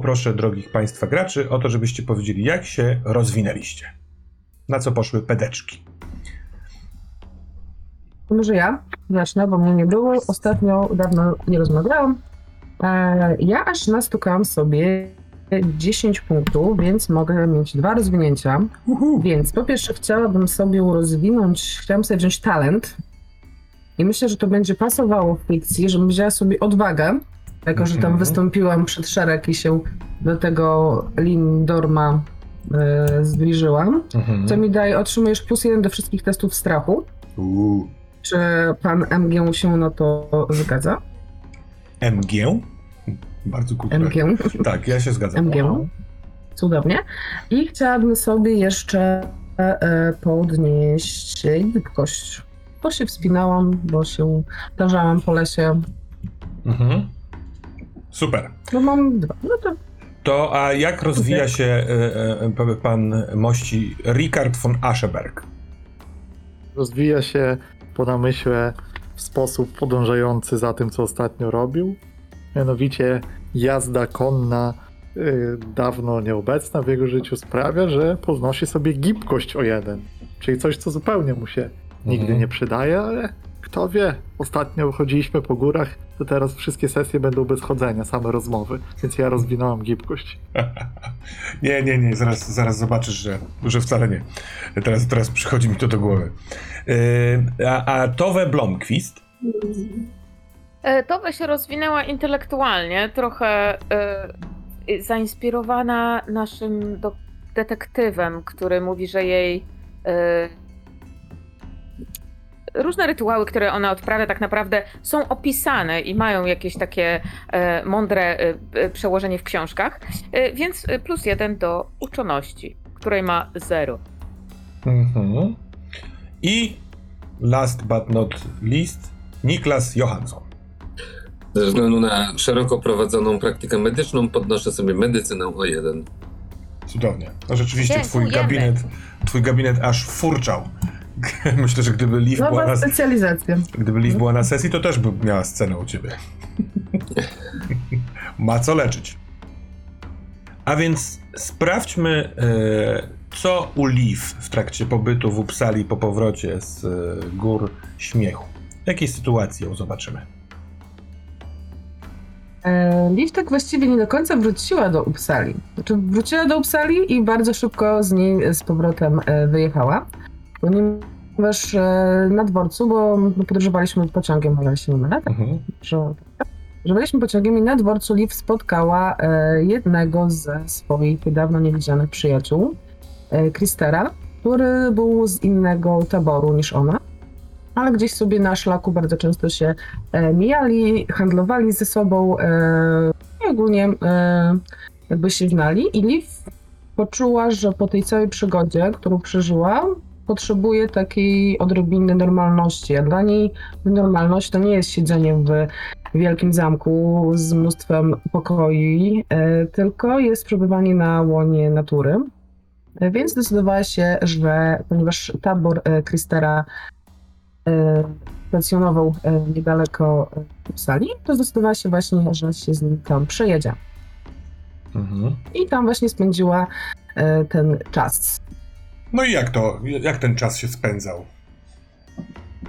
poproszę drogich Państwa graczy o to, żebyście powiedzieli, jak się rozwinęliście. Na co poszły pedeczki. Może ja zacznę, bo mnie nie było. Ostatnio dawno nie rozmawiałam. E, ja aż nastukałam sobie 10 punktów, więc mogę mieć dwa rozwinięcia. Więc po pierwsze chciałabym sobie rozwinąć, chciałam sobie wziąć talent. I myślę, że to będzie pasowało w fikcji, żebym wzięła sobie odwagę, jako że tam Mhm. wystąpiłam przed szereg i się do tego Lindorma e, zbliżyłam. Mhm. Co mi daje, otrzymujesz plus jeden do wszystkich testów strachu. Uuu. Czy pan MG się na to zgadza? MG? Bardzo kulturalnie. MG. Tak, ja się zgadzam. MG. Cudownie. I chciałabym sobie jeszcze e, podnieść gibkość. Bo się wspinałam, bo się tarzałam po lesie. Mhm. Super. No mam dwa. No to To a jak rozwija się e, e, p- pan mości Richard von Ascheberg? Rozwija się po namyśle w sposób podążający za tym, co ostatnio robił. Mianowicie jazda konna, y, dawno nieobecna w jego życiu, sprawia, że podnosi sobie gibkość o jeden. Czyli coś, co zupełnie mu się nigdy Mhm. nie przydaje, ale kto wie, ostatnio chodziliśmy po górach, to teraz wszystkie sesje będą bez chodzenia, same rozmowy, więc ja rozwinąłem gibkość. nie, nie, nie, zaraz, zaraz zobaczysz, że, że wcale nie. Teraz, teraz przychodzi mi to do głowy. E, a, a Tove Blomqvist? E, Towe się rozwinęła intelektualnie, trochę e, zainspirowana naszym do, detektywem, który mówi, że jej e, różne rytuały, które ona odprawia, tak naprawdę są opisane i mają jakieś takie e, mądre e, e, przełożenie w książkach, e, więc e, plus jeden do uczoności, której ma zero. Mhm. I last but not least, Niklas Johansson. Ze względu na szeroko prowadzoną praktykę medyczną podnoszę sobie medycynę o jeden. Cudownie. No rzeczywiście twój gabinet, twój gabinet aż furczał. Myślę, że gdyby Liv była nowa na, specjalizacja. gdyby Liv była na sesji, to też by miała scenę u ciebie. Ma co leczyć. A więc sprawdźmy, e, co u Liv w trakcie pobytu w Uppsali po powrocie z e, gór śmiechu. W jakiej sytuacji ją zobaczymy? E, Liv tak właściwie nie do końca wróciła do Uppsali. Znaczy wróciła do Uppsali i bardzo szybko z niej z powrotem e, wyjechała. Ponieważ e, na dworcu, bo no, podróżowaliśmy pociągiem, ale się nie mylę, tak? Mhm. że że byliśmy pociągiem i na dworcu Liv spotkała e, jednego ze swoich dawno niewidzianych przyjaciół, e, Kristera, który był z innego taboru niż ona, ale gdzieś sobie na szlaku bardzo często się e, mijali, handlowali ze sobą e, i ogólnie e, jakby się znali i Liv poczuła, że po tej całej przygodzie, którą przeżyła, potrzebuje takiej odrobiny normalności, a dla niej normalność to nie jest siedzenie w wielkim zamku z mnóstwem pokoi, e, tylko jest przebywanie na łonie natury. E, Więc zdecydowała się, że ponieważ tabor Kristera e, stacjonował niedaleko Uppsali, to zdecydowała się właśnie, że się z nim tam przejedzie. Mhm. I tam właśnie spędziła ten czas. No i jak to, jak ten czas się spędzał?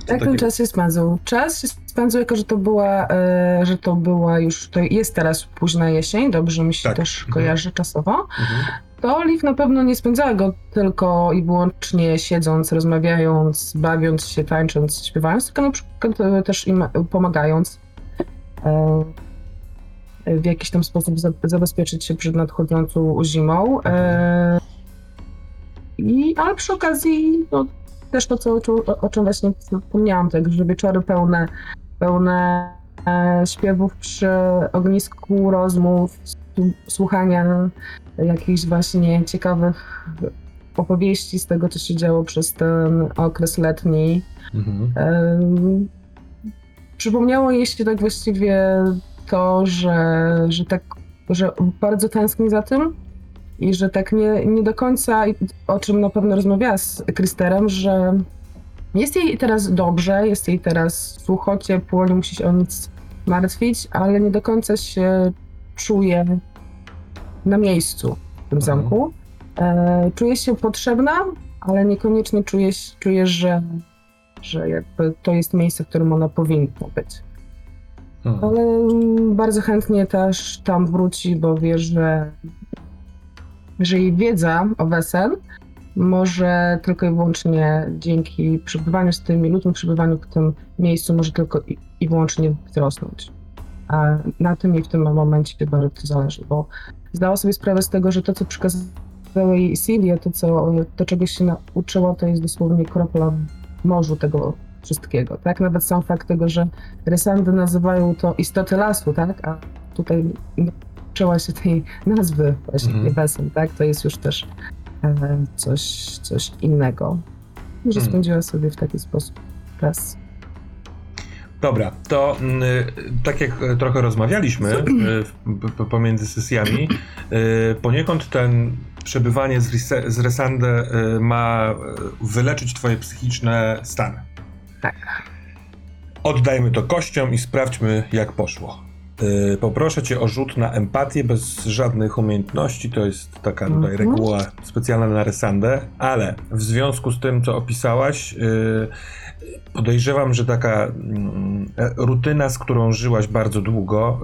Jak ten czas się spędzał? Czas się spędzał jako, że to była, e, że to była już, to jest teraz późna jesień, dobrze mi się Tak. też Mhm. kojarzy czasowo. Mhm. To Olive na pewno nie spędzała go tylko i wyłącznie siedząc, rozmawiając, bawiąc się, tańcząc, śpiewając, tylko na przykład e, też im pomagając e, w jakiś tam sposób za- zabezpieczyć się przed nadchodzącą zimą. E, i, ale przy okazji no, też to, co, o, o czym właśnie wspomniałam, tak, że wieczory pełne, pełne e, śpiewów przy ognisku, rozmów, słuchania jakichś właśnie ciekawych opowieści z tego, co się działo przez ten okres letni. Mhm. Em, Przypomniało jej się tak właściwie to, że, że tak, że bardzo tęskni za tym i że tak nie, nie do końca, o czym na pewno rozmawiała z Krysterem, że jest jej teraz dobrze, jest jej teraz sucho, ciepło, nie musi się o nic martwić, ale nie do końca się czuje na miejscu w tym Mhm. zamku. E, czujesz się potrzebna, ale niekoniecznie czujesz, czujesz że, że jakby to jest miejsce, w którym ona powinna być. Hmm. Ale mm, bardzo chętnie też tam wróci, bo wie, że, że jej wiedza o Wesen może tylko i wyłącznie dzięki przebywaniu z tymi ludźmi, przebywaniu w tym miejscu może tylko i, i wyłącznie wzrosnąć. A na tym jej w tym momencie bardzo zależy, bo zdała sobie sprawę z tego, że to, co przekazała jej Celia, to, co, to czego się nauczyła, to jest dosłownie kropla w morzu tego wszystkiego, tak? Nawet sam fakt tego, że Rysandy nazywają to istoty lasu, tak? A tutaj nauczyła się tej nazwy właśnie Mhm. mhm. tak? To jest już też e, coś, coś innego. Że Mhm. spędziła sobie w taki sposób czas. Dobra, to mm, y, tak jak y, trochę rozmawialiśmy p- pomiędzy sesjami, y, poniekąd ten przebywanie z, Resande ma wyleczyć twoje psychiczne stany. Tak. Oddajmy to kościom i sprawdźmy, jak poszło. Y, Poproszę cię o rzut na empatię bez żadnych umiejętności. To jest taka tutaj Mhm. reguła specjalna na Resandę, ale w związku z tym, co opisałaś, y, podejrzewam, że taka mm, e, rutyna, z którą żyłaś bardzo długo,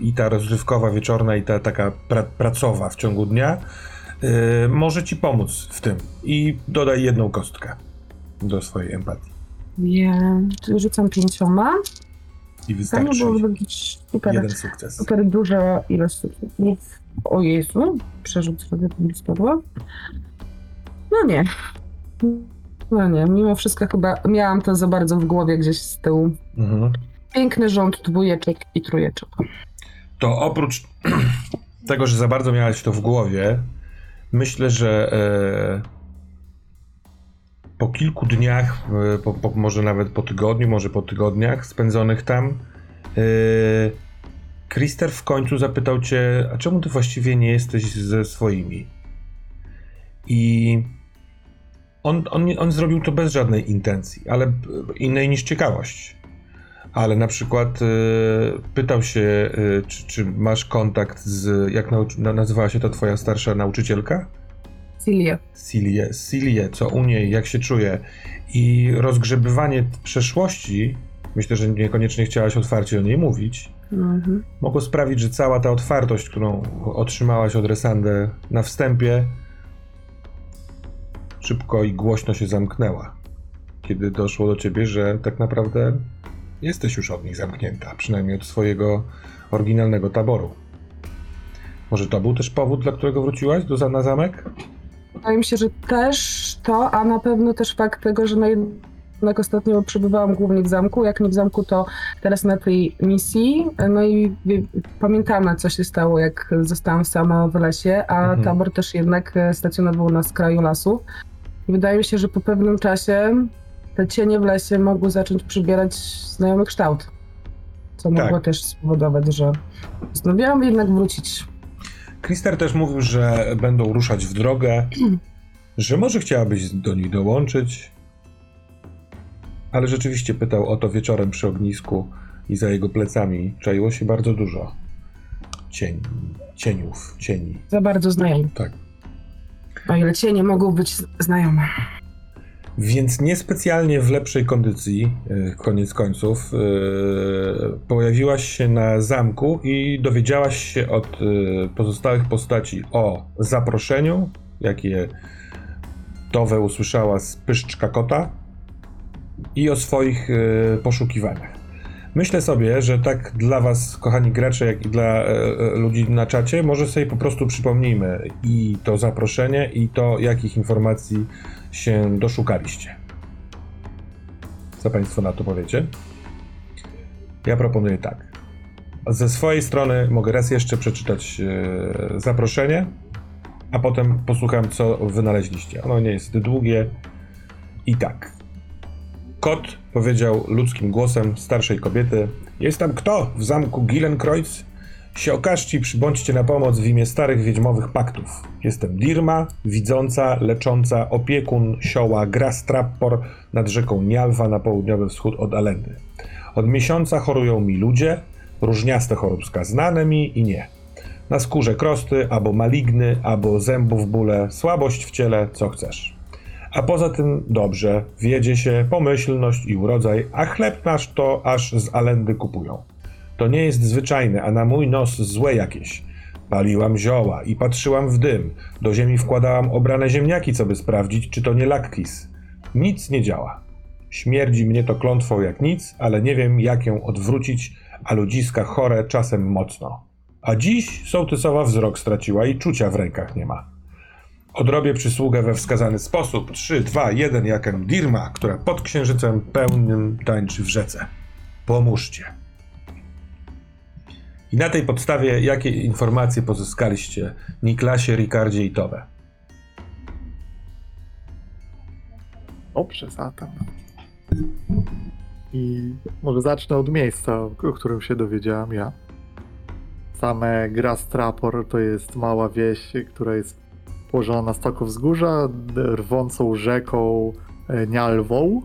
i ta rozrywkowa wieczorna, i ta taka pra pracowa w ciągu dnia, może ci pomóc w tym. I dodaj jedną kostkę do swojej empatii. Ja rzucam pięcioma. I To wystarczy nie było jakiś super, jeden sukces. super duża ilość sukcesów. O Jezu, przerzut sobie to spadło. No nie. No nie, mimo wszystko chyba miałam to za bardzo w głowie gdzieś z tyłu. Mhm. Piękny rząd dwójeczek i trójeczek. to oprócz tego, że za bardzo miałeś to w głowie, myślę, że e, po kilku dniach, po, po, może nawet po tygodniu, może po tygodniach spędzonych tam, Krister w końcu zapytał cię, a czemu ty właściwie nie jesteś ze swoimi? I on, on, on zrobił to bez żadnej intencji, ale b- innej niż ciekawość ale na przykład y, pytał się, czy, czy masz kontakt z, jak nazywała się to twoja starsza nauczycielka? Cilię. Silię, Silię, co u niej, jak się czuje. I rozgrzebywanie przeszłości, myślę, że niekoniecznie chciałaś otwarcie o niej mówić, Mhm. mogło sprawić, że cała ta otwartość, którą otrzymałaś od Resandę na wstępie, szybko i głośno się zamknęła. Kiedy doszło do ciebie, że tak naprawdę jesteś już od nich zamknięta, przynajmniej od swojego oryginalnego taboru. Może to był też powód, dla którego wróciłaś do, na zamek? Wydaje mi się, że też to, a na pewno też fakt tego, że no jednak ostatnio przebywałam głównie w zamku. Jak nie w zamku, to teraz na tej misji. No i pamiętamy, co się stało, jak zostałam sama w lesie, a Mhm. tabor też jednak e, stacjonował na skraju lasu. I wydaje mi się, że po pewnym czasie te cienie w lesie mogły zacząć przybierać znajomy kształt. Co Tak. mogło też spowodować, że postanowiłam jednak wrócić. Krister też mówił, że będą ruszać w drogę, że może chciałabyś do nich dołączyć, ale rzeczywiście pytał o to wieczorem przy ognisku i za jego plecami czaiło się bardzo dużo cień, cieniów, cieni. Za bardzo znajomi. Tak. O ile cienie mogą być znajome. Więc niespecjalnie w lepszej kondycji, y, koniec końców, y, pojawiłaś się na zamku i dowiedziałaś się od y, pozostałych postaci o zaproszeniu, jakie Towe usłyszała z pyszczka kota i o swoich poszukiwaniach. Myślę sobie, że tak dla was, kochani gracze, jak i dla e, e, ludzi na czacie, może sobie po prostu przypomnijmy i to zaproszenie, i to, jakich informacji się doszukaliście. Co Państwo na to powiecie? Ja proponuję tak. Ze swojej strony mogę raz jeszcze przeczytać e, zaproszenie, a potem posłucham, co wynaleźliście. Ono nie jest długie. I tak. Kot powiedział ludzkim głosem starszej kobiety: Jest tam kto w zamku Gilenkreuz? Się okażcie i przybądźcie na pomoc w imię starych wiedźmowych paktów. Jestem Dirma, widząca, lecząca, opiekun sioła Grastrappor nad rzeką Nialwa na południowy wschód od Alendy. Od miesiąca chorują mi ludzie, różniaste choróbska, znane mi i nie. Na skórze krosty, albo maligny, albo zębów bóle, słabość w ciele, co chcesz. A poza tym dobrze, wiedzie się pomyślność i urodzaj, a chleb nasz to aż z alendy kupują. To nie jest zwyczajne, a na mój nos złe jakieś. Paliłam zioła i patrzyłam w dym. Do ziemi wkładałam obrane ziemniaki, co by sprawdzić, czy to nie lakkis. Nic nie działa. Śmierdzi mnie to klątwą jak nic, ale nie wiem, jak ją odwrócić, a ludziska chore czasem mocno. A dziś sołtysowa wzrok straciła i czucia w rękach nie ma. Odrobię przysługę we wskazany sposób. 3, 2, 1, jak Dirma, która pod księżycem pełnym tańczy w rzece. Pomóżcie. I na tej podstawie jakie informacje pozyskaliście Niklasie, Ricardzie i Tobie? Dobrze, zatem. I może zacznę od miejsca, o którym się dowiedziałem ja. Same Grastrapor to jest mała wieś, która jest położona na stoku wzgórza, rwącą rzeką e, Nialwą.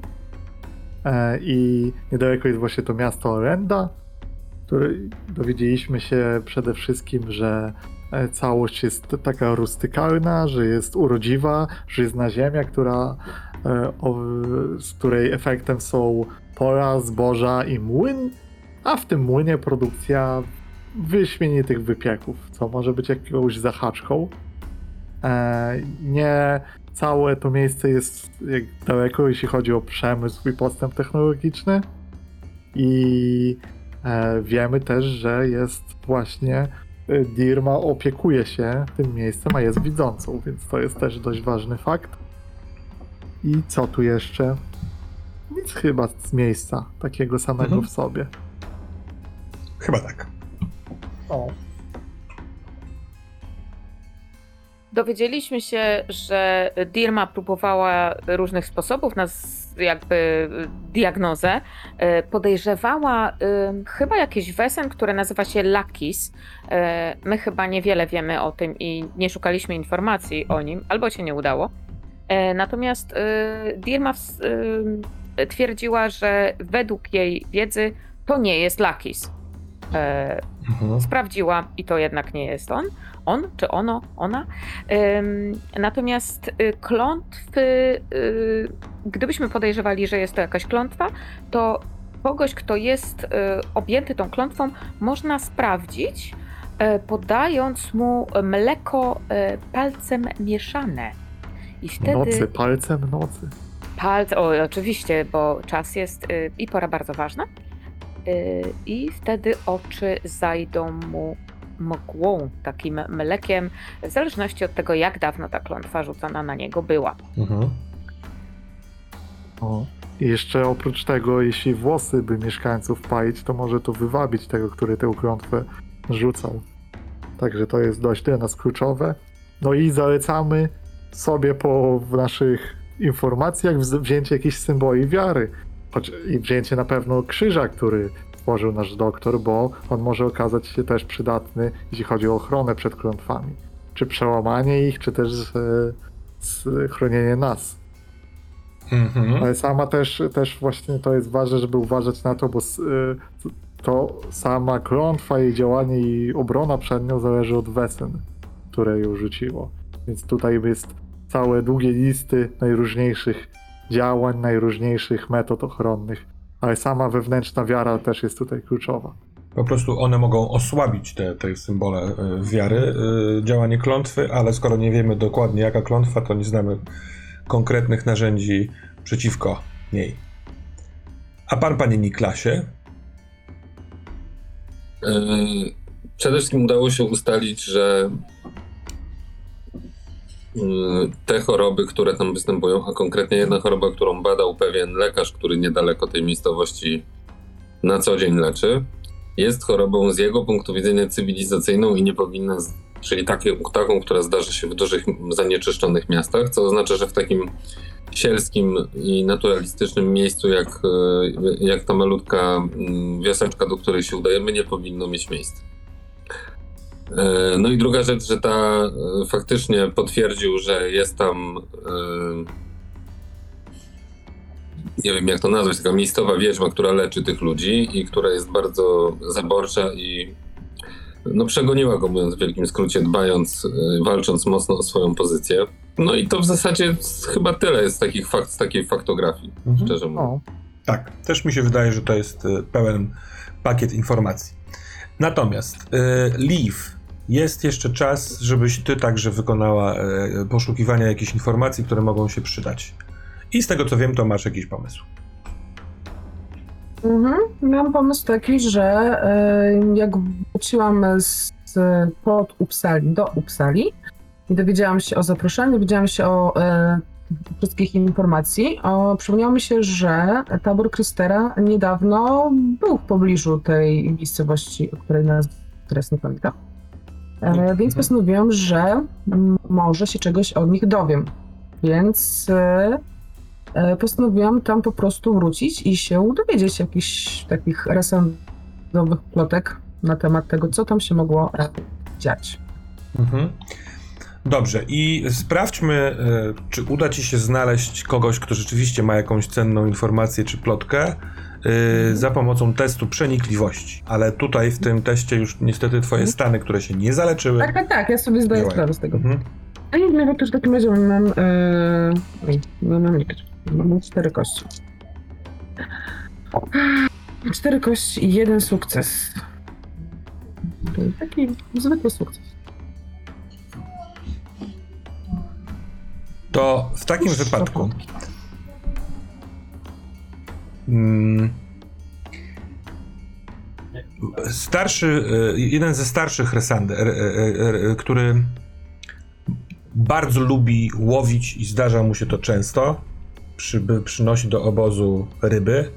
E, I niedaleko jest właśnie to miasto Orenda, które dowiedzieliśmy się przede wszystkim, że e, całość jest taka rustykalna, że jest urodziwa, że jest na ziemia, która e, z której efektem są pola, zboża i młyn, a w tym młynie produkcja wyśmienitych wypieków, co może być jakąś zahaczką. E, nie całe to miejsce jest jak daleko, jeśli chodzi o przemysł i postęp technologiczny. I wiemy też, że jest właśnie e, Dirma opiekuje się tym miejscem, a jest widzącą, więc to jest też dość ważny fakt. I co tu jeszcze? Nic chyba z miejsca takiego samego Mhm. w sobie. Chyba tak. O. Dowiedzieliśmy się, że Dirma próbowała różnych sposobów na z- jakby diagnozę. E, Podejrzewała y, chyba jakiś wesen, który nazywa się Lakis. My chyba niewiele wiemy o tym i nie szukaliśmy informacji o nim, albo się nie udało. Natomiast y, Dirma y, twierdziła, że według jej wiedzy to nie jest Lakis. E, Mhm. sprawdziła i to jednak nie jest on. On czy ono, ona. Ym, natomiast y, klątwy, y, gdybyśmy podejrzewali, że jest to jakaś klątwa, to kogoś, kto jest y, objęty tą klątwą, można sprawdzić, y, podając mu mleko y, palcem mieszane. I wtedy. Nocy, palcem nocy. Palce, o, oczywiście, bo czas jest i pora bardzo ważna. Y, I wtedy oczy zajdą mu mgłą, takim mlekiem, w zależności od tego, jak dawno ta klątwa rzucana na niego była. Mhm. O. I jeszcze oprócz tego, jeśli włosy by mieszkańców palić, to może to wywabić tego, który tę klątwę rzucał. Także to jest dość dla nas kluczowe. No i zalecamy sobie po w naszych informacjach wz- wzięcie jakichś symboli wiary. Choć i wzięcie na pewno krzyża, który stworzył nasz doktor, bo on może okazać się też przydatny, jeśli chodzi o ochronę przed klątwami. Czy przełamanie ich, czy też e, s- chronienie nas. Mhm. Ale sama też, też właśnie to jest ważne, żeby uważać na to, bo y, to sama klątwa, jej działanie i obrona przed nią zależy od wesen, które ją rzuciło. Więc tutaj jest całe długie listy najróżniejszych działań, najróżniejszych metod ochronnych. Ale sama wewnętrzna wiara też jest tutaj kluczowa. Po prostu one mogą osłabić te, te symbole e, wiary, e, działanie klątwy, ale skoro nie wiemy dokładnie jaka klątwa, to nie znamy konkretnych narzędzi przeciwko niej. A pan, panie Niklasie, Yy, Przede wszystkim udało się ustalić, że te choroby, które tam występują, a konkretnie jedna choroba, którą badał pewien lekarz, który niedaleko tej miejscowości na co dzień leczy, jest chorobą z jego punktu widzenia cywilizacyjną i nie powinna, czyli taką, która zdarza się w dużych zanieczyszczonych miastach, co oznacza, że w takim sielskim i naturalistycznym miejscu, jak, e, jak ta malutka mm, wioseczka, do której się udajemy, nie powinno mieć miejsca. E, No i druga rzecz, że ta e, faktycznie potwierdził, że jest tam e, nie wiem jak to nazwać, taka miejscowa wiedźma, która leczy tych ludzi i która jest bardzo zaborcza i no przegoniła go, mówiąc w wielkim skrócie, dbając, y, walcząc mocno o swoją pozycję. No i to w zasadzie chyba tyle jest takich fakt, z takiej faktografii, Mhm. szczerze mówiąc. O, Tak, też mi się wydaje, że to jest pełen pakiet informacji. Natomiast e, Leaf, jest jeszcze czas, żebyś ty także wykonała e, poszukiwania jakichś informacji, które mogą się przydać. I z tego co wiem, to masz jakiś pomysł. Mhm. Mam pomysł taki, że e, jak wróciłam z, pod Uppsali do Uppsali i dowiedziałam się o zaproszeniu, dowiedziałam się o e, wszystkich informacji, o, przypomniało mi się, że tabor Krystera niedawno był w pobliżu tej miejscowości, o której nazwę teraz nie pamiętam. E, więc Mhm. postanowiłam, że może się czegoś od nich dowiem. Więc e, e, postanowiłam tam po prostu wrócić i się dowiedzieć jakichś takich resendowych plotek na temat tego, co tam się mogło dziać. Mhm. Dobrze, i sprawdźmy, czy uda ci się znaleźć kogoś, kto rzeczywiście ma jakąś cenną informację czy plotkę e, za pomocą testu przenikliwości. Ale tutaj w tym teście już niestety twoje Mhm. stany, które się nie zaleczyły. Tak, tak, tak, ja sobie zdaję działają. sprawę z tego. Mhm. A nie wiem, też w takim razie mam, e, no mam liczyć. Mam cztery kości. Cztery kości i jeden sukces. Taki zwykły sukces. To w takim wypadku. Mm, starszy, e, jeden ze starszych Resandy, e, e, e, który bardzo lubi łowić i zdarza mu się to często, przyby, przynosi do obozu ryby.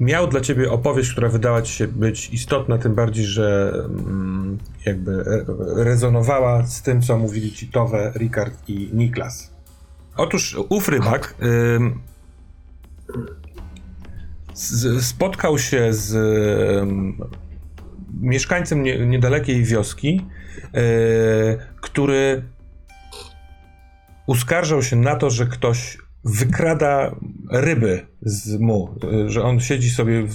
Miał dla ciebie opowieść, która wydała ci się być istotna, tym bardziej, że mm, jakby re- rezonowała z tym, co mówili ci Towe, Rikard i Niklas. Otóż ów rybak z, spotkał się z ym, mieszkańcem nie, niedalekiej wioski, yy, który uskarżał się na to, że ktoś wykrada ryby z mu, y, że on siedzi sobie,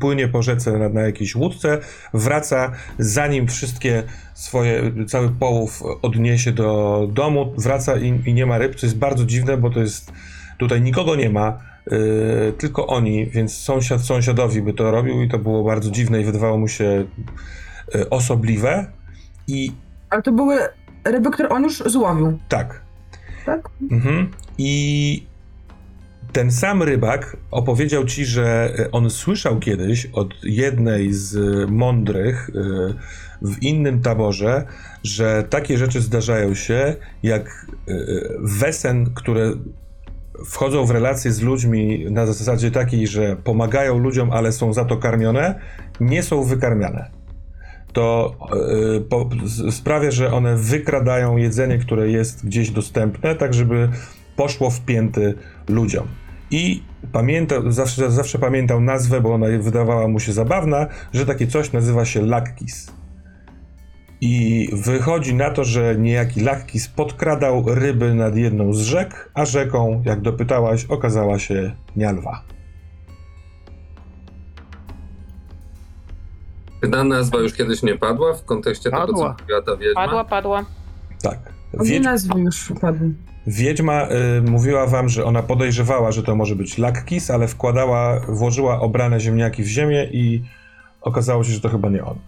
płynie po rzece na, na jakiejś łódce, wraca, zanim wszystkie swoje, cały połów odniesie do domu, wraca i, i nie ma ryb, co jest bardzo dziwne, bo to jest, tutaj nikogo nie ma, y, tylko oni, więc sąsiad sąsiadowi by to robił i to było bardzo dziwne i wydawało mu się y, osobliwe i Ale to były ryby, które on już złowił, tak, tak? Mhm. I ten sam rybak opowiedział ci, że on słyszał kiedyś od jednej z mądrych e, w innym taborze, że takie rzeczy zdarzają się, jak wesen, które wchodzą w relacje z ludźmi na zasadzie takiej, że pomagają ludziom, ale są za to karmione, nie są wykarmiane. To e, po, sprawia, że one wykradają jedzenie, które jest gdzieś dostępne, tak żeby poszło w pięty ludziom. I pamiętał, zawsze, zawsze pamiętał nazwę, bo ona wydawała mu się zabawna, że takie coś nazywa się lakkis. I wychodzi na to, że niejaki lakkis podkradał ryby nad jedną z rzek, a rzeką, jak dopytałaś, okazała się Nialwa. Czy ta nazwa już kiedyś nie padła w kontekście tego, Padła. co mówiła ta wiedźma? Padła, padła. Tak. Wiedź, nazwy już padły. wiedźma y, mówiła wam, że ona podejrzewała, że to może być lakkis, ale wkładała, włożyła obrane ziemniaki w ziemię i okazało się, że to chyba nie on.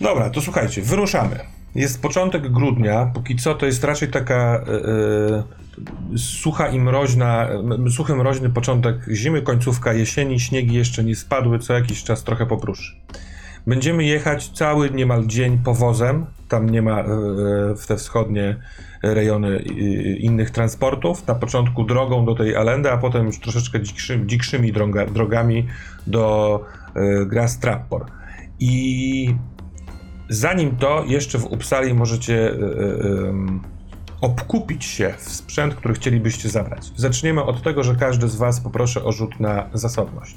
Dobra, to słuchajcie, wyruszamy. Jest początek grudnia, póki co to jest raczej taka y, y, sucha i mroźna, suchy mroźny początek zimy, końcówka jesieni, śniegi jeszcze nie spadły, co jakiś czas trochę popruszy. Będziemy jechać cały niemal dzień powozem, tam nie ma e, w te wschodnie rejony e, innych transportów. Na początku drogą do tej Alendy, a potem już troszeczkę dzikszy, dzikszymi droga, drogami do Gras Trappor. I zanim to, jeszcze w Uppsali możecie e, em, obkupić się w sprzęt, który chcielibyście zabrać. Zaczniemy od tego, że każdy z Was poproszę o rzut na zasobność.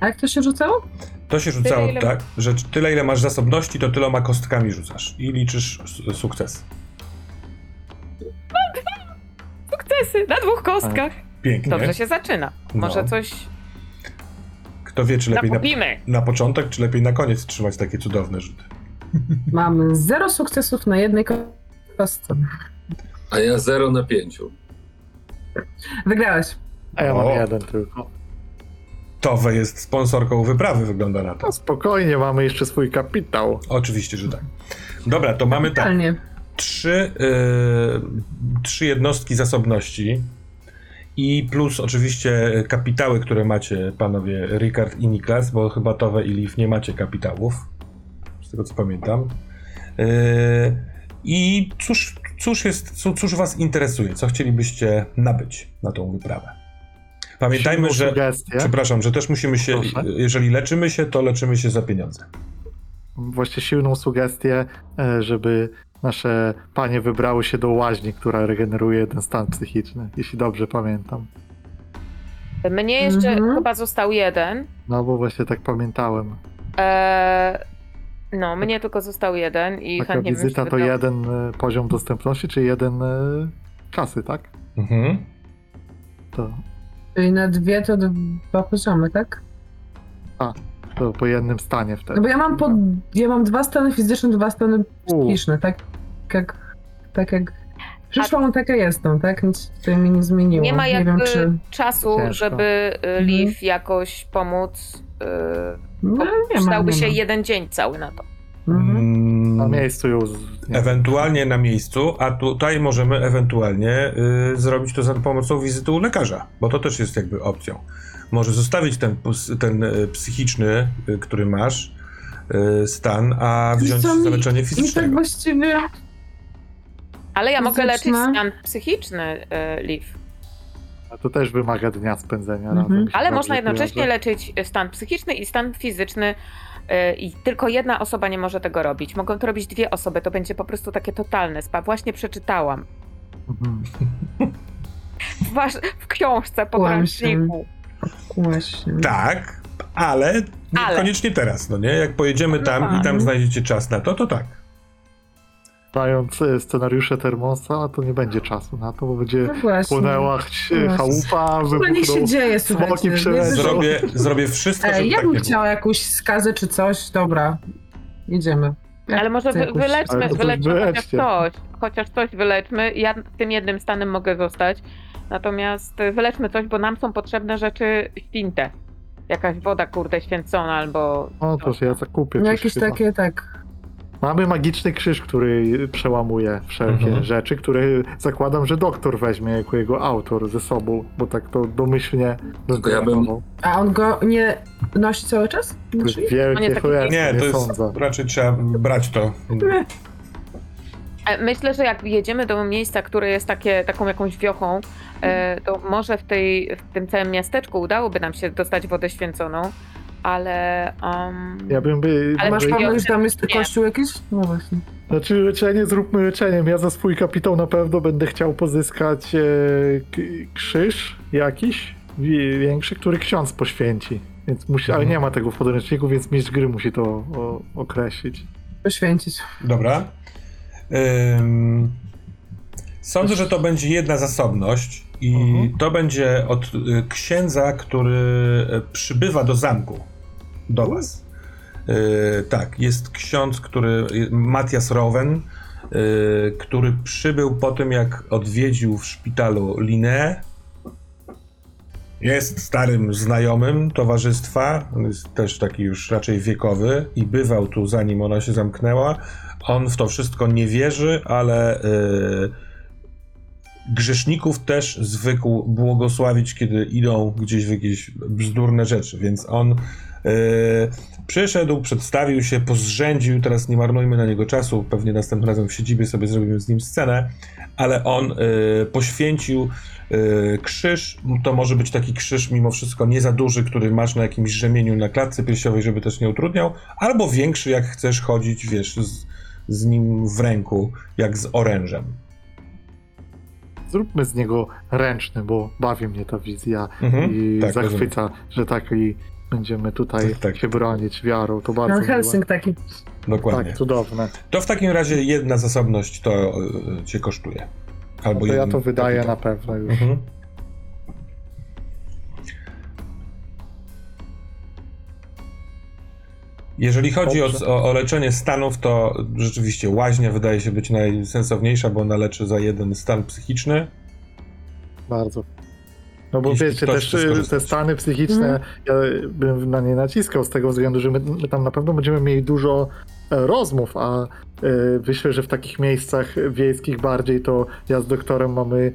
A jak to się rzucało? To się rzucało Tyle, ile- tak, że tyle ile masz zasobności, to tyloma kostkami rzucasz i liczysz sukces. sukcesy na dwóch kostkach. Pięknie. Dobrze się zaczyna. Może No. coś Kto wie, czy lepiej na, na początek, czy lepiej na koniec trzymać takie cudowne rzuty. Mamy zero sukcesów na jednej kostce. A ja 0 na 5. Wygrałeś. A ja mam O. jeden tylko. Towe jest sponsorką wyprawy, wygląda na to. No spokojnie, mamy jeszcze swój kapitał. Oczywiście, że tak. Dobra, to mamy tak. Trzy, yy, trzy jednostki zasobności i plus oczywiście kapitały, które macie, panowie Rikard i Niklas, bo chyba Towe i Liv nie macie kapitałów, z tego co pamiętam. Yy, I cóż, cóż, jest, cóż, was interesuje? Co chcielibyście nabyć na tą wyprawę? Pamiętajmy, że... Sugestię. Przepraszam, że też musimy się, Proszę. jeżeli leczymy się, to leczymy się za pieniądze. Właśnie silną sugestię, e, żeby nasze panie wybrały się do łaźni, która regeneruje jeden stan psychiczny, jeśli dobrze pamiętam. Mnie jeszcze Mhm. chyba został jeden. No bo właśnie tak pamiętałem. Eee, no, mnie tylko został jeden i Taka chętnie bym wizyta się to wybrała. jeden e, poziom dostępności, czy jeden e, kasy, tak? Mhm. To, Czyli na dwie to dwa poziomy, tak? to po jednym stanie No wtedy. bo ja mam po, ja mam dwa stany fizyczne, dwa stany psychiczne, tak jak, tak jak przyszłam, taka jestem, tak? Nic tutaj mi nie zmieniło. Nie ma nie jakby wiem, czy... czasu, Ciężko. żeby y, Liv jakoś pomóc. y, No, bo nie ma, przydałby nie się ma. jeden dzień cały na to. Mhm. Mm, na miejscu już. nie. Ewentualnie na miejscu, a tutaj możemy ewentualnie y, zrobić to za pomocą wizyty u lekarza, bo to też jest jakby opcją. Może zostawić ten, ten y, psychiczny, y, który masz, y, stan, a wziąć mi- zaleczenie I tak właściwie... Ale ja mogę leczyć Fizyczne. stan psychiczny y, Liv. A to też wymaga dnia spędzenia Mhm. razem. Ale można jednocześnie leczyć stan psychiczny i stan fizyczny. I tylko jedna osoba nie może tego robić. Mogą to robić dwie osoby. To będzie po prostu takie totalne spa. Właśnie przeczytałam Mhm. w, wasz, w książce po podręczniku. Właśnie. Tak, ale Ale. niekoniecznie teraz, no nie? Jak pojedziemy tam i tam znajdziecie czas na to, to tak. Znając e, scenariusze Termosa, to nie będzie czasu na to, bo będzie No płynęła No. chałupa, Chyba niech się dzieje, słuchajcie. Zrobię, zrobię wszystko, żeby Ej, ja tak bym nie było. chciała jakąś skazę czy coś. Dobra, jedziemy. Ja Ale może wy, jakąś- wyleczmy, Ale wyleczmy chociaż coś. Chociaż coś wyleczmy. Ja tym jednym stanem mogę zostać. Natomiast wyleczmy coś, bo nam są potrzebne rzeczy święte. Jakaś woda, kurde, święcona albo... O, to ja zakupię. No coś jakieś chyba. takie, tak. Mamy magiczny krzyż, który przełamuje wszelkie Mhm. rzeczy, który zakładam, że doktor weźmie jako jego autor ze sobą, bo tak to domyślnie Tylko ja bym-. A on go nie nosi cały czas? To jest wielkie taki- cholerne, Nie, nie, to jest, sądzę. raczej trzeba brać to. E, Myślę, że jak jedziemy do miejsca, które jest takie, taką jakąś wiochą, e, to może w, tej, w tym całym miasteczku udałoby nam się dostać wodę święconą, ale... Um, Ja bym by... Ale Masz pomysł, ja- tam jest kościół jakiś? No właśnie. Znaczy leczenie zróbmy leczeniem. Ja za swój kapitał na pewno będę chciał pozyskać e, k- krzyż jakiś wi- większy, który ksiądz poświęci. Więc musi, ale Mhm. nie ma tego w podręczniku, więc mistrz gry musi to o, określić. Poświęcić. Dobra. Sądzę, że to będzie jedna zasobność i Mhm. to będzie od y, księdza, który y, przybywa do zamku do was. Y, tak, jest ksiądz, który y, Matias Rowen, y, który przybył po tym, jak odwiedził w szpitalu Linę. Jest starym znajomym towarzystwa, jest też taki już raczej wiekowy i bywał tu zanim ona się zamknęła. On w to wszystko nie wierzy, ale y, grzeszników też zwykł błogosławić, kiedy idą gdzieś w jakieś bzdurne rzeczy, więc on y, przyszedł, przedstawił się, pozrzędził, teraz nie marnujmy na niego czasu, pewnie następnym razem w siedzibie sobie zrobimy z nim scenę, ale on y, poświęcił y, krzyż, to może być taki krzyż mimo wszystko nie za duży, który masz na jakimś rzemieniu na klatce piersiowej, żeby też nie utrudniał, albo większy, jak chcesz chodzić, wiesz, z, z nim w ręku, jak z orężem. Zróbmy z niego ręczny, bo bawi mnie ta wizja Mhm, i tak, zachwyca, że tak i będziemy tutaj Tak, tak. się bronić wiarą. To bardzo No, miłe. Helsing taki. Dokładnie. Tak, cudowne. To w takim razie jedna zasobność to y, cię kosztuje. Albo To ja to wydaję kapitał. na pewno już. Mhm. Jeżeli chodzi o, o, o leczenie stanów, to rzeczywiście łaźnia wydaje się być najsensowniejsza, bo ona leczy za jeden stan psychiczny. Bardzo. No bo Jeśli wiecie, też te stany psychiczne, ja bym na nie naciskał z tego względu, że my, my tam na pewno będziemy mieli dużo e, rozmów, a e, myślę, że w takich miejscach wiejskich bardziej to ja z doktorem mamy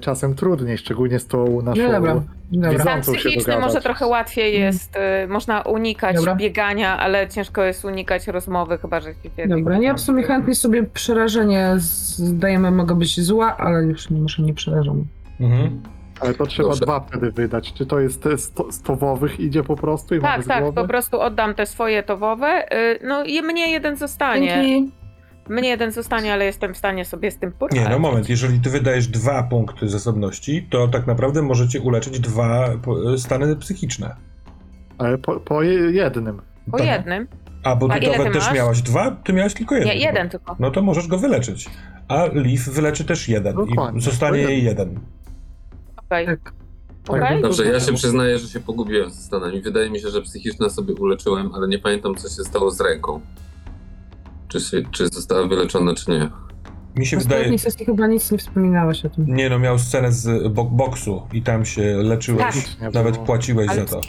czasem trudniej, szczególnie z tą naszą... No dobra, dobra. Stan psychiczny może trochę łatwiej Mhm. jest, y, można unikać Dobra. biegania, ale ciężko jest unikać rozmowy, chyba że się. Dobra, ja w sumie chętnie sobie przerażenie zdajemy, mogę być zła, ale już nie, może nie przerażam. Mhm. Ale to trzeba Dobrze. dwa wtedy wydać. Czy to jest te sto, stowowych idzie po prostu i mamy Tak, tak, po prostu oddam te swoje towowe. y, No i mnie jeden zostanie. Dzięki. Mnie jeden zostanie, ale jestem w stanie sobie z tym poradzić. Nie, no moment, jeżeli ty wydajesz dwa punkty zasobności, to tak naprawdę możecie uleczyć dwa po- stany psychiczne. Ale po, po je- jednym. Po Tak. jednym. A bo A ty też masz? miałaś dwa, ty miałaś tylko jeden. Nie, jeden tylko. No to możesz go wyleczyć. A Leaf wyleczy też jeden Dokładnie. i zostanie jej jeden. Okej. Tak. Okej. Dobrze, ja się przyznaję, że się pogubiłem ze stanami. Wydaje mi się, że psychiczne sobie uleczyłem, ale nie pamiętam, co się stało z ręką. Czy, się, czy została wyleczona, czy nie. Mi się W wydaje... ostatniej sesji chyba nic nie wspominałeś o tym. Nie no, miał scenę z bo boksu i tam się leczyłeś, Tak. Nawet płaciłeś Ale za to.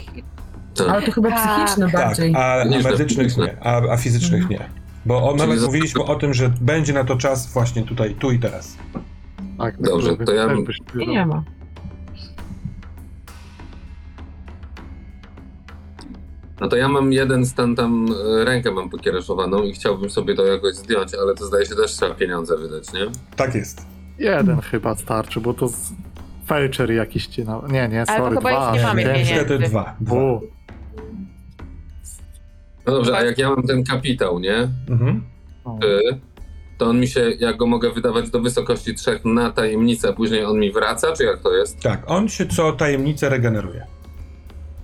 Tak. Ale to chyba Tak. psychiczne Tak, bardziej. a, a Niż medycznych fizyczne. nie, a, a fizycznych nie. Bo o, Czyli nawet za- mówiliśmy o tym, że będzie na to czas właśnie tutaj, tu i teraz. Tak, Dobrze, tak, to ja- też byś nie ma. No to ja mam jeden stan tam, e, rękę mam pokiereszowaną i chciałbym sobie to jakoś zdjąć, ale to zdaje się też trzeba pieniądze wydać, nie? Tak jest. Jeden chyba starczy, bo to z... Felcher jakiś ci na... Nie, nie, to sorry, chyba dwa. już nie mamy pieniędzy. Niestety dwa. dwa. U, No dobrze, a jak ja mam ten kapitał, nie? Mhm. o. Y, To on mi się, ja go mogę wydawać do wysokości trzech na tajemnicę, a później on mi wraca, czy jak to jest? Tak, on się co tajemnicę regeneruje.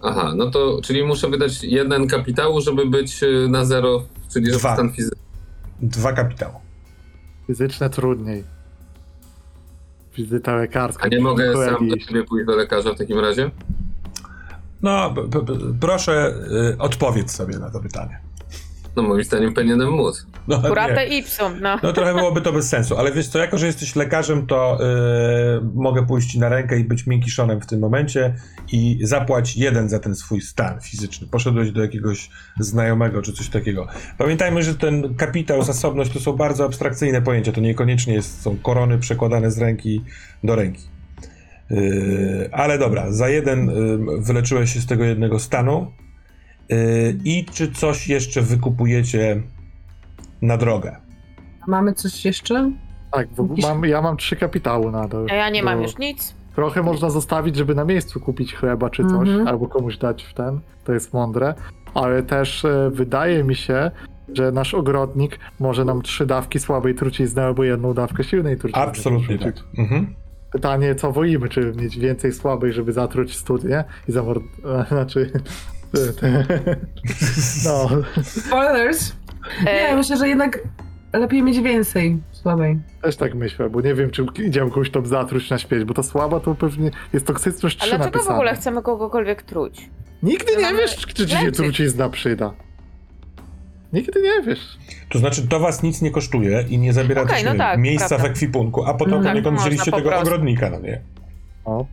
Aha, no to, czyli muszę wydać jeden kapitału, żeby być y, na zero, czyli żeby Dwa. stan fizyczny. Dwa kapitały. Fizyczne trudniej. Wizyta lekarska. A nie mogę Kolegi. sam do siebie pójść do lekarza w takim razie? No, b- b- b- proszę y, odpowiedz sobie na to pytanie. No moim zdaniem powinienem móc. No, nie. ipsum, no. no trochę byłoby to bez sensu, ale wiesz co, jako że jesteś lekarzem, to y, mogę pójść na rękę i być miękiszonem w tym momencie i zapłać jeden za ten swój stan fizyczny. Poszedłeś do jakiegoś znajomego czy coś takiego. Pamiętajmy, że ten kapitał, zasobność to są bardzo abstrakcyjne pojęcia, to niekoniecznie jest, są korony przekładane z ręki do ręki. Yy, ale dobra, za jeden yy, wyleczyłeś się z tego jednego stanu. Yy, I czy coś jeszcze wykupujecie na drogę? Mamy coś jeszcze? Tak, w ogóle Jakiś- mam, ja mam trzy kapitały nadal. A ja nie mam już nic. Trochę można zostawić, żeby na miejscu kupić chleba czy coś, Mhm. albo komuś dać w ten. To jest mądre. Ale też e, wydaje mi się, że nasz ogrodnik może nam trzy dawki słabej trucizny albo jedną dawkę silnej trucizny. Absolutnie tak. Mhm. Pytanie, co woimy? Czy mieć więcej słabej, żeby zatruć studnie i zamord... Znaczy... No, Spoilers! Nie, E, myślę, że jednak lepiej mieć więcej słabej. też tak myślę, bo nie wiem, czy idzie kogoś tam zatruć na śmierć, bo ta słaba to pewnie jest toksyczność 3 ale dlaczego w ogóle chcemy kogokolwiek truć? Nigdy nie Mamy wiesz, czy ci się trucizna przyda. Nigdy nie wiesz. To znaczy, to was nic nie kosztuje i nie zabiera też, no nie tak, miejsca prawda. w ekwipunku, a potem No tak, poniekąd wzięliście po tego prostu. ogrodnika, no nie? O.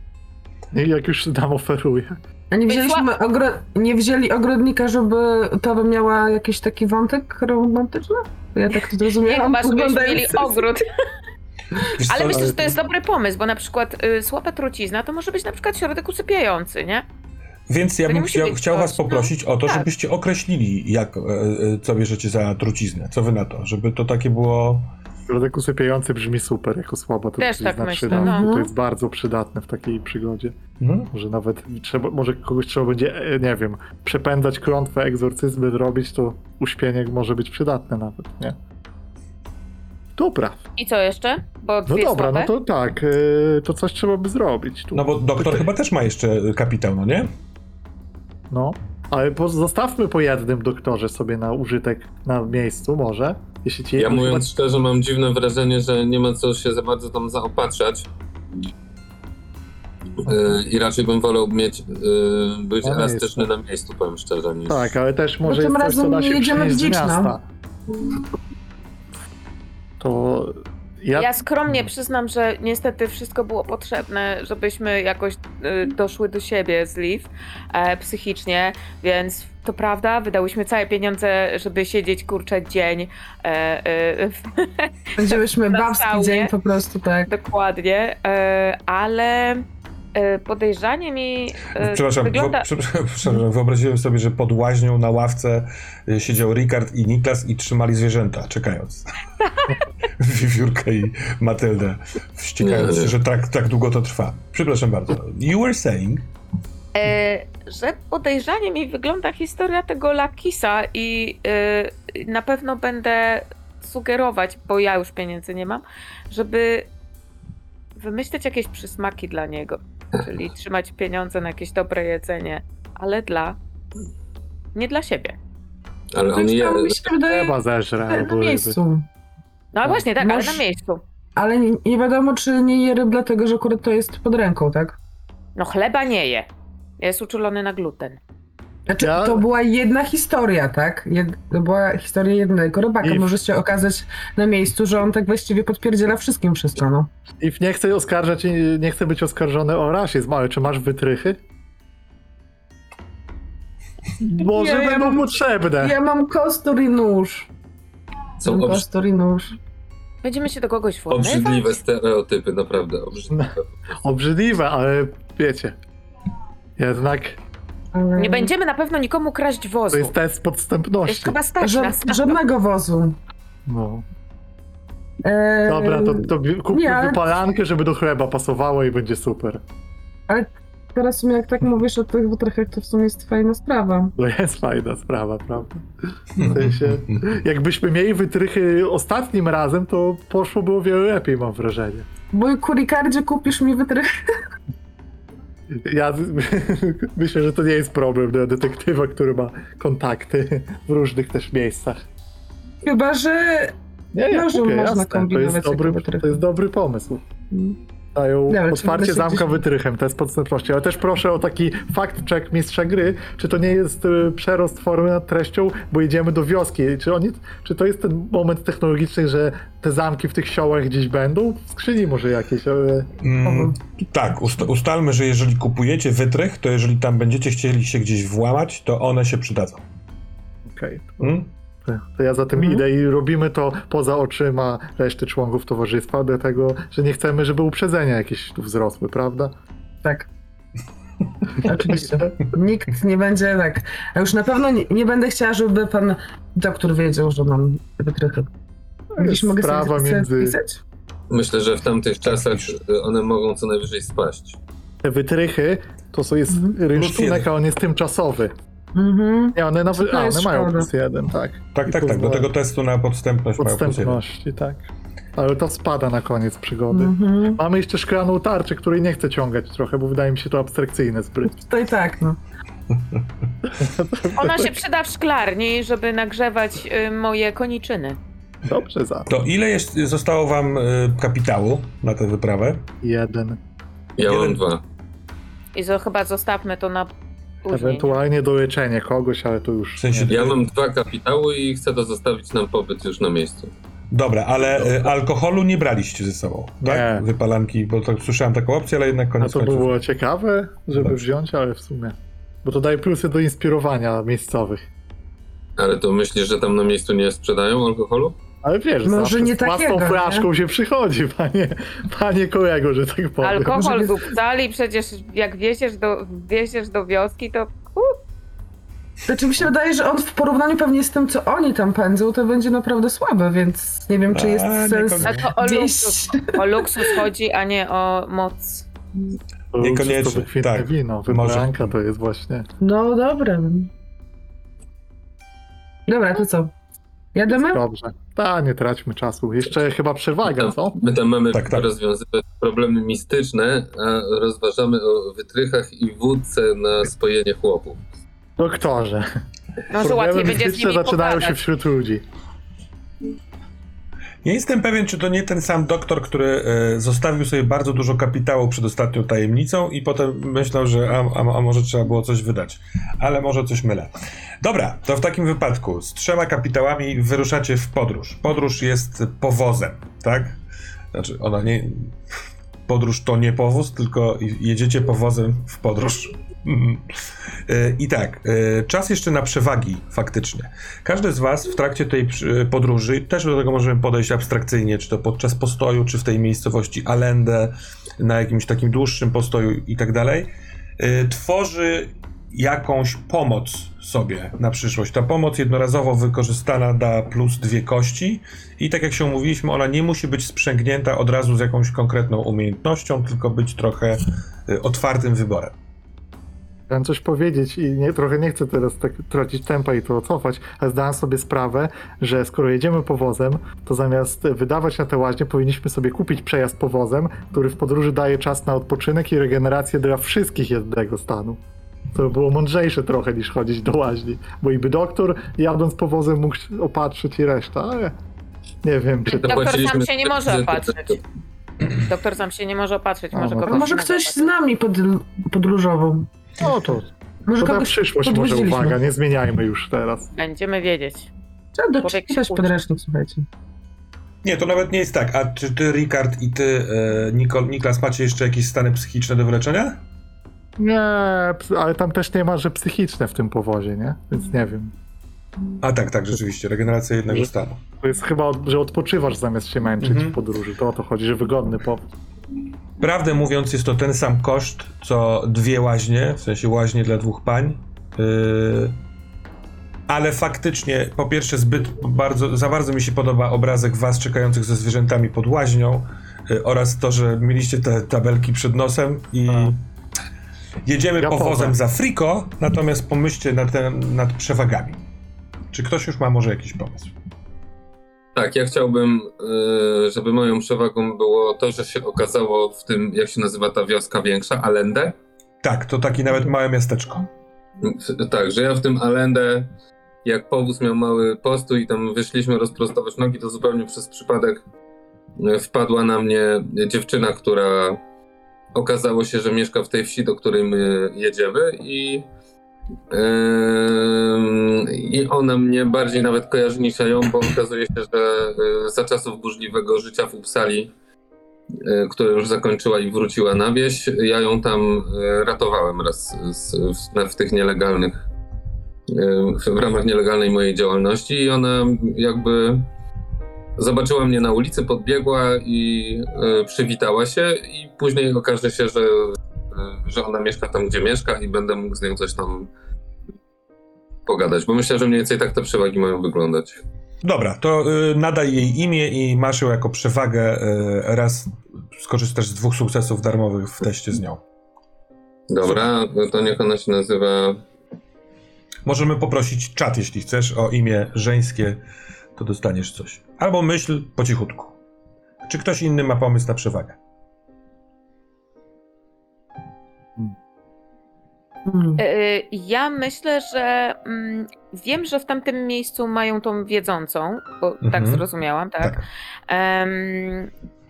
I jak już nam oferuje. A nie wzięliśmy ogro... nie wzięli ogrodnika, żeby Towa miała jakiś taki wątek romantyczny? Ja tak to Nie, zrozumiałam. chyba żebyśmy mieli ogród. Ale myślę, że to jest dobry pomysł, bo na przykład y, słaba trucizna to może być na przykład środek usypiający, nie? Więc ja To nie bym chciał, was no. poprosić o to, Tak. żebyście określili, jak, e, e, co bierzecie za truciznę. Co wy na to? Żeby to takie było... Środek usypiający brzmi super, jako słaba Też tak trucizna myślę, no. To jest bardzo przydatne w takiej przygodzie. Mhm. Może nawet trzeba, może kogoś trzeba będzie, e, nie wiem, przepędzać klątwę, egzorcyzmy robić, to uśpienie może być przydatne nawet, nie? Dobra, I co jeszcze? Bo no dobra, słabe. no to tak, e, to coś trzeba by zrobić. Tu. No bo doktor chyba też ma jeszcze kapitał, no nie? No, ale zostawmy po jednym doktorze sobie na użytek na miejscu może. Jeśli ci Ja mówiąc szczerze, mam dziwne wrażenie, że nie ma co się za bardzo tam zaopatrzać. Yy, I raczej bym wolał mieć, yy, być Na elastyczny na miejscu, powiem szczerze. Niż... Tak, ale też może tym jest coś, co razem da nie się jedziemy w no. miasta. To ja, Ja skromnie przyznam, że niestety wszystko było potrzebne, żebyśmy jakoś y, doszły do siebie z Liv e, psychicznie, więc to prawda, wydałyśmy całe pieniądze, żeby siedzieć kurczę dzień. E, e, Będziemy babski saunie. dzień po prostu, tak. dokładnie, e, ale e, podejrzanie mi e, Przepraszam, wygląda... wo, przepraszam, wyobraziłem sobie, że pod łaźnią na ławce y, siedział Rikard i Niklas i trzymali zwierzęta, czekając. Wiewiórkę i Matyldę, wściekając się, że tak, tak długo to trwa. Przepraszam bardzo. You were saying... E, że podejrzanie mi wygląda historia tego Lakisa i e, na pewno będę sugerować, bo ja już pieniędzy nie mam, żeby wymyśleć jakieś przysmaki dla niego. Czyli trzymać pieniądze na jakieś dobre jedzenie, ale dla. nie dla siebie. Ale on je, chyba zeżre na miejscu. No właśnie, tak, ale na miejscu. Ale nie, nie wiadomo, czy nie je ryb, dlatego że akurat to jest pod ręką, tak? No chleba nie je. Jest uczulony na gluten. Znaczy, Ja- to była jedna historia, tak? Jed, to była historia jednego robaka. I Może się okazać na miejscu, że on tak właściwie podpierdziela wszystkim wszystko, no. I nie chcę oskarżać, i nie chcę być oskarżony o rasizm, ale czy masz wytrychy? Może Nie, ja będą mam- potrzebne. Ja mam kostur i nóż. są Mam obrzy- kostur i nóż. Będziemy się do kogoś włamywać? obrzydliwe stereotypy, naprawdę obrzydliwe. Obrzydliwe, ale wiecie. Jednak. Nie będziemy na pewno nikomu kraść wozu. to jest test Jest podstępności. chyba stać Ża- nas. żadnego wozu. No. Eee, Dobra, to, to kupmy nie, ale- wypalankę, żeby do chleba pasowało i będzie super. Teraz w sumie jak tak mówisz o tych wytrychach, to w sumie jest fajna sprawa. To jest fajna sprawa, prawda? W sensie, jakbyśmy mieli wytrychy ostatnim razem, to poszło o wiele lepiej, mam wrażenie. Mój kurikardzie kupisz mi wytrych. Ja myślę, że to nie jest problem dla detektywa, który ma kontakty w różnych też miejscach. Chyba, że Nie, nie, kupię, można jasne. To kombinować jest, dobry, to jest dobry pomysł. Dają czy otwarcie zamka gdzieś- wytrychem, test podstępności. Ale też proszę o taki fact check mistrza gry, czy to nie jest y, przerost formy nad treścią, bo idziemy do wioski. Czy, oni, czy to jest ten moment technologiczny, że te zamki w tych siołach gdzieś będą? W skrzyni może jakieś, ale... Mm, tak, ust- ustalmy, że jeżeli kupujecie wytrych, to jeżeli tam będziecie chcieli się gdzieś włamać, to one się przydadzą. Okej. Mm? To, to ja za tym Mhm. idę i robimy to poza oczyma reszty członków towarzystwa, dlatego, że nie chcemy, żeby uprzedzenia jakieś tu wzrosły, prawda? tak. Oczywiście. Nikt nie będzie tak. A już na pewno nie, nie będę chciała, żeby pan doktor wiedział, że mam Gdzieś mogę sprawa sobie między... wpisać? Myślę, że w tamtych czasach one mogą co najwyżej spaść. Te wytrychy to są jest Mhm. rynsztunek, a on jest tymczasowy. Mhm. Nie, one nawet. To A, jest one mają plus jeden, tak. Tak, I tak, tak. Do tego testu na podstępność mają plus jeden. Podstępności, tak. Ale to spada na koniec przygody. Mhm. Mamy jeszcze szklaną tarczę, której nie chcę ciągać trochę, bo wydaje mi się to abstrakcyjne zbyt. To i tak, no. Ona się przyda w szklarni, żeby nagrzewać y, moje koniczyny. Dobrze za. To ile jest, zostało wam y, kapitału na tę wyprawę? Jeden. Ja Jeden- mam dwa. I zo, chyba zostawmy to na później. Ewentualnie do leczenia kogoś, ale to W już. sensie, Ja mam dwa kapitały i chcę to zostawić nam pobyt już na miejscu. dobra, ale y, alkoholu nie braliście ze sobą, tak? Nie. Wypalanki, bo to słyszałem taką opcję, ale jednak A koniec to końców. było ciekawe, żeby Dobrze. wziąć, ale w sumie. Bo to daje plusy do inspirowania miejscowych. Ale to myślisz, że tam na miejscu nie sprzedają alkoholu? Ale wiesz, Może nie z własną takiego, flaszką się przychodzi, panie, panie kolego, że tak powiem. Alkohol w upsali, przecież jak wieziesz do, wieziesz do wioski, to Znaczy mi się wydaje, że on w porównaniu pewnie z tym, co oni tam pędzą, to będzie naprawdę słaby, więc nie wiem, czy jest A, sens niekoniecznie. a to o gdzieś... luksus, o luksus chodzi, a nie o moc. Niekoniecznie, To wykwintne tak. wino, Może. wybranka to jest właśnie. No dobra. Dobra, to co? Jademy? Dobrze. Ta, nie traćmy czasu. Jeszcze chyba przewaga, co? My tam mamy Tak, tak. rozwiązywać problemy mistyczne, a rozważamy o wytrychach i wódce na spojenie chłopów. Doktorze. Łatwiej Problemy będzie z mistyczne nimi zaczynają się pogadać. wśród ludzi. Nie jestem pewien, czy to nie ten sam doktor, który e, zostawił sobie bardzo dużo kapitału przed ostatnią tajemnicą i potem myślał, że a, a, a może trzeba było coś wydać. Ale może coś mylę. Dobra, to w takim wypadku z trzema kapitałami wyruszacie w podróż. Podróż jest powozem, tak? Znaczy, ona nie. Podróż to nie powóz, tylko jedziecie powozem w podróż. Mhm. E, I tak, e, czas jeszcze na przewagi faktycznie. Każdy z Was w trakcie tej przy- podróży, też do tego możemy podejść abstrakcyjnie, czy to podczas postoju, czy w tej miejscowości Allende, na jakimś takim dłuższym postoju i tak dalej, tworzy jakąś pomoc sobie na przyszłość. Ta pomoc jednorazowo wykorzystana da plus dwie kości i tak jak się umówiliśmy, ona nie musi być sprzęgnięta od razu z jakąś konkretną umiejętnością, tylko być trochę y, otwartym wyborem. Chciałem coś powiedzieć i nie, trochę nie chcę teraz tak tracić tempa i to cofać, ale zdałem sobie sprawę, że skoro jedziemy powozem, to zamiast wydawać na te łaźnie, powinniśmy sobie kupić przejazd powozem, który w podróży daje czas na odpoczynek i regenerację dla wszystkich jednego stanu. To by było mądrzejsze trochę niż chodzić do łaźni, bo i by doktor jadąc powozem mógł opatrzyć i reszta, ale nie wiem, czy to... Doktor sam się nie może opatrzyć. Doktor sam się nie może opatrzyć, może no to A kogoś może innego ktoś z opatrzyć. nami pod, podróżował? No to, Może to na kogoś przyszłość może uwaga, nie zmieniajmy już teraz. Będziemy wiedzieć. Trzeba Człowiek się doczytać uczy. podręcznik, słuchajcie. Nie, to nawet nie jest tak. A czy ty, Rikard i ty, e, Nikol, Niklas, macie jeszcze jakieś stany psychiczne do wyleczenia? Nie, ale tam też nie ma, że psychiczne w tym powozie, nie? Więc nie wiem. A tak, tak, rzeczywiście. Regeneracja jednego Że- stanu. To jest chyba, że odpoczywasz zamiast się męczyć Mhm. w podróży. To o to chodzi, że wygodny powóz. Prawdę mówiąc, jest to ten sam koszt, co dwie łaźnie, w sensie łaźnie dla dwóch pań. Yy, ale faktycznie, po pierwsze, zbyt bardzo, za bardzo mi się podoba obrazek was czekających ze zwierzętami pod łaźnią yy, oraz to, że mieliście te tabelki przed nosem i A. jedziemy Ja powozem powiem. za friko, natomiast pomyślcie nad, ten, nad przewagami. Czy ktoś już ma może jakiś pomysł? Tak, ja chciałbym, y, żeby moją przewagą było to, że się okazało w tym, jak się nazywa ta wioska większa, Allende. Tak, to takie nawet małe miasteczko. Tak, że ja w tym Allende, jak powóz miał mały postój i tam wyszliśmy rozprostować nogi, to zupełnie przez przypadek y, wpadła na mnie dziewczyna, która okazało się, że mieszka w tej wsi, do której my jedziemy i Ym, I ona mnie bardziej nawet kojarzy niż ją, bo okazuje się, że y, za czasów burzliwego życia w Uppsali, y, które już zakończyła i wróciła na wieś, ja ją tam y, ratowałem raz z, w, w tych nielegalnych, w ramach nielegalnej mojej działalności i ona jakby zobaczyła mnie na ulicy, podbiegła i y, przywitała się i później okaże się, że y, że ona mieszka tam, gdzie mieszka i będę mógł z nią coś tam pogadać, bo myślę, że mniej więcej tak te przewagi mają wyglądać. Dobra, to y, nadaj jej imię i masz ją jako przewagę. Y, raz skorzystasz z dwóch sukcesów darmowych w teście z nią. Dobra, to niech ona się nazywa... Możemy poprosić czat, jeśli chcesz, o imię żeńskie, to dostaniesz coś. Albo myśl po cichutku. Czy ktoś inny ma pomysł na przewagę? Hmm. Y, Ja myślę, że mm, wiem, że w tamtym miejscu mają tą wiedzącą, bo tak Mhm. zrozumiałam, tak? Em,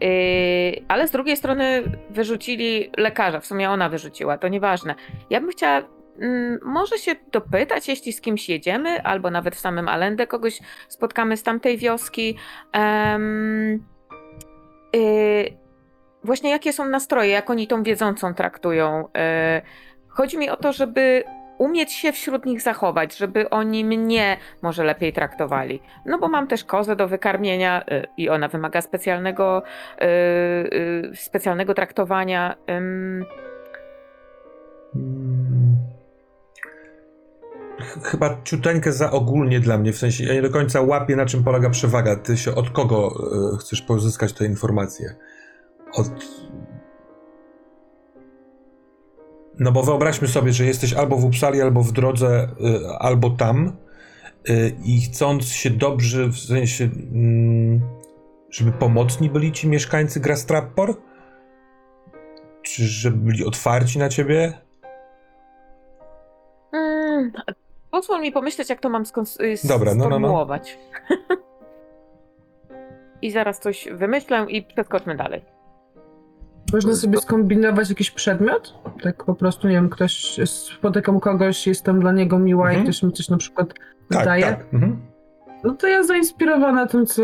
y, ale z drugiej strony wyrzucili lekarza, w sumie ona wyrzuciła, to nieważne. Ja bym chciała może się dopytać, jeśli z kimś jedziemy, albo nawet w samym Allende kogoś spotkamy z tamtej wioski. Y, właśnie jakie są nastroje, jak oni tą wiedzącą traktują. Y, chodzi mi o to, żeby umieć się wśród nich zachować, żeby oni mnie może lepiej traktowali. No bo mam też kozę do wykarmienia y, i ona wymaga specjalnego, specjalnego traktowania. Ch- Chyba ciuteńkę za ogólnie dla mnie, w sensie ja nie do końca łapię na czym polega przewaga. Ty się od kogo y, chcesz pozyskać te informacje? Od... No bo wyobraźmy sobie, że jesteś albo w Uppsali, albo w drodze, y, albo tam y, i chcąc się dobrze, w sensie, mm, żeby pomocni byli ci mieszkańcy Grastrappor? Czy żeby byli otwarci na ciebie? Pozwól mi pomyśleć, jak to mam skons- y, Dobra, no, no, no. sformułować. i zaraz coś wymyślę i przeskoczmy dalej. Można sobie skombinować jakiś przedmiot? Tak po prostu, nie wiem, ktoś, spotykam kogoś, jestem dla niego miła Mhm. i ktoś mi coś na przykład Tak, daje. tak. Mhm. No to ja zainspirowana tym, co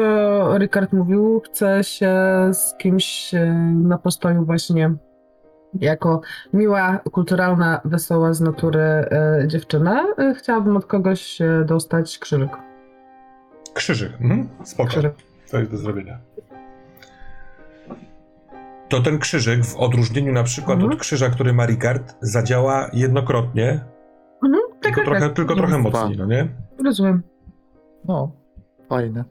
Rykard mówił, chcę się z kimś e, na postoju właśnie jako miła, kulturalna, wesoła z natury e, dziewczyna. E, chciałabym od kogoś e, dostać krzyżyk. Krzyżyk. Mhm. Spoko. krzyżyk. To jest do zrobienia. To ten krzyżyk, w odróżnieniu na przykład Mhm. od krzyża, który ma Ricard, zadziała jednokrotnie, Mhm, tak, tylko tak, trochę, tak. tylko trochę mocniej, no nie? Rozumiem. No, fajne.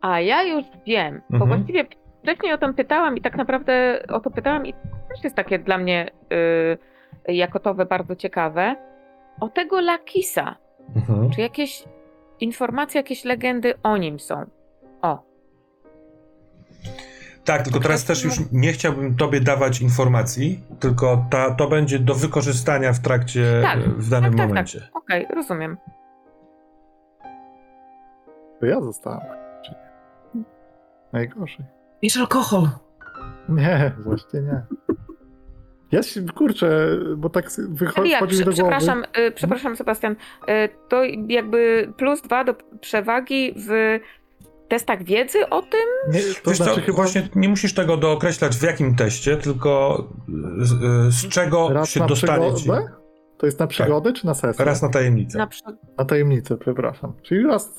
A ja już wiem, bo Mhm. właściwie wcześniej o to pytałam i tak naprawdę o to pytałam i też jest takie dla mnie y, jakotowe bardzo ciekawe. O tego Lakisa. Mhm. Czy jakieś informacje, jakieś legendy o nim są? O, Tak, tylko teraz też już nie chciałbym tobie dawać informacji, tylko ta, to będzie do wykorzystania w trakcie, Tak, w danym tak, tak, momencie. tak. Okej, rozumiem. To ja zostałem. Najgorzej. Jest alkohol. Nie, właśnie nie. Ja się, kurczę, bo tak wychodzi mi prze, do głowy. przepraszam, y, przepraszam Sebastian, y, to jakby plus dwa do przewagi w testach wiedzy o tym? Nie, to Wiesz znaczy co, chyba właśnie nie musisz tego dookreślać w jakim teście, tylko z, z czego raz się dostanie ci. przygodę? To jest na przygodę czy na sesję? Raz na tajemnicę. Na przy... Na tajemnicę, przepraszam. Czyli raz.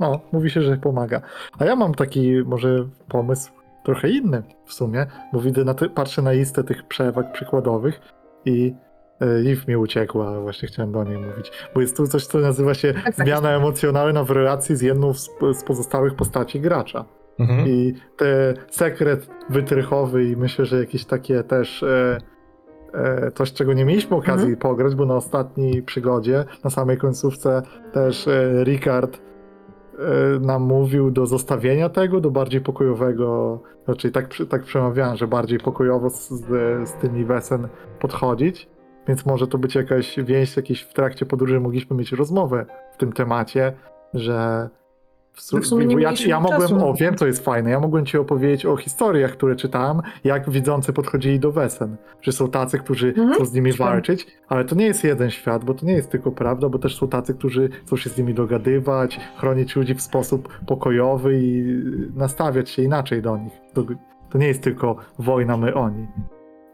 No, mówi się, że pomaga. A ja mam taki może pomysł trochę inny w sumie, bo widzę, na ty, patrzę na listę tych przewag przykładowych i e, Liv mi uciekła, właśnie chciałem do niej mówić. Bo jest tu coś, co nazywa się tak. zmiana emocjonalna w relacji z jedną z, z pozostałych postaci gracza. Mhm. I te sekret wytrychowy i myślę, że jakieś takie też e, e, coś, czego nie mieliśmy okazji Mhm. pograć, bo na ostatniej przygodzie, na samej końcówce też e, Ricard e, nam mówił do zostawienia tego, do bardziej pokojowego, znaczy tak, tak przemawiałem, że bardziej pokojowo z, z, tymi Wesen podchodzić, więc może to być jakaś więź, jakieś w trakcie podróży mogliśmy mieć rozmowę w tym temacie, że w, su- No w sumie nie ja, ja mogłem, czasu o wiem co jest fajne, ja mogłem ci opowiedzieć o historiach, które czytałem, jak widzący podchodzili do Wesen, że są tacy, którzy Mhm, chcą z nimi walczyć, ale to nie jest jeden świat, bo to nie jest tylko prawda, bo też są tacy, którzy chcą się z nimi dogadywać, chronić ludzi w sposób pokojowy i nastawiać się inaczej do nich. To, to nie jest tylko wojna my oni.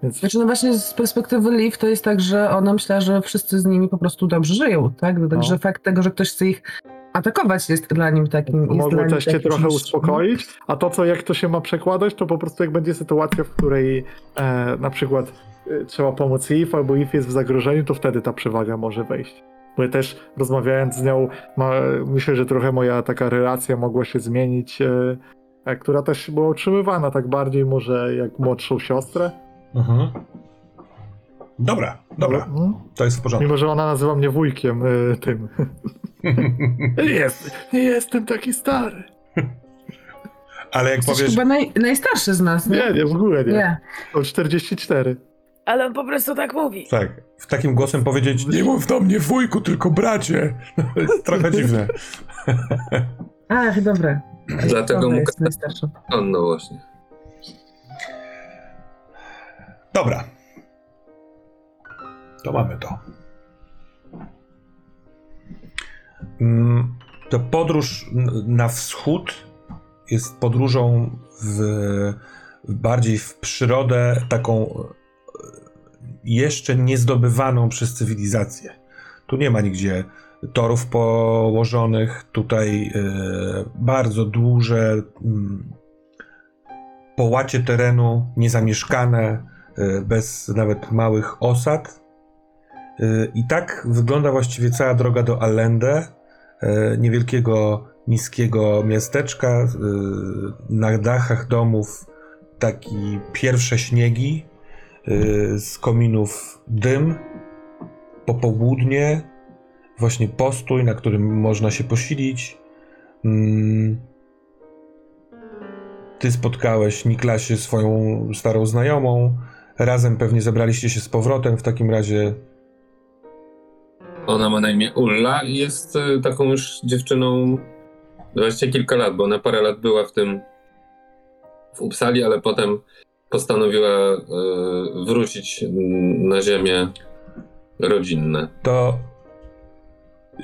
Więc Znaczy, no właśnie z perspektywy Liv to jest tak, że ona myśla, że wszyscy z nimi po prostu dobrze żyją, tak? Także No. fakt tego, że ktoś chce ich atakować jest dla nim takim... mogło też cię trochę czymś- uspokoić, a to, co jak to się ma przekładać, to po prostu jak będzie sytuacja, w której e, na przykład e, trzeba pomóc IF, albo IF jest w zagrożeniu, to wtedy ta przewaga może wejść. Bo ja też rozmawiając z nią, ma, myślę, że trochę moja taka relacja mogła się zmienić, e, e, która też była utrzymywana tak bardziej może jak młodszą siostrę. Mhm. Dobra, dobra, Mhm. to jest w porządku. Mimo, że ona nazywa mnie wujkiem e, tym. Nie, jest, nie jestem taki stary. Ale jak Jesteś powiesz, chyba naj, najstarszy z nas, nie? Nie, nie, w ogóle nie. Nie. Od 44. Ale on po prostu tak mówi. tak, w takim głosem powiedzieć, nie mów do mnie wujku, tylko bracie, to jest trochę dziwne. Ach, dobra. Dlatego mu jest najstarszy. No, no właśnie. Dobra. To mamy to. Mm, To podróż na wschód jest podróżą w, bardziej w przyrodę, taką e, jeszcze niezdobywaną przez cywilizację. Tu nie ma nigdzie torów położonych, tutaj e, bardzo duże mm, połacie terenu, niezamieszkane, y, bez nawet małych osad. Y, I tak wygląda właściwie cała droga do Allende, y, niewielkiego, niskiego miasteczka. y, Na dachach domów taki pierwsze śniegi, z kominów dym, popołudnie, właśnie postój, na którym można się posilić. Mm, ty spotkałeś, Niklasie, swoją starą znajomą. Razem pewnie zebraliście się z powrotem. W takim razie Ona ma na imię Ulla i jest y, taką już dziewczyną Dwadzieścia kilka lat, bo ona parę lat była w tym w Uppsali, ale potem postanowiła e, wrócić mm, na ziemię rodzinne. To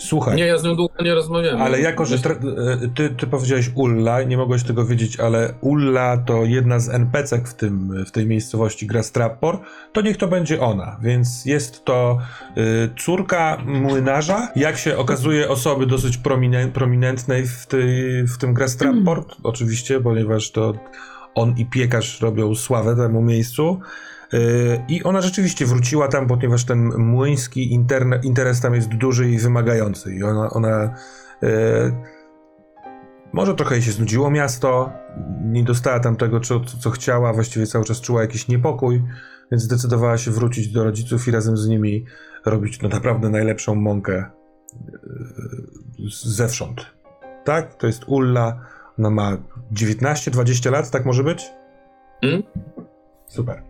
słuchaj. Nie, ja z nią długo nie rozmawiałem. Ale jako, że tra- e, ty, ty powiedziałeś Ulla, nie mogłeś tego wiedzieć, ale Ulla to jedna z NPC w, tym, w tej miejscowości gra Strappor, to niech to będzie ona. Więc jest to y, córka młynarza, jak się okazuje osoby dosyć prominen- prominentnej w, tej, w tym gra Strappor, oczywiście, ponieważ to on i piekarz robią sławę temu miejscu. Y, I ona rzeczywiście wróciła tam, ponieważ ten młyński interne- interes tam jest duży i wymagający. I ona, ona y, może trochę jej się znudziło miasto, nie dostała tam tego, co, co, chciała, właściwie cały czas czuła jakiś niepokój, więc zdecydowała się wrócić do rodziców i razem z nimi robić no, naprawdę najlepszą mąkę y, zewsząd. Tak? To jest Ulla. Ona ma 19-20 lat, tak może być? Mm? Super.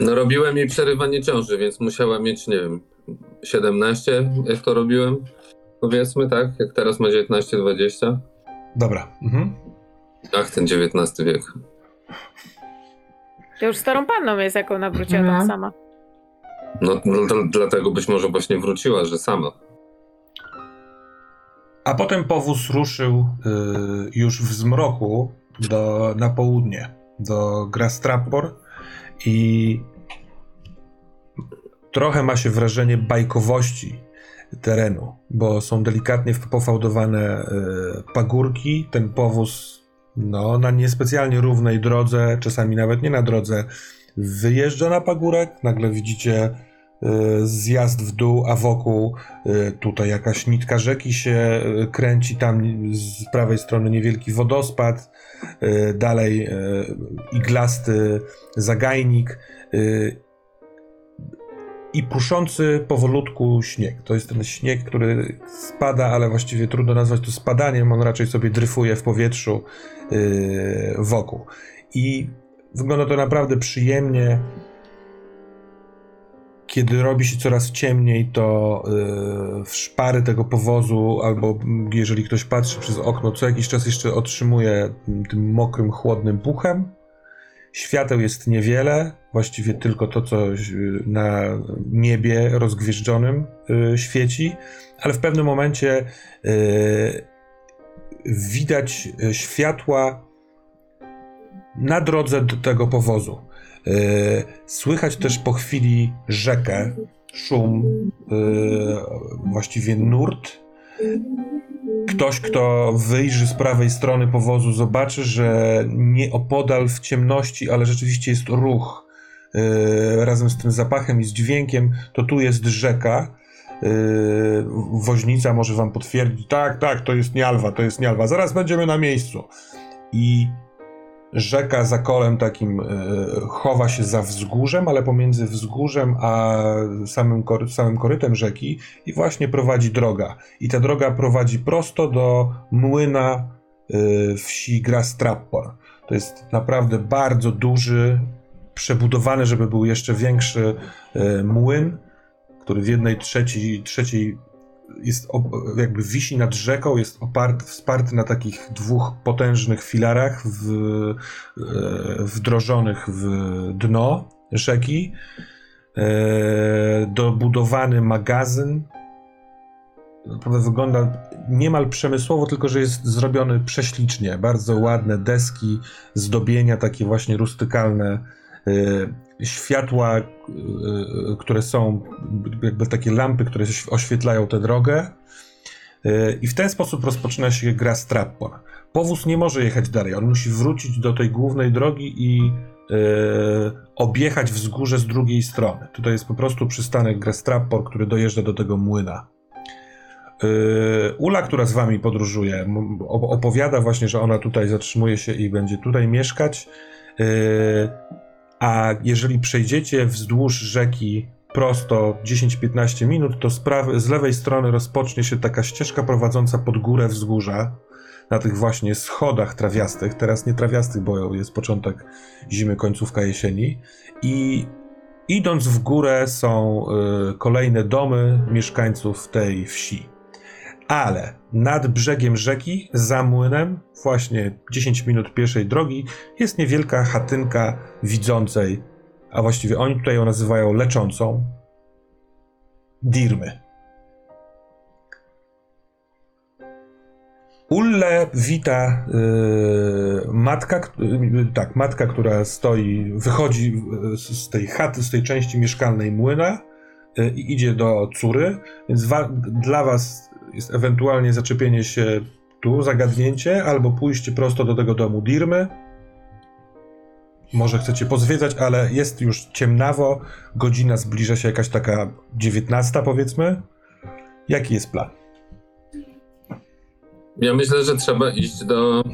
No robiłem jej przerywanie ciąży, więc musiała mieć, nie wiem, 17, jak to robiłem. Powiedzmy, tak? Jak teraz ma 19-20. Dobra. Mhm. Ach, ten XIX wiek. To już starą panną jest, jak ona wróciła tam Mhm. sama. No dl- dlatego być może właśnie wróciła, że sama. A potem powóz ruszył y, już w zmroku do, na południe, do Grastrappor i trochę ma się wrażenie bajkowości terenu, bo są delikatnie pofałdowane y, pagórki, ten powóz no, na niespecjalnie równej drodze, czasami nawet nie na drodze, wyjeżdża na pagórek, nagle widzicie y, zjazd w dół, a wokół y, tutaj jakaś nitka rzeki się kręci, tam z prawej strony niewielki wodospad, dalej y, iglasty zagajnik y, i puszący powolutku śnieg. To jest ten śnieg, który spada, ale właściwie trudno nazwać to spadaniem, on raczej sobie dryfuje w powietrzu wokół. I wygląda to naprawdę przyjemnie. Kiedy robi się coraz ciemniej, to yy, szpary tego powozu, albo jeżeli ktoś patrzy przez okno, co jakiś czas jeszcze otrzymuje tym mokrym, chłodnym puchem. Świateł jest niewiele, właściwie tylko to, co yy, na niebie rozgwieżdżonym yy, świeci, ale w pewnym momencie yy, widać światła na drodze do tego powozu. Yy, Słychać też po chwili rzekę, szum, yy, właściwie nurt. Ktoś, kto wyjrzy z prawej strony powozu, zobaczy, że nieopodal w ciemności, ale rzeczywiście jest ruch yy, razem z tym zapachem i z dźwiękiem, to tu jest rzeka. Woźnica może wam potwierdzić, tak, tak, to jest Nialwa, to jest Nialwa, zaraz będziemy na miejscu. I rzeka za kolem takim e, chowa się za wzgórzem, ale pomiędzy wzgórzem a samym, kory, samym korytem rzeki i właśnie prowadzi droga. I ta droga prowadzi prosto do młyna e, wsi Grastrappor. To jest naprawdę bardzo duży, przebudowany, żeby był jeszcze większy e, młyn, który w jednej trzeciej, trzeciej jest jakby wisi nad rzeką, jest oparty, wsparty na takich dwóch potężnych filarach w, e, wdrożonych w dno rzeki. E, dobudowany magazyn. Naprawdę wygląda niemal przemysłowo, tylko że jest zrobiony prześlicznie. Bardzo ładne deski, zdobienia takie właśnie rustykalne. E, Światła, e, które są jakby takie lampy, które oświetlają tę drogę. E, I w ten sposób rozpoczyna się gra Strappor. Powóz nie może jechać dalej, on musi wrócić do tej głównej drogi i e, objechać wzgórze z drugiej strony. Tutaj jest po prostu przystanek Grastrappor, który dojeżdża do tego młyna. E, Ula, która z wami podróżuje, opowiada właśnie, że ona tutaj zatrzymuje się i będzie tutaj mieszkać. A jeżeli przejdziecie wzdłuż rzeki prosto 10-15 minut, to z, prawej, z lewej strony rozpocznie się taka ścieżka prowadząca pod górę wzgórza. Na tych właśnie schodach trawiastych, teraz nie trawiastych, bo jest początek zimy, końcówka jesieni. I idąc w górę są y, kolejne domy mieszkańców tej wsi. Ale nad brzegiem rzeki, za młynem, właśnie 10 minut pieszej drogi, jest niewielka chatynka widzącej, a właściwie oni tutaj ją nazywają leczącą, Dirmy. Ulle wita y, matka, k- y, tak, matka, która stoi, wychodzi y, z tej chaty, z tej części mieszkalnej młyna y, i idzie do córy, więc dla was jest ewentualnie zaczepienie się tu, zagadnięcie, albo pójście prosto do tego domu Dirmy. Może chcecie pozwiedzać, ale jest już ciemnawo, godzina zbliża się jakaś taka 19 powiedzmy. Jaki jest plan? Ja myślę, że trzeba iść do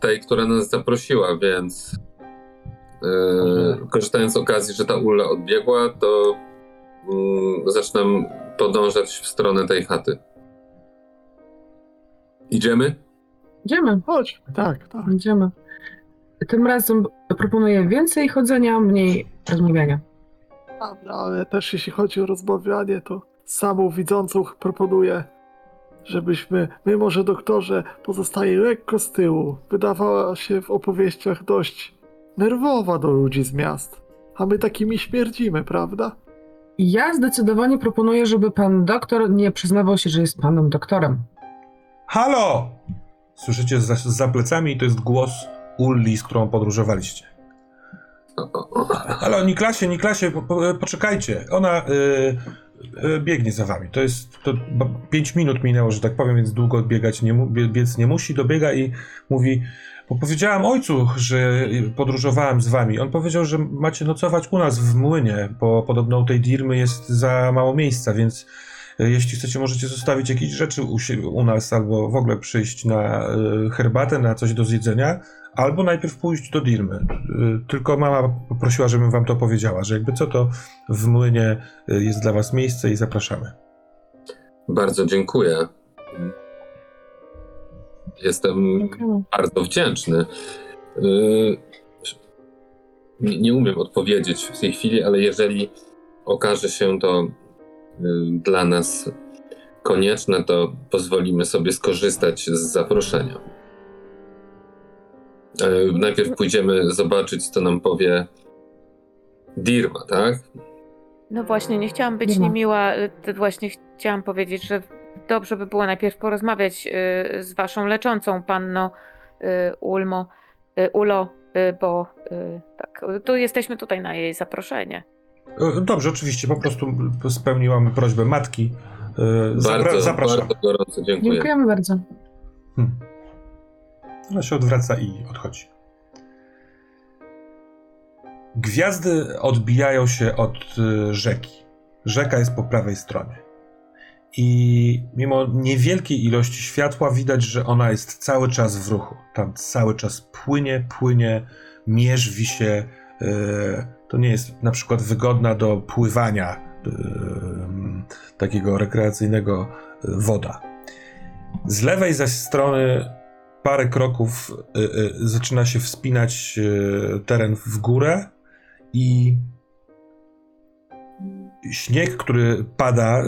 tej, która nas zaprosiła, więc yy, korzystając z okazji, że ta Ulla odbiegła, to yy, zaczynam podążać w stronę tej chaty. Idziemy? Idziemy, Chodźmy, tak, tak. idziemy. Tym razem proponuję więcej chodzenia, mniej rozmawiania. Dobra, ale też jeśli chodzi o rozmawianie, to samą widzącą proponuję, żebyśmy, mimo że doktorze pozostaje lekko z tyłu, wydawała się w opowieściach dość nerwowa do ludzi z miast. A my takimi śmierdzimy, prawda? Ja zdecydowanie proponuję, żeby pan doktor nie przyznawał się, że jest panem doktorem. Halo! Słyszycie za, za plecami i to jest głos Ulli, z którą podróżowaliście. Halo, Niklasie, Niklasie, po, po, poczekajcie. Ona y, y, biegnie za wami. To jest. To 5 minut minęło, że tak powiem, więc długo biegać nie, biec nie musi. Dobiega i mówi. Bo powiedziałam ojcu, że podróżowałem z wami. On powiedział, że macie nocować u nas w młynie, bo podobno u tej dirmy jest za mało miejsca, więc jeśli chcecie, możecie zostawić jakieś rzeczy u, u nas, albo w ogóle przyjść na y, herbatę, na coś do zjedzenia, albo najpierw pójść do dirmy. Y, Tylko mama poprosiła, żebym wam to powiedziała, że jakby co to w młynie jest dla was miejsce i zapraszamy. Bardzo dziękuję. Jestem Dziękujemy. bardzo wdzięczny. Nie, nie umiem odpowiedzieć w tej chwili, ale jeżeli okaże się to dla nas konieczne, to pozwolimy sobie skorzystać z zaproszenia. Yy, Najpierw pójdziemy zobaczyć, co nam powie Dirma, tak? No właśnie, nie chciałam być Nie ma. niemiła, y, właśnie chciałam powiedzieć, że dobrze by było najpierw porozmawiać y, z waszą leczącą panno y, Ulmo, y, Ulo, y, bo y, tak, tu jesteśmy tutaj na jej zaproszenie. Y, Dobrze, oczywiście, po prostu spełniłam prośbę matki. Zapra- Bardzo, zapraszam. bardzo gorąco dziękuję. Dziękujemy bardzo. Hmm. Ona się odwraca i odchodzi. Gwiazdy odbijają się od y, rzeki. Rzeka jest po prawej stronie. I mimo niewielkiej ilości światła widać, że ona jest cały czas w ruchu. Tam cały czas płynie, płynie, mierzwi się. y, To nie jest na przykład wygodna do pływania y, takiego rekreacyjnego y, woda. Z lewej zaś strony parę kroków y, zaczyna się wspinać teren w górę i śnieg, który pada,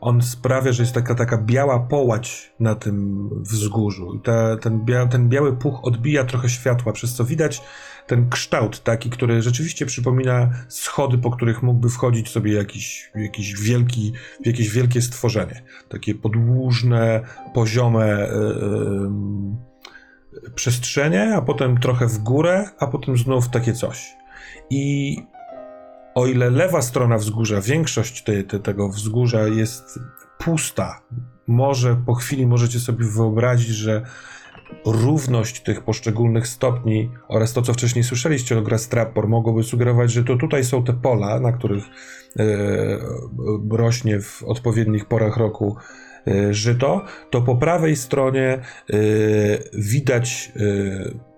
on sprawia, że jest taka, taka biała połać na tym wzgórzu. I ta, ten, bia, ten biały puch odbija trochę światła, przez co widać ten kształt taki, który rzeczywiście przypomina schody, po których mógłby wchodzić sobie jakiś, jakiś wielki, jakieś wielkie stworzenie. Takie podłużne, poziome y, y, przestrzenie, a potem trochę w górę, a potem znów takie coś. I o ile lewa strona wzgórza, większość te, te, tego wzgórza jest pusta, może po chwili możecie sobie wyobrazić, że równość tych poszczególnych stopni oraz to, co wcześniej słyszeliście o Grastrapor, mogłoby sugerować, że to tutaj są te pola, na których e, rośnie w odpowiednich porach roku e, żyto, to po prawej stronie e, widać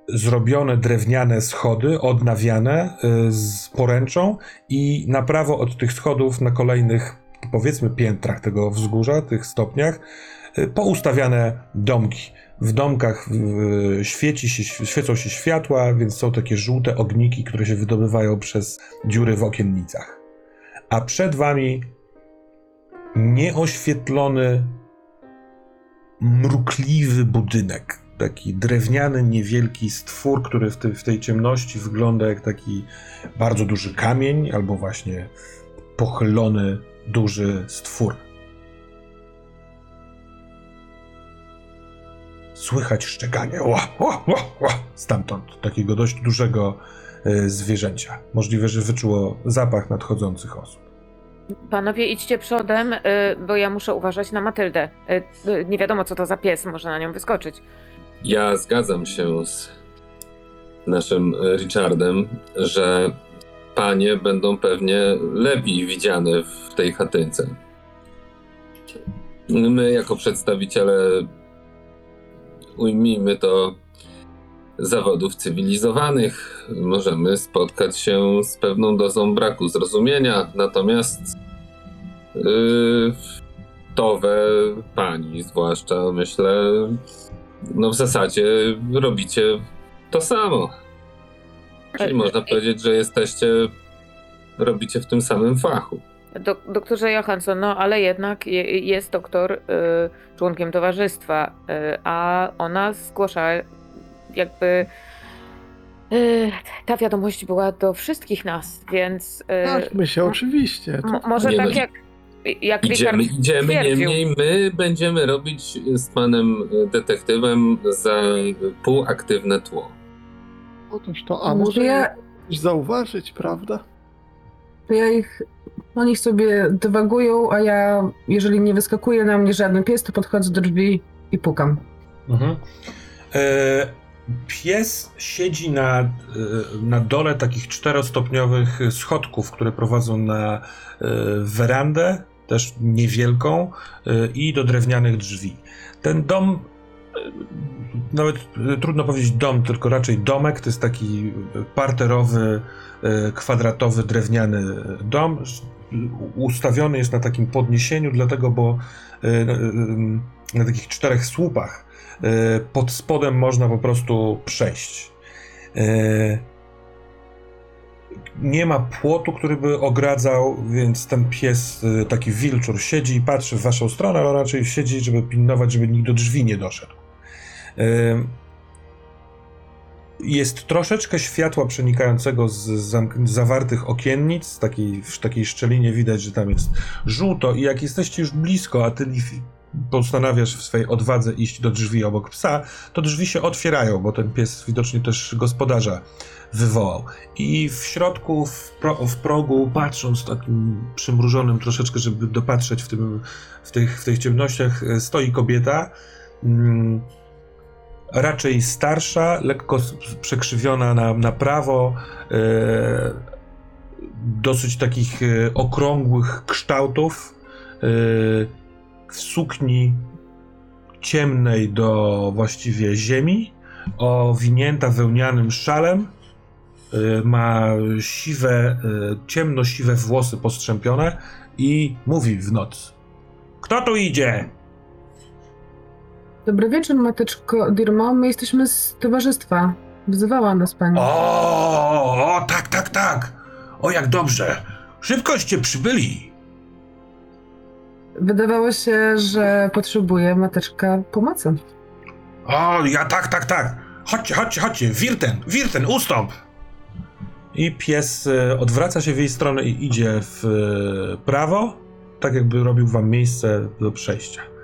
zrobione drewniane schody, odnawiane z poręczą i na prawo od tych schodów na kolejnych powiedzmy piętrach tego wzgórza, tych stopniach, poustawiane domki. W domkach świeci się, świecą się światła, więc są takie żółte ogniki, które się wydobywają przez dziury w okiennicach. A przed wami nieoświetlony mrukliwy budynek. Taki drewniany, niewielki stwór, który w, tej- w tej ciemności wygląda jak taki bardzo duży kamień, albo właśnie pochylony, duży stwór. Słychać szczekanie ła, ła, ła, ła, stamtąd, takiego dość dużego e, zwierzęcia. Możliwe, że wyczuło zapach nadchodzących osób. Panowie, idźcie przodem, y, bo ja muszę uważać na Matyldę. Y, y, Nie wiadomo, co to za pies, może na nią wyskoczyć. Ja zgadzam się z naszym Richardem, że panie będą pewnie lepiej widziane w tej chatynce. My, jako przedstawiciele, ujmijmy to, zawodów cywilizowanych, możemy spotkać się z pewną dozą braku zrozumienia, natomiast yy, towe pani, zwłaszcza, myślę, no w zasadzie robicie to samo. Czyli E, można e, powiedzieć, że jesteście, robicie w tym samym fachu. Dok- doktorze Johansson, no ale jednak je- jest doktor y, członkiem towarzystwa, y, a ona zgłasza jakby. Y, ta wiadomość była do wszystkich nas, więc. Y, Tak, my się oczywiście. m- może Nie tak jak. Jak Idziemy, Richard idziemy, twierdził. niemniej my będziemy robić z panem detektywem za półaktywne tło. Otóż to, a Może ja- zauważyć, prawda? To ja ich, oni sobie dywagują, a ja, jeżeli nie wyskakuje na mnie żaden pies, to podchodzę do drzwi i pukam. Mhm. E, pies siedzi na, e, na dole takich czterostopniowych schodków, które prowadzą na e, werandę, też niewielką, e, i do drewnianych drzwi. Ten dom, nawet trudno powiedzieć dom, tylko raczej domek, to jest taki parterowy, kwadratowy, drewniany dom. Ustawiony jest na takim podniesieniu, dlatego, bo e, e, na takich czterech słupach e, pod spodem można po prostu przejść. E, Nie ma płotu, który by ogradzał, więc ten pies, e, taki wilczur, siedzi i patrzy w waszą stronę, ale raczej siedzi, żeby pilnować, żeby nikt do drzwi nie doszedł. Jest troszeczkę światła przenikającego z zawartych okiennic, takiej, w takiej szczelinie widać, że tam jest żółto i jak jesteście już blisko, a ty postanawiasz w swojej odwadze iść do drzwi obok psa, to drzwi się otwierają, bo ten pies widocznie też gospodarza wywołał. I w środku, w, pro, w progu, patrząc takim przymrużonym troszeczkę, żeby dopatrzeć w, tym, w, tych, w tych ciemnościach, stoi kobieta. Mm, raczej starsza, lekko przekrzywiona na, na prawo, e, dosyć takich e, okrągłych kształtów, e, w sukni ciemnej do właściwie ziemi, owinięta wełnianym szalem, ma siwe, ciemno-siwe włosy postrzępione i mówi w nocy. Kto tu idzie? Dobry wieczór, mateczko Dirmo. My jesteśmy z towarzystwa. Wzywała nas pani. O, o, tak, tak, tak. O, jak dobrze. Szybkoście przybyli. Wydawało się, że potrzebuje mateczka pomocy. O, ja tak, tak, tak. Chodźcie, chodźcie, chodźcie. Wirten, Wirten, ustąp. I pies e, odwraca się w jej stronę i idzie w e, prawo, tak jakby robił wam miejsce do przejścia.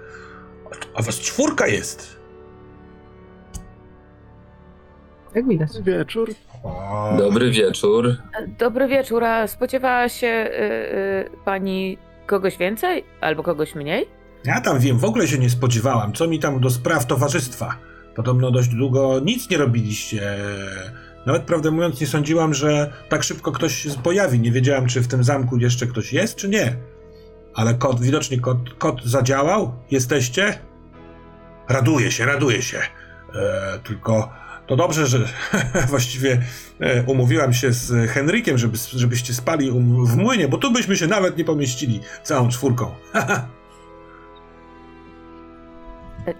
A was czwórka jest. Jak widać. Wieczór. Dobry wieczór. Dobry wieczór, a spodziewała się y, y, pani kogoś więcej albo kogoś mniej? Ja tam wiem, w ogóle się nie spodziewałam. Co mi tam do spraw towarzystwa? Podobno dość długo nic nie robiliście. Nawet prawdę mówiąc, nie sądziłam, że tak szybko ktoś się pojawi. Nie wiedziałam, czy w tym zamku jeszcze ktoś jest, czy nie. Ale widocznie kot, kot zadziałał. Jesteście? Raduję się, raduję się. E, tylko to dobrze, że właściwie e, umówiłam się z Henrykiem, żeby, żebyście spali w młynie, bo tu byśmy się nawet nie pomieścili całą czwórką.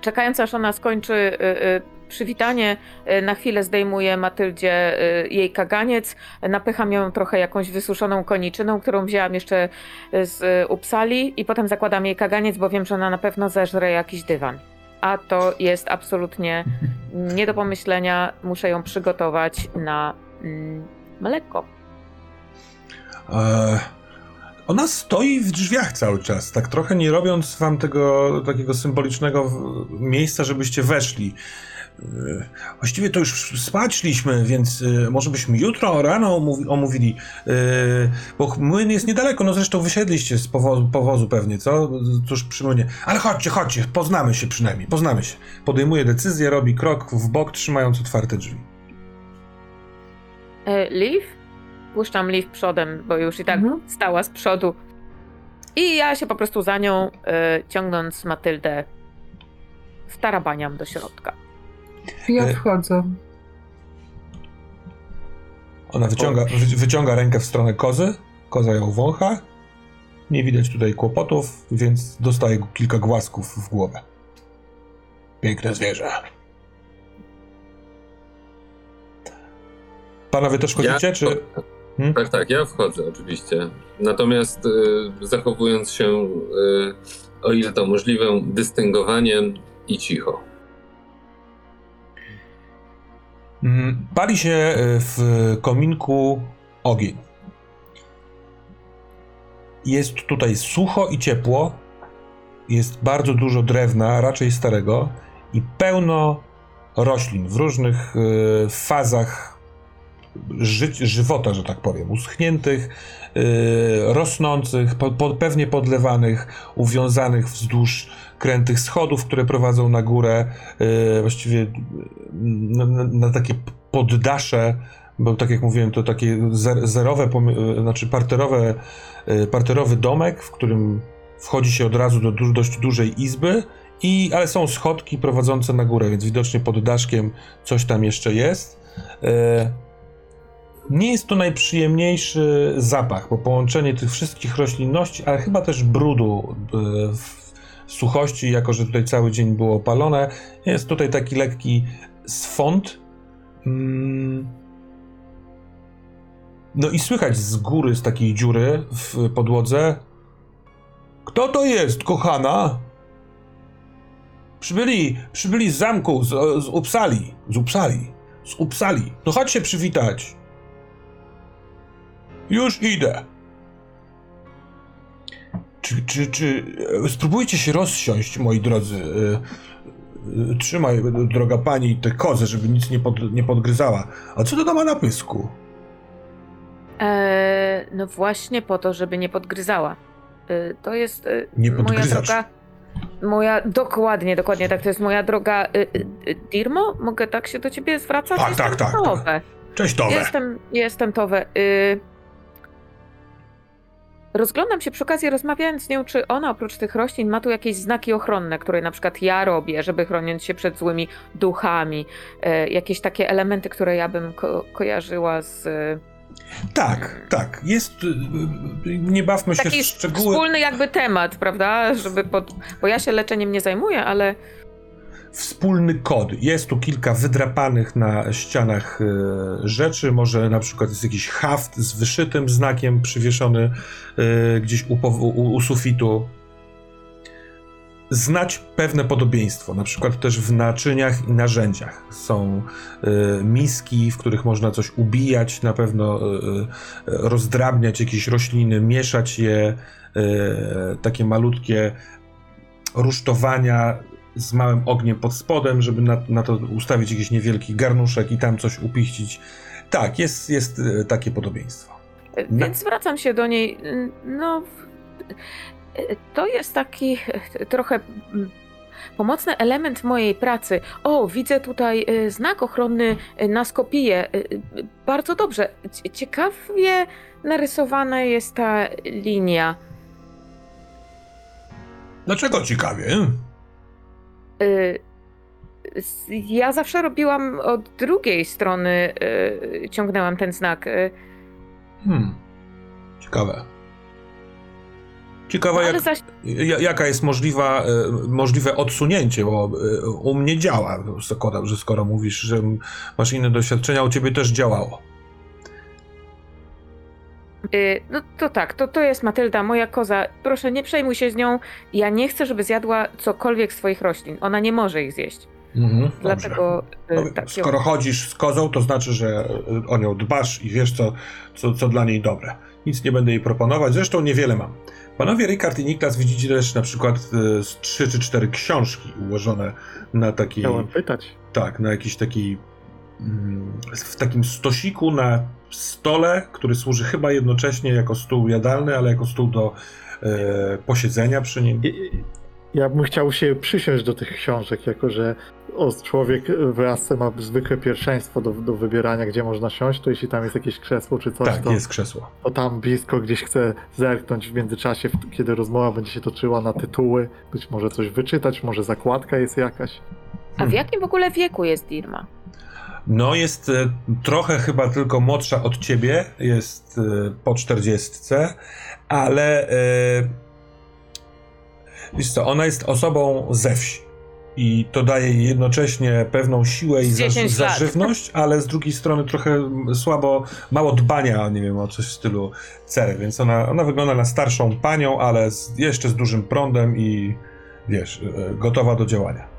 Czekając aż ona skończy y, y, przywitanie, y, na chwilę zdejmuję Matyldzie y, jej kaganiec, napycham ją trochę jakąś wysuszoną koniczyną, którą wzięłam jeszcze z y, Upsali i potem zakładam jej kaganiec, bo wiem, że ona na pewno zeżre jakiś dywan. a to jest absolutnie nie do pomyślenia. Muszę ją przygotować na mm, mleko. E, ona stoi w drzwiach cały czas, tak trochę nie robiąc wam tego takiego symbolicznego miejsca, żebyście weszli. E, Właściwie to już spać szliśmy, więc e, może byśmy jutro rano omówi- omówili, e, bo młyn jest niedaleko, no zresztą wysiedliście z powozu, powozu pewnie, co? Tuż przy młynie. Ale chodźcie, chodźcie, poznamy się przynajmniej, poznamy się. Podejmuje decyzję, robi krok w bok, trzymając otwarte drzwi. E, Liv? Puszczam Liv przodem, bo już i tak Mhm. stała z przodu. I ja się po prostu za nią, e, ciągnąc Matyldę, wtarabaniam do środka. Ja E, wchodzę. Ona wyciąga, wy, wyciąga rękę w stronę kozy, koza ją wącha. Nie widać tutaj kłopotów, więc dostaje kilka głasków w głowę. Piękne zwierzę. Panowie też chodzicie, czy... Hmm? Tak, tak, ja wchodzę oczywiście. Natomiast y, zachowując się, y, o ile to możliwe, dystyngowanie i cicho. Pali się y, w kominku ogień. Jest tutaj sucho i ciepło. Jest bardzo dużo drewna, raczej starego, i pełno roślin w różnych y, fazach ży żywota, że tak powiem. Uschniętych, y, rosnących, po, po, pewnie podlewanych, uwiązanych wzdłuż krętych schodów, które prowadzą na górę. y, właściwie y, na, na, takie poddasze, bo tak jak mówiłem, to takie zer, zerowe, y, znaczy parterowe, y, parterowy domek, w którym wchodzi się od razu do du- dość dużej izby, i, ale są schodki prowadzące na górę, więc widocznie pod daszkiem coś tam jeszcze jest. E, Nie jest to najprzyjemniejszy zapach, bo połączenie tych wszystkich roślinności, ale chyba też brudu, e, w suchości, jako że tutaj cały dzień było opalone, jest tutaj taki lekki swąd. Mm. No i słychać z góry, z takiej dziury w podłodze. Kto to jest, kochana? Przybyli, przybyli z zamku, z, z Upsali. Z Upsali. Z Upsali. No chodź się przywitać. Już idę. Czy, czy, czy... e, Spróbujcie się rozsiąść, moi drodzy. E, e, Trzymaj, droga pani, tę kozę, żeby nic nie, pod, nie podgryzała. A co to ma na pysku? E, no właśnie po to, żeby nie podgryzała. E, to jest e, Nie moja droga. Moja, dokładnie, dokładnie tak, to jest moja droga. E, e, Dirmo, mogę tak się do ciebie zwracać? Tak, Jestem tak, tak, Towe. Cześć, Towe. Jestem, jestem Towe. Y... Rozglądam się przy okazji, rozmawiając z nią, czy ona oprócz tych roślin ma tu jakieś znaki ochronne, które na przykład ja robię, żeby chronić się przed złymi duchami. E, jakieś takie elementy, które ja bym ko- kojarzyła z. e, Tak, tak. Jest... y, Nie bawmy się Taki w szczegóły. wspólny jakby temat, prawda? Żeby pod... Bo ja się leczeniem nie zajmuję, ale. Wspólny kod. Jest tu kilka wydrapanych na ścianach e, rzeczy. Może na przykład jest jakiś haft z wyszytym znakiem przywieszony e, gdzieś u, u, u sufitu. Znać pewne podobieństwo, na przykład też w naczyniach i narzędziach. Są e, miski, w których można coś ubijać, na pewno rozdrabniać jakieś rośliny, mieszać je, takie malutkie rusztowania z małym ogniem pod spodem, żeby na, na to ustawić jakiś niewielki garnuszek i tam coś upichcić. Tak, jest, jest e, takie podobieństwo. e, No. Więc zwracam się do niej. No. e, To jest taki e, trochę. mm, Pomocny element mojej pracy. O, widzę tutaj e, znak ochronny e, na skopiję. E, e, Bardzo dobrze. Cie- Ciekawie narysowana jest ta linia. Dlaczego ciekawie? Y, Ja zawsze robiłam od drugiej strony, y, ciągnęłam ten znak. y, Hmm. Ciekawe. Ciekawe, Ale jak, zaś ja- jaka jest możliwa, możliwe odsunięcie, bo u mnie działa. Zakładam, że skoro mówisz, że masz inne doświadczenia, u ciebie też działało. Y, no to tak, to, to jest Matylda, moja koza. Proszę, nie przejmuj się z nią. Ja nie chcę, żeby zjadła cokolwiek z twoich roślin. Ona nie może ich zjeść. Mhm. Dlatego y, No, tak ją- skoro chodzisz z kozą, to znaczy, że y, o nią dbasz i wiesz, co, co, co dla niej dobre. Nic nie będę jej proponować, zresztą niewiele mam. Panowie Rikard i Niklas widzicie też na przykład z trzy czy cztery książki ułożone na takiej, Chciałem pytać. tak, na jakiś taki, mm, w takim stosiku na stole, który służy chyba jednocześnie jako stół jadalny, ale jako stół do e, posiedzenia przy nim. Ja bym chciał się przysiąść do tych książek, jako że o, człowiek w lasce ma zwykłe pierwszeństwo do, do wybierania, gdzie można siąść, to jeśli tam jest jakieś krzesło czy coś, Tak, to, jest krzesło. to tam blisko gdzieś chcę zerknąć w międzyczasie, kiedy rozmowa będzie się toczyła na tytuły, być może coś wyczytać, może zakładka jest jakaś. A w jakim w ogóle wieku jest Dirma? No, jest e, trochę chyba tylko młodsza od ciebie, jest e, po czterdziestce, ale e, wiesz co, ona jest osobą ze wsi. I to daje jej jednocześnie pewną siłę i Z za, 10 lat. zażywność, ale z drugiej strony trochę słabo, mało dbania, nie wiem, o coś w stylu cery, więc ona, ona wygląda na starszą panią, ale z, jeszcze z dużym prądem i wiesz, gotowa do działania.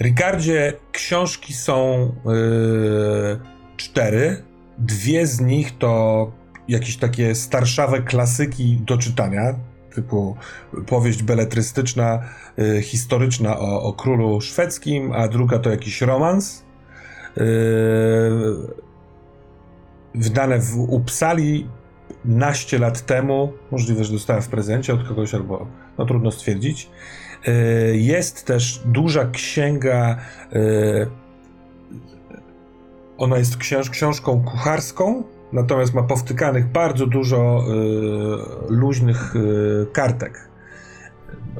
Ricardzie, książki są yy, cztery. Dwie z nich to jakieś takie starszawe klasyki do czytania, typu powieść beletrystyczna, yy, historyczna o, o królu szwedzkim, a druga to jakiś romans. Yy, wydane w Uppsali naście lat temu. Możliwe, że dostałem w prezencie od kogoś, albo no trudno stwierdzić. Y, Jest też duża księga. y, Ona jest książ książką kucharską, natomiast ma powtykanych bardzo dużo y, luźnych kartek.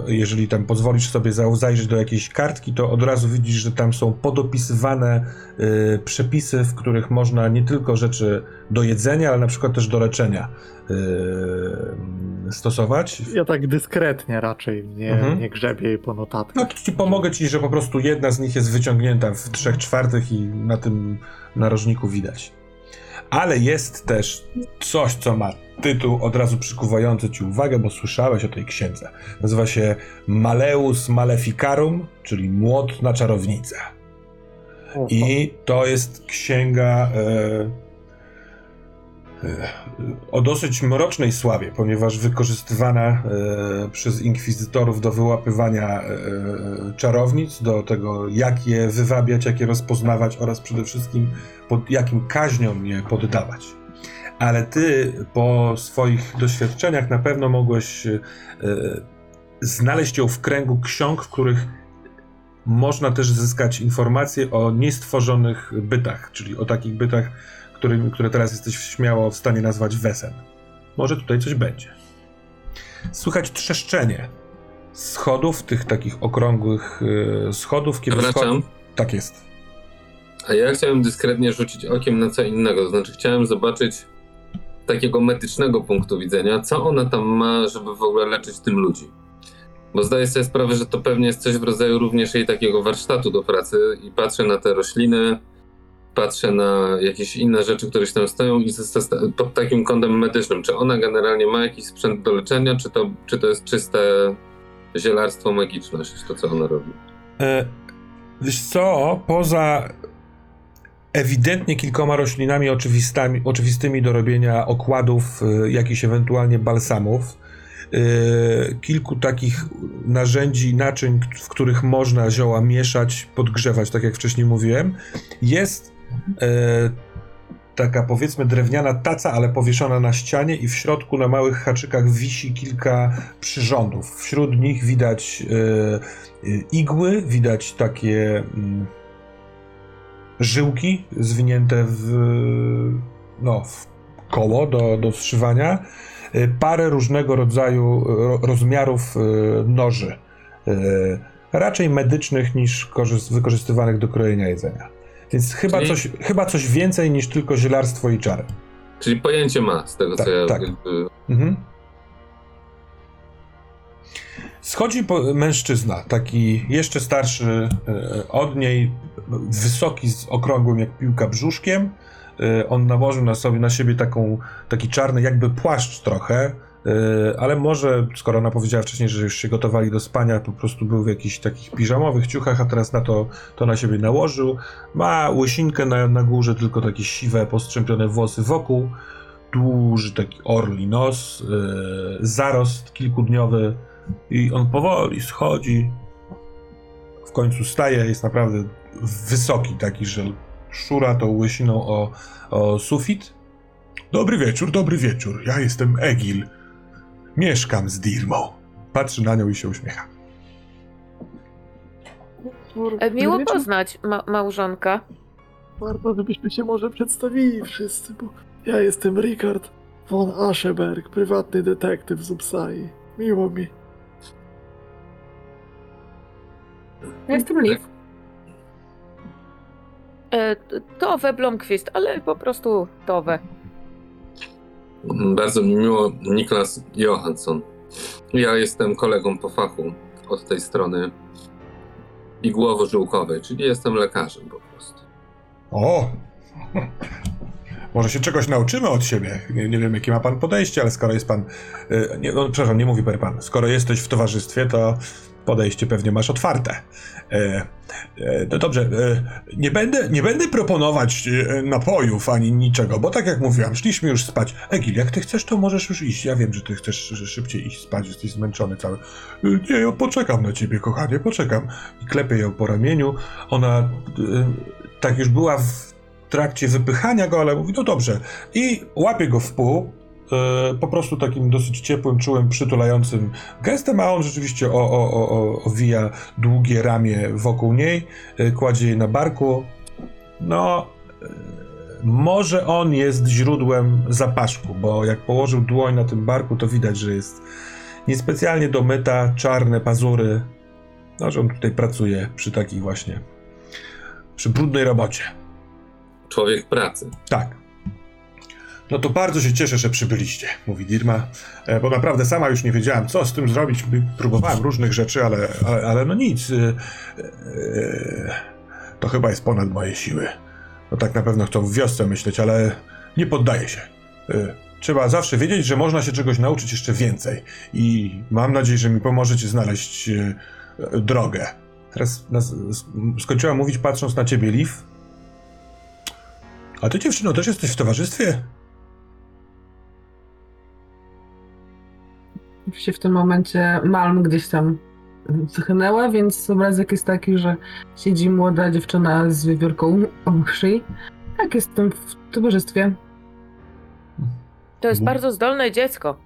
Jeżeli tam pozwolisz sobie za- zajrzeć do jakiejś kartki, to od razu widzisz, że tam są podopisywane y, przepisy, w których można nie tylko rzeczy do jedzenia, ale na przykład też do leczenia y, stosować. Ja tak dyskretnie raczej nie, Mhm. nie grzebię po notatkach. No ci pomogę ci, że po prostu jedna z nich jest wyciągnięta w trzech czwartych i na tym narożniku widać. Ale jest też coś, co ma tytuł od razu przykuwający ci uwagę, bo słyszałeś o tej księdze. Nazywa się Maleus Maleficarum, czyli Młot na czarownicę. O, I to jest księga e, o dosyć mrocznej sławie, ponieważ wykorzystywana e, przez inkwizytorów do wyłapywania e, czarownic, do tego jak je wywabiać, jak je rozpoznawać oraz przede wszystkim pod jakim kaźniom je poddawać. Ale ty po swoich doświadczeniach na pewno mogłeś e, znaleźć ją w kręgu ksiąg, w których można też zyskać informacje o niestworzonych bytach, czyli o takich bytach, którymi, które teraz jesteś śmiało w stanie nazwać wesen. Może tutaj coś będzie. Słychać trzeszczenie schodów, tych takich okrągłych e, schodów, kiedy Wracam. schod... Tak jest. A ja chciałem dyskretnie rzucić okiem na co innego, to znaczy chciałem zobaczyć z takiego medycznego punktu widzenia, co ona tam ma, żeby w ogóle leczyć tym ludzi. Bo zdaję sobie sprawę, że to pewnie jest coś w rodzaju również jej takiego warsztatu do pracy i patrzę na te rośliny, patrzę na jakieś inne rzeczy, które się tam stoją i pod takim kątem medycznym, czy ona generalnie ma jakiś sprzęt do leczenia, czy to, czy to jest czyste zielarstwo, magiczność, to co ona robi. E, wiesz co, poza ewidentnie kilkoma roślinami oczywistami, oczywistymi do robienia okładów, e, jakichś ewentualnie balsamów, e, kilku takich narzędzi, naczyń, w których można zioła mieszać, podgrzewać, tak jak wcześniej mówiłem, jest taka powiedzmy drewniana taca, ale powieszona na ścianie i w środku na małych haczykach wisi kilka przyrządów. Wśród nich widać e, igły, widać takie mm, żyłki zwinięte w, no, w koło do, do zszywania, y, parę różnego rodzaju ro, rozmiarów noży, raczej medycznych niż korzyst, wykorzystywanych do krojenia jedzenia. Więc chyba, Czyli- coś, chyba coś więcej niż tylko zielarstwo i czary. Czyli pojęcie ma, z tego Tak, co ja tak. jakby Mhm. Schodzi mężczyzna, taki jeszcze starszy e, od niej, wysoki, z okrągłym jak piłka brzuszkiem, y, on nałożył na sobie na siebie taką, taki czarny jakby płaszcz trochę, ale może, skoro ona powiedziała wcześniej, że już się gotowali do spania, po prostu był w jakichś takich piżamowych ciuchach, a teraz na to, to na siebie nałożył. Ma łysinkę na, na górze, tylko takie siwe, postrzępione włosy wokół, duży taki orli nos, y, zarost kilkudniowy i on powoli schodzi, w końcu staje, jest naprawdę wysoki taki, że szura tą łysiną o, o sufit. Dobry wieczór, dobry wieczór. Ja jestem Egil. Mieszkam z Dirmą. Patrzy na nią i się uśmiecha. E, Miło Dobry poznać, ma małżonka. Warto, żebyśmy się może przedstawili wszyscy, bo ja jestem Richard von Ascheberg, prywatny detektyw z Upsai. Miło mi. Ja jestem Liv. E, Tove Blomqvist, ale po prostu Tove. Bardzo mi miło, Niklas Johansson. Ja jestem kolegą po fachu od tej strony igłowo-żyłkowej, czyli jestem lekarzem po prostu. O! Może się czegoś nauczymy od siebie. Nie, nie wiem, jakie ma pan podejście, ale skoro jest pan. y, Nie, no, przepraszam, nie mówi per pan. Skoro jesteś w towarzystwie, to podejście pewnie masz otwarte. E, e, no dobrze, e, nie, będę, nie będę proponować e, napojów ani niczego, bo tak jak mówiłam, szliśmy już spać. Egil, jak ty chcesz, to możesz już iść. Ja wiem, że ty chcesz szy- szybciej iść spać, jesteś zmęczony cały. E, Nie, ja poczekam na ciebie, kochanie, poczekam. I klepię ją po ramieniu. Ona e, tak już była w trakcie wypychania go, ale mówi, no dobrze. I łapie go w pół, po prostu takim dosyć ciepłym, czułym, przytulającym gestem, a on rzeczywiście o, o, o, o, owija długie ramię wokół niej, e, kładzie jej na barku. No, e, może on jest źródłem zapaszku, bo jak położył dłoń na tym barku, to widać, że jest niespecjalnie domyta, czarne pazury. No, że on tutaj pracuje przy takich właśnie, przy brudnej robocie. Człowiek pracy. Tak. No to bardzo się cieszę, że przybyliście, mówi Dirma, e, bo naprawdę sama już nie wiedziałem, co z tym zrobić. Próbowałem różnych rzeczy, ale, ale, ale no nic. e, e, To chyba jest ponad moje siły. No tak na pewno chcą w wiosce myśleć, ale nie poddaję się. Trzeba zawsze wiedzieć, że można się czegoś nauczyć jeszcze więcej. I mam nadzieję, że mi pomożecie znaleźć drogę. Teraz nas, skończyłam mówić patrząc na ciebie, Liv. A ty dziewczyno też jesteś w towarzystwie? Się w tym momencie Malm gdzieś tam wychnęła, więc obrazek jest taki, że siedzi młoda dziewczyna z wiewiórką obok szyi. Tak, jestem w towarzystwie. To jest Bu- bardzo zdolne dziecko.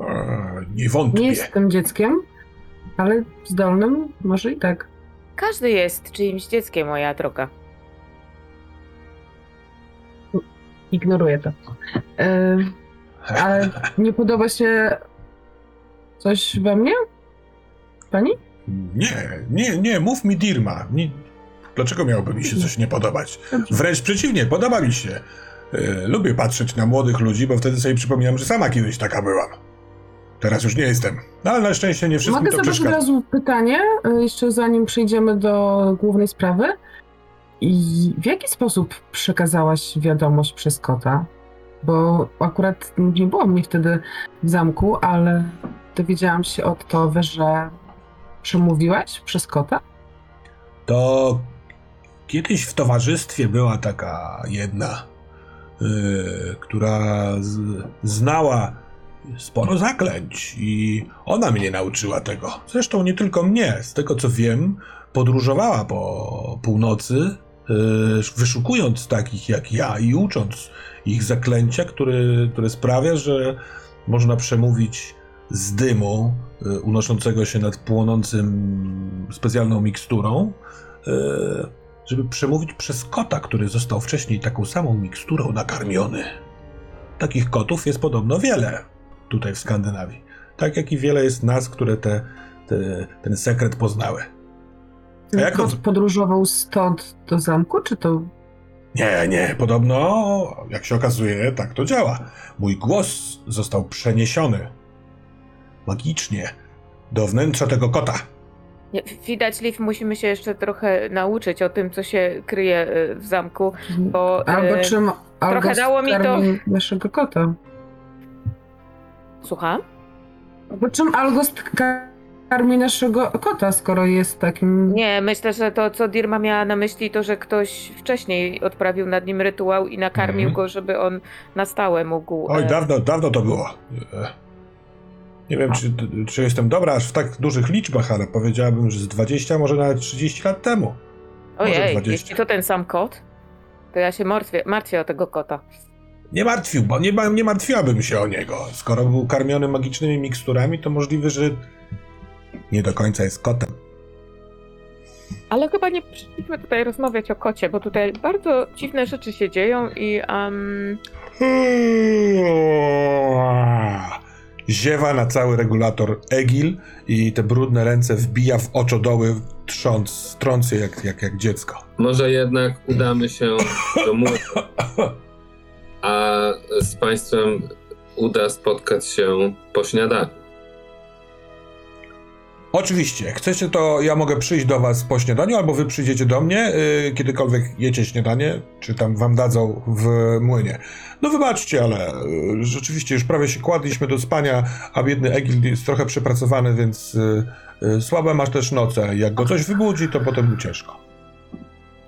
Eee, nie wątpię. Nie jestem dzieckiem, ale zdolnym może i tak. Każdy jest czyimś dzieckiem, moja droga. Ignoruję to. E, ale nie podoba się coś we mnie? Pani? Nie, nie, nie, mów mi Dirma. Nie, dlaczego miałoby mi się coś nie podobać? Wręcz przeciwnie, podoba mi się. E, lubię patrzeć na młodych ludzi, bo wtedy sobie przypominam, że sama kiedyś taka byłam. Teraz już nie jestem. No ale na szczęście nie wszystkim Mogę to zadać od przeszkadza. razu pytanie, e, jeszcze zanim przejdziemy do głównej sprawy. I w jaki sposób przekazałaś wiadomość przez kota? Bo akurat nie było mnie wtedy w zamku, ale dowiedziałam się od Towy, że przemówiłaś przez kota? To kiedyś w towarzystwie była taka jedna, yy, która z, znała sporo zaklęć i ona mnie nauczyła tego. Zresztą nie tylko mnie, z tego co wiem, podróżowała po północy, yy, wyszukując takich jak ja i ucząc ich zaklęcia, które, które sprawia, że można przemówić z dymu y, unoszącego się nad płonącym specjalną miksturą, y, żeby przemówić przez kota, który został wcześniej taką samą miksturą nakarmiony. Takich kotów jest podobno wiele tutaj w Skandynawii. Tak jak i wiele jest nas, które te, te, ten sekret poznały. A jak kot to- podróżował stąd do zamku, czy to Nie, nie, podobno, jak się okazuje, tak to działa. Mój głos został przeniesiony magicznie do wnętrza tego kota. Widać, Liv, musimy się jeszcze trochę nauczyć o tym, co się kryje y, w zamku, bo... Albo y, czy, mo- Algos dało mi to- karmi naszego kota. Słucham? Po czym Algost ka- karmi naszego kota, skoro jest takim... Nie, myślę, że to, co Dirma miała na myśli, to, że ktoś wcześniej odprawił nad nim rytuał i nakarmił Mhm. go, żeby on na stałe mógł. Oj, e, dawno, dawno to było. Nie wiem, czy, czy jestem dobra aż w tak dużych liczbach, ale powiedziałabym, że z 20, może nawet 30 lat temu. Ojej, 20. jeśli to ten sam kot, to ja się martwię, martwię o tego kota. Nie martwił, bo nie, nie martwiłabym się o niego. Skoro był karmiony magicznymi miksturami, to możliwe, że nie do końca jest kotem. Ale chyba nie przyszliśmy tutaj rozmawiać o kocie, bo tutaj bardzo dziwne rzeczy się dzieją i um, Ziewa na cały regulator Egil i te brudne ręce wbija w oczodoły, trząc, trący jak, jak, jak dziecko. Może jednak udamy się do młynu, a z Państwem uda spotkać się po śniadaniu. Oczywiście, jak chcecie, to ja mogę przyjść do was po śniadaniu, albo wy przyjdziecie do mnie, yy, kiedykolwiek jecie śniadanie, czy tam wam dadzą w młynie. No wybaczcie, ale yy, rzeczywiście już prawie się kładliśmy do spania, a biedny Egil jest trochę przepracowany, więc yy, yy, słabe masz też noce. Jak go coś wybudzi, to potem mu ciężko.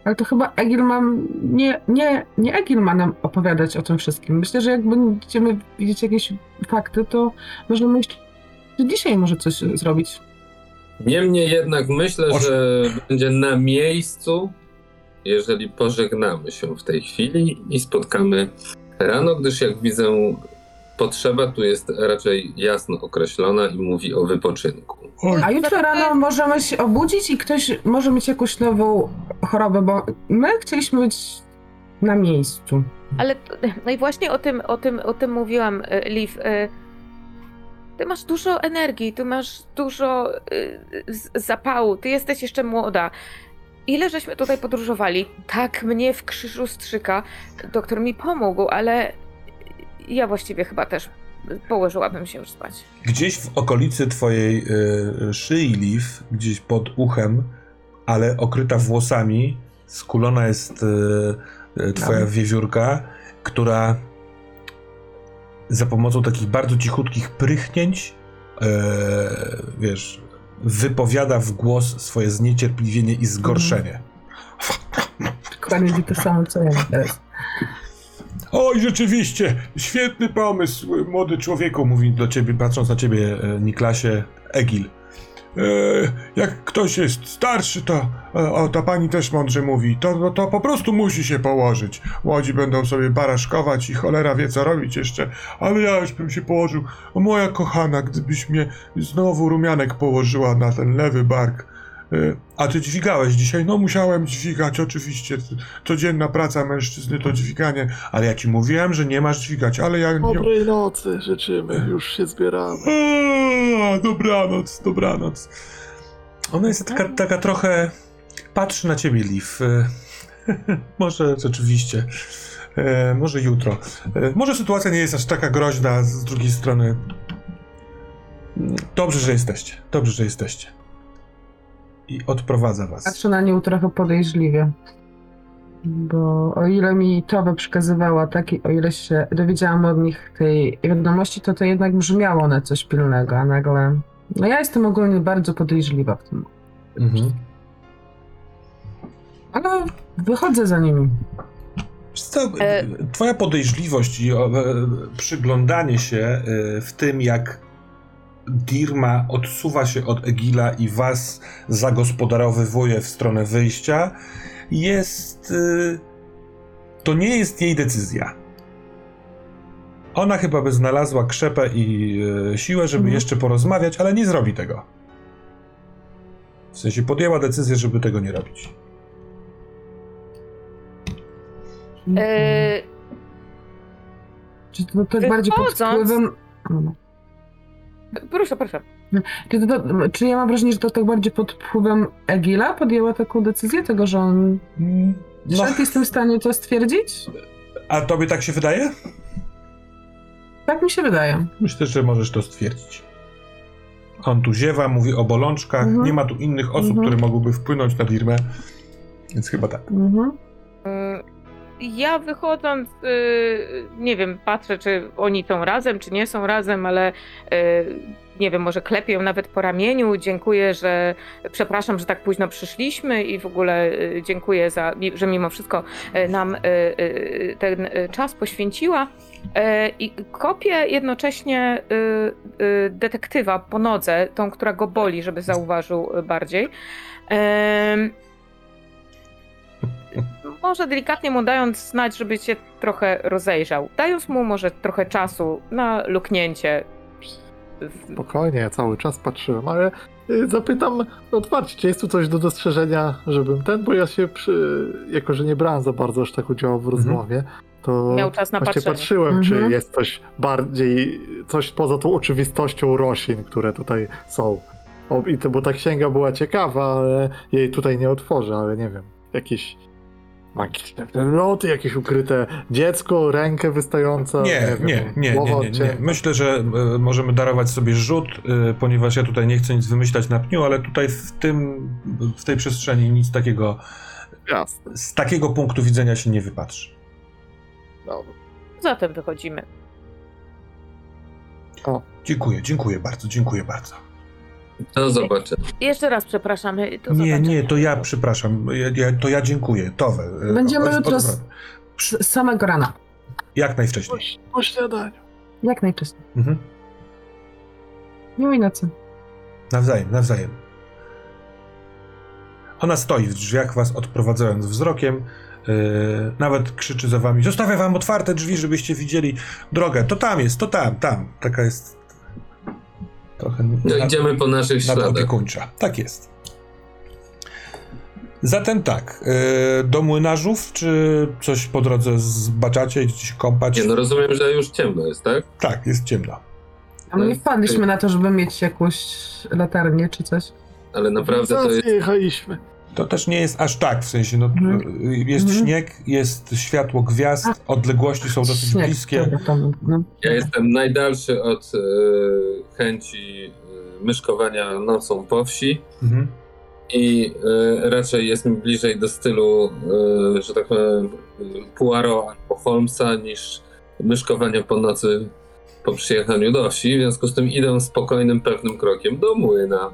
Ale to chyba Egil mam... Nie, nie, nie Egil ma nam opowiadać o tym wszystkim. Myślę, że jak będziemy widzieć jakieś fakty, to możemy jeszcze dzisiaj może coś zrobić. Niemniej jednak myślę, Oczy- że będzie na miejscu, jeżeli pożegnamy się w tej chwili i spotkamy rano, gdyż jak widzę, potrzeba tu jest raczej jasno określona i mówi o wypoczynku. Oj, A jutro rano możemy się obudzić i ktoś może mieć jakąś nową chorobę, bo my chcieliśmy być na miejscu. ale no i właśnie o tym, o tym, o tym mówiłam, e, Liv. Ty masz dużo energii, ty masz dużo z- zapału, ty jesteś jeszcze młoda. Ile żeśmy tutaj podróżowali? Tak mnie w krzyżu strzyka. Doktor mi pomógł, ale ja właściwie chyba też położyłabym się już spać. Gdzieś w okolicy twojej y, szyi, Liv, gdzieś pod uchem, ale okryta włosami, skulona jest y, y, twoja No. wiewiórka, która za pomocą takich bardzo cichutkim prychnięć, e, wiesz, wypowiada w głos swoje zniecierpliwienie i zgorszenie. Dokładnie to samo, co ja teraz. Oj, rzeczywiście, świetny pomysł, młody człowieku, mówi do ciebie, patrząc na ciebie, e, Niklasie, Egil. E, jak ktoś jest starszy, to, e, o, ta pani też mądrze mówi, to, to, to po prostu musi się położyć. Młodzi będą sobie baraszkować i cholera wie co robić jeszcze, ale ja już bym się położył. O, moja kochana, gdybyś mnie znowu rumianek położyła na ten lewy bark. E, a ty dźwigałeś dzisiaj? No musiałem dźwigać, oczywiście. Codzienna praca mężczyzny to dźwiganie, ale ja ci mówiłem, że nie masz dźwigać, ale ja nie... Dobrej nocy życzymy, już się zbieramy. Eee, dobranoc, dobranoc. Ona jest taka, taka trochę... Patrzy na ciebie, Liv. E, może rzeczywiście. E, może jutro. E, może sytuacja nie jest aż taka groźna z drugiej strony. Dobrze, że jesteście. Dobrze, że jesteście. I odprowadza was. Patrzę na nią trochę podejrzliwie. Bo o ile mi Towe przekazywała, tak i o ile się dowiedziałam od nich tej wiadomości, to to jednak brzmiało na coś pilnego, a nagle... No ja jestem ogólnie bardzo podejrzliwa w tym. Mhm. Ale wychodzę za nimi. Co, E- twoja podejrzliwość i e, przyglądanie się e, w tym, jak Dirma odsuwa się od Egila i was zagospodarowywuje w stronę wyjścia, jest. e, To nie jest jej decyzja. Ona chyba by znalazła krzepę i e, siłę, żeby Mhm. jeszcze porozmawiać, ale nie zrobi tego. W sensie podjęła decyzję, żeby tego nie robić. E, Czy to tak bardziej pod wpływem... Proszę, proszę. Czy, to, czy ja mam wrażenie, że to tak bardziej pod wpływem Egila podjęła taką decyzję, tego, że on No, szedł? Jestem w stanie to stwierdzić? a tobie tak się wydaje? Tak mi się wydaje. Myślę, że możesz to stwierdzić. On tu ziewa, mówi o bolączkach, Mhm. nie ma tu innych osób, Mhm. które mogłyby wpłynąć na Dirmę, więc chyba tak. Mhm. Ja wychodząc, y, nie wiem, patrzę, czy oni są razem, czy nie są razem, ale y, nie wiem, może klepię nawet po ramieniu. Dziękuję, że przepraszam, że tak późno przyszliśmy i w ogóle y, dziękuję za, że mimo wszystko nam ten czas poświęciła. I kopię jednocześnie detektywa po nodze, tą, która go boli, żeby zauważył bardziej. Może delikatnie mu dając znać, żeby się trochę rozejrzał. Dając mu może trochę czasu na luknięcie. Spokojnie, ja cały czas patrzyłem, ale y, zapytam otwarcie, czy jest tu coś do dostrzeżenia, żebym ten, bo ja się przy, jako, że nie brałem za bardzo aż tak udziału w rozmowie, to Miał czas na właśnie patrzenie. patrzyłem, czy Mhm. jest coś bardziej, coś poza tą oczywistością roślin, które tutaj są. O, i to, bo ta księga była ciekawa, ale jej tutaj nie otworzę, ale nie wiem, jakieś magiczne przedmioty, jakieś ukryte dziecko, rękę wystającą. Nie, wiem, nie, nie, nie, nie, nie. odcięta. Myślę, że e, możemy darować sobie rzut, e, ponieważ ja tutaj nie chcę nic wymyślać na pniu, ale tutaj w tym, w tej przestrzeni nic takiego, Jasne. z takiego punktu widzenia się nie wypatrzy. Dobra. Zatem wychodzimy. Dziękuję, dziękuję bardzo, dziękuję bardzo. Do zobaczenia. Jeszcze raz przepraszamy. Do Nie, zobaczenia. nie, to ja przepraszam, ja, ja, to ja dziękuję, Towe. e, Będziemy od- jutro z- Z samego rana. Jak najwcześniej. Po, po śniadaniu. Jak najwcześniej. Mhm. Miłej nocy. Nawzajem, nawzajem. Ona stoi w drzwiach, was odprowadzając wzrokiem. Yy, nawet krzyczy za wami: Zostawię wam otwarte drzwi, żebyście widzieli drogę. To tam jest, to tam, tam. Taka jest. Trochę. No, nad- idziemy po naszych śladach. Tak jest. Zatem tak, yy, do młynarzów, czy coś po drodze zbaczacie, się kąpać? Nie, no rozumiem, że już ciemno jest, tak? Tak, jest ciemno. A my nie No, wpadliśmy na to, żeby mieć jakąś latarnię czy coś. Ale naprawdę to jest... jechaliśmy. To też nie jest aż tak, w sensie, no, Mhm. jest Mhm. śnieg, jest światło gwiazd, odległości są dosyć Śnieg. bliskie. To, no. Ja jestem najdalszy od e, chęci e, myszkowania nocą po wsi Mhm. i e, raczej jest mi bliżej do stylu, że tak powiem, Poirot albo Holmesa niż myszkowania po nocy po przyjechaniu do wsi. W związku z tym idę spokojnym, pewnym krokiem do młyna.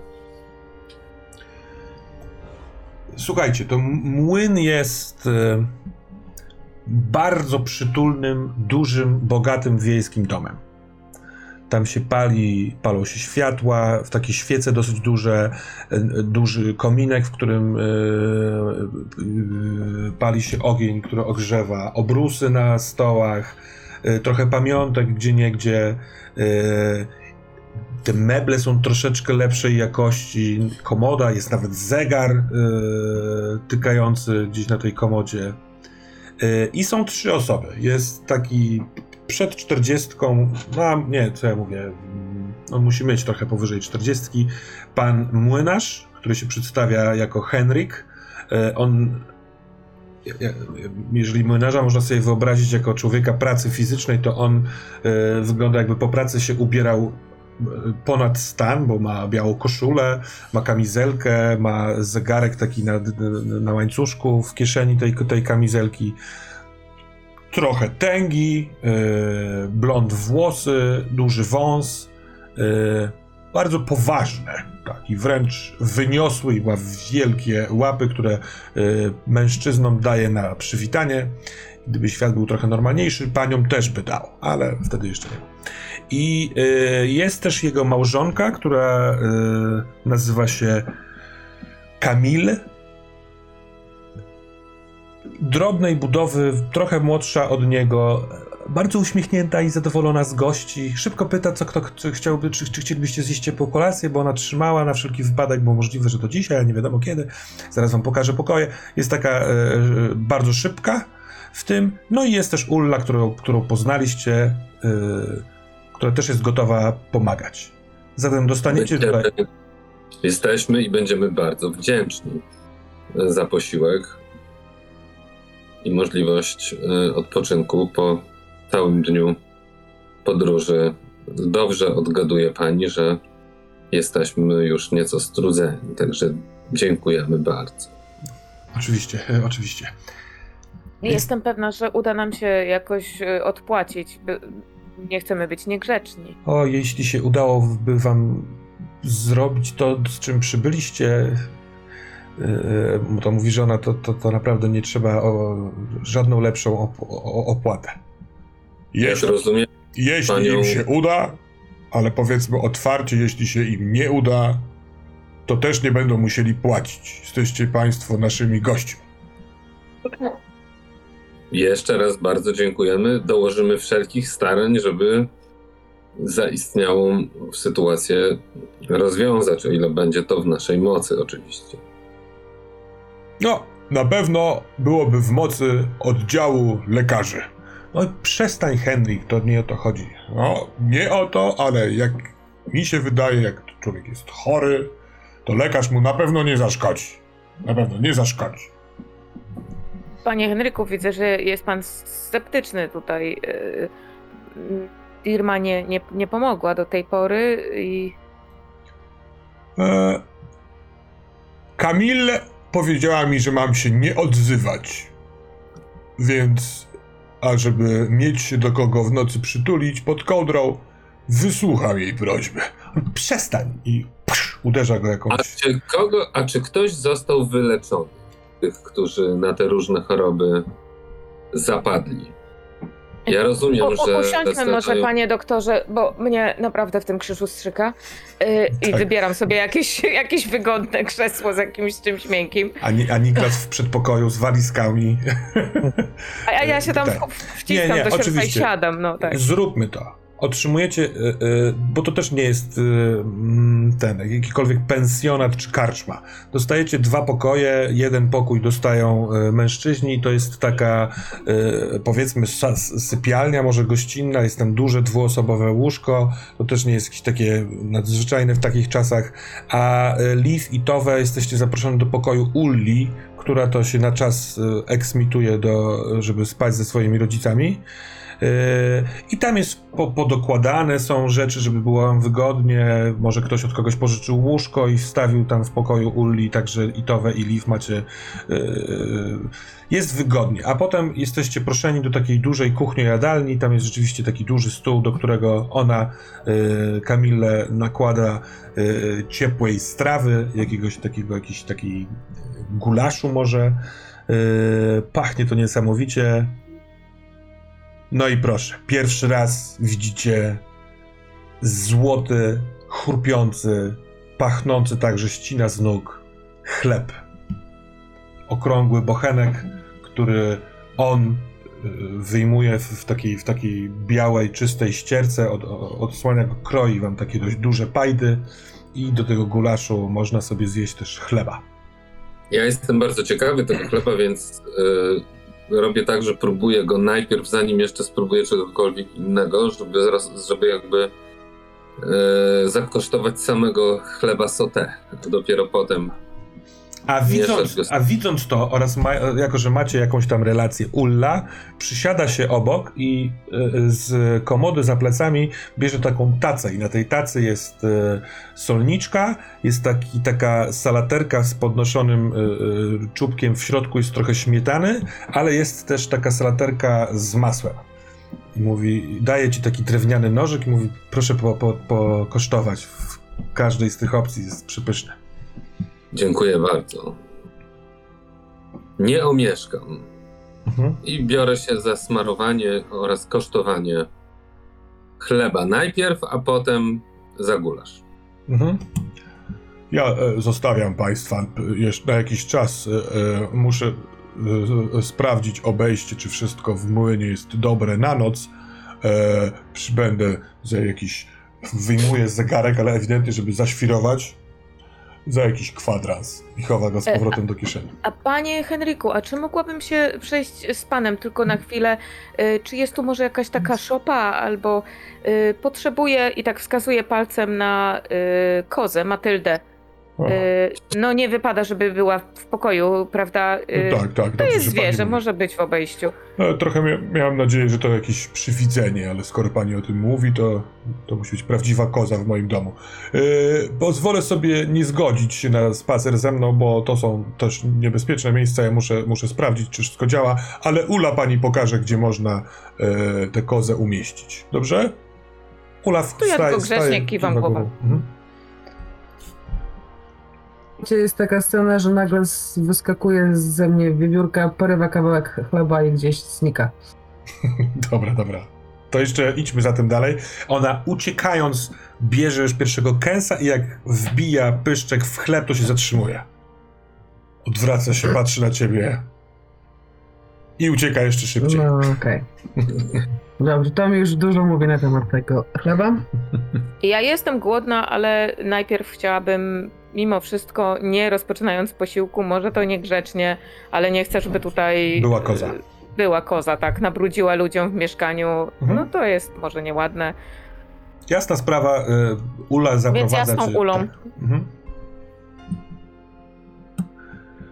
Słuchajcie, to młyn jest e, bardzo przytulnym, dużym, bogatym wiejskim domem. Tam się pali, palą się światła, w takie świece dosyć duże, e, duży kominek, w którym e, pali się ogień, który ogrzewa, obrusy na stołach, trochę pamiątek gdzie niegdzie. Te meble są troszeczkę lepszej jakości. Komoda, jest nawet zegar e, tykający gdzieś na tej komodzie. E, I są trzy osoby. Jest taki przed czterdziestką, no nie, co ja mówię, on musi mieć trochę powyżej czterdziestki, pan młynarz, który się przedstawia jako Henryk. E, On, jeżeli młynarza można sobie wyobrazić jako człowieka pracy fizycznej, to on e, wygląda jakby po pracy się ubierał ponad stan, bo ma białą koszulę, ma kamizelkę, ma zegarek taki na, na łańcuszku w kieszeni tej, tej kamizelki. Trochę tęgi, e, blond włosy, duży wąs, e, bardzo poważne, taki wręcz wyniosły i ma wielkie łapy, które e, mężczyznom daje na przywitanie. Gdyby świat był trochę normalniejszy, paniom też by dał, ale wtedy jeszcze nie. I y, jest też jego małżonka, która y, nazywa się Kamil. Drobnej budowy, trochę młodsza od niego, bardzo uśmiechnięta i zadowolona z gości. Szybko pyta, co kto chciałby, czy, czy chcielibyście zjeść ciepłą kolację, bo ona trzymała na wszelki wypadek, bo możliwe, że to dzisiaj, ale nie wiadomo kiedy. Zaraz wam pokażę pokoje. Jest taka y, y, bardzo szybka w tym. No i jest też Ulla, którą, którą poznaliście. y, która też jest gotowa pomagać. Zatem dostaniecie Będziemy, tutaj. jesteśmy i będziemy bardzo wdzięczni za posiłek i możliwość e, odpoczynku po całym dniu podróży. Dobrze odgaduje pani, że jesteśmy już nieco strudzeni, także dziękujemy bardzo. Oczywiście, e, oczywiście. Jestem pewna, że uda nam się jakoś e, odpłacić. Nie chcemy być niegrzeczni. O, jeśli się udałoby wam zrobić to, z czym przybyliście, yy, to mówi żona, to, to, to naprawdę nie trzeba o żadną lepszą op opłatę. Jeśli, rozumiem, jeśli panią- im się uda, ale powiedzmy otwarcie, jeśli się im nie uda, to też nie będą musieli płacić. Jesteście państwo naszymi gośćmi. Jeszcze raz bardzo dziękujemy. Dołożymy wszelkich starań, żeby zaistniałą sytuację rozwiązać, o ile będzie to w naszej mocy, oczywiście. No, na pewno byłoby w mocy oddziału lekarzy. No przestań, Henryk, to nie o to chodzi. No, nie o to, ale jak mi się wydaje, jak człowiek jest chory, to lekarz mu na pewno nie zaszkodzi. Na pewno nie zaszkodzi. Panie Henryku, widzę, że jest pan sceptyczny tutaj. e, Irma nie, nie, nie pomogła do tej pory i E, Kamille powiedziała mi, że mam się nie odzywać. Więc, ażeby mieć się do kogo w nocy przytulić pod kołdrą, wysłucham jej prośby. Przestań! I psz, uderza go A jakąś. czy, kogo, a czy ktoś został wyleczony? Tych, którzy na te różne choroby zapadli. Ja rozumiem, U, u, że. usiądźmy może, panie doktorze, bo mnie naprawdę w tym krzyżu strzyka i Tak. wybieram sobie jakieś, jakieś wygodne krzesło z jakimś czymś miękkim. A, Ni- a Niklas w przedpokoju z walizkami. A, a ja się tam Tak. wciskam Nie, nie, do środka i oczywiście. siadam, no tak. Zróbmy to. Otrzymujecie, y, y, bo to też nie jest y, mm, ten, jakikolwiek pensjonat czy karczma. Dostajecie dwa pokoje, jeden pokój dostają mężczyźni, to jest taka powiedzmy sypialnia, może gościnna, jest tam duże dwuosobowe łóżko, to też nie jest takie nadzwyczajne w takich czasach, a Liv i Towe jesteście zaproszeni do pokoju Ulli, która to się na czas eksmituje, do, żeby spać ze swoimi rodzicami. Yy, I tam jest po, podokładane są rzeczy, żeby było wygodnie. Może ktoś od kogoś pożyczył łóżko i wstawił tam w pokoju Ulli, także i Towe i Liv macie. Yy, jest wygodnie. A potem jesteście proszeni do takiej dużej kuchni-jadalni. Tam jest rzeczywiście taki duży stół, do którego ona, yy, Kamille, nakłada ciepłej strawy, jakiegoś takiego, jakiś taki gulaszu może. Pachnie to niesamowicie. No i proszę, pierwszy raz widzicie złoty, chrupiący, pachnący także ścina z nóg chleb. Okrągły bochenek, który on y, wyjmuje w, takiej, w takiej białej, czystej ścierce, od, odsłania go, kroi wam takie dość duże pajdy i do tego gulaszu można sobie zjeść też chleba. Ja jestem bardzo ciekawy tego chleba, więc y, robię tak, że próbuję go najpierw, zanim jeszcze spróbuję czegokolwiek innego, żeby, zaraz, żeby jakby y, zakosztować samego chleba sauté. Dopiero potem. A widząc, a widząc to oraz ma, jako, że macie jakąś tam relację, Ulla przysiada się obok i y, z komody za plecami bierze taką tacę i na tej tacy jest y, solniczka, jest taki, taka salaterka z podnoszonym y, czubkiem, w środku jest trochę śmietany, ale jest też taka salaterka z masłem. I mówi, daje ci taki drewniany nożyk i mówi, proszę po, po, pokosztować. W każdej z tych opcji jest przypyszne. Dziękuję bardzo. Nie omieszkam. Mhm. I biorę się za smarowanie oraz kosztowanie chleba najpierw, a potem za gulasz. Mhm. Ja e, zostawiam Państwa e, jeszcze na jakiś czas. E, e, muszę e, e, sprawdzić obejście, czy wszystko w młynie jest dobre na noc. Przybędę za jakiś. Wyjmuję zegarek, ale ewidentnie, żeby zaświrować. Za jakiś kwadrans i chowa go z E, powrotem do kieszeni. A panie Henryku, a czy mogłabym się przejść z panem tylko na chwilę? Y, Czy jest tu może jakaś taka szopa albo y, potrzebuję i tak wskazuję palcem na y, kozę Matyldę. Y, no nie wypada, żeby była w pokoju, prawda? Y, no tak, tak. To jest zwierzę, może być w obejściu. No, trochę mia miałem nadzieję, że to jakieś przywidzenie, ale skoro pani o tym mówi, to, to musi być prawdziwa koza w moim domu. Yy, pozwolę sobie nie zgodzić się na spacer ze mną, bo to są też niebezpieczne miejsca. Ja muszę, muszę sprawdzić, czy wszystko działa, ale Ula pani pokaże, gdzie można yy, tę kozę umieścić. Dobrze? Ula To ja wstaje, tylko grzecznie wstaje, kiwam kiwa głową. Mhm. Gdzie jest taka scena, że nagle wyskakuje ze mnie wiewiórka, porywa kawałek chleba i gdzieś znika. Dobra, dobra. To jeszcze idźmy zatem dalej. Ona uciekając bierze już pierwszego kęsa i jak wbija pyszczek w chleb, to się zatrzymuje. Odwraca się, patrzy na ciebie i ucieka jeszcze szybciej. No okej. Dobrze, to mi już dużo mówi na temat tego chleba. Ja jestem głodna, ale najpierw chciałabym, mimo wszystko, nie rozpoczynając posiłku, może to niegrzecznie, ale nie chcę, żeby tutaj. Była koza. y, Była koza, tak, nabrudziła ludziom w mieszkaniu. Mhm. No to jest może nieładne. Jasna sprawa, y, Ula zaprowadza Więc ja z tą cię- Ulą. Tak. Mhm.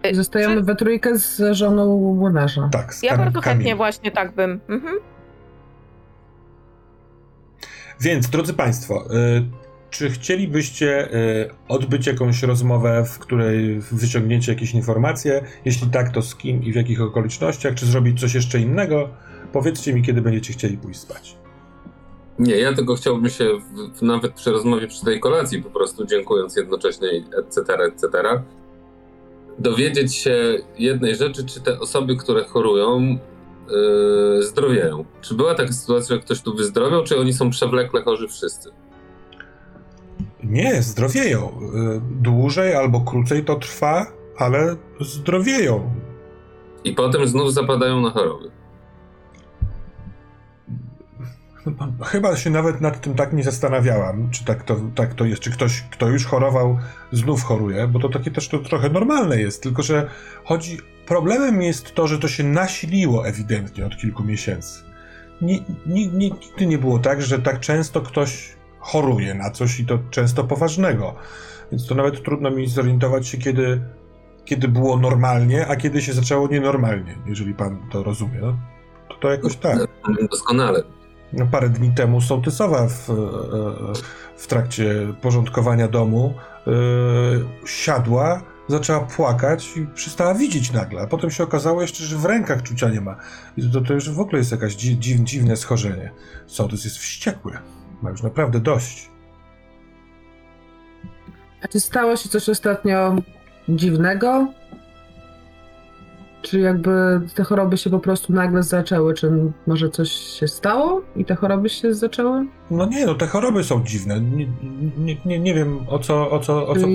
Y, Zostajemy czy- we trójkę z żoną młynarza. tak z Ja bardzo chętnie Kamil. właśnie tak bym. Mhm. Więc, drodzy Państwo, czy chcielibyście y, odbyć jakąś rozmowę, w której wyciągniecie jakieś informacje? Jeśli tak, to z kim i w jakich okolicznościach? Czy zrobić coś jeszcze innego? Powiedzcie mi, kiedy będziecie chcieli pójść spać. Nie, ja tylko chciałbym się w, nawet przy rozmowie przy tej kolacji, po prostu dziękując jednocześnie, etc., etc., dowiedzieć się jednej rzeczy, czy te osoby, które chorują, yy, zdrowieją. Czy była taka sytuacja, że ktoś tu wyzdrowiał, czy oni są przewlekle chorzy wszyscy? Nie, zdrowieją. Y, Dłużej albo krócej to trwa, ale zdrowieją. I potem znów zapadają na choroby. Chyba się nawet nad tym tak nie zastanawiałam, czy tak to, tak to jest, czy ktoś, kto już chorował, znów choruje, bo to takie też to trochę normalne jest, tylko że chodzi. Problemem jest to, że to się nasiliło ewidentnie od kilku miesięcy. Nigdy nie było tak, że tak często ktoś choruje na coś i to często poważnego. Więc to nawet trudno mi zorientować się, kiedy, kiedy było normalnie, a kiedy się zaczęło nienormalnie, jeżeli pan to rozumie. No, to, to jakoś tak. Doskonale. No, parę dni temu sołtysowa w, e, w trakcie porządkowania domu e, siadła, zaczęła płakać i przestała widzieć nagle. A potem się okazało jeszcze, że w rękach czucia nie ma. I to, to już w ogóle jest jakieś dzi, dziw, dziwne schorzenie. Sołtys jest wściekły. Ma już naprawdę dość. A czy stało się coś ostatnio dziwnego? Czy jakby te choroby się po prostu nagle zaczęły? Czy może coś się stało i te choroby się zaczęły? No nie, no te choroby są dziwne. Nie, nie, nie, nie wiem o co, o co, o co,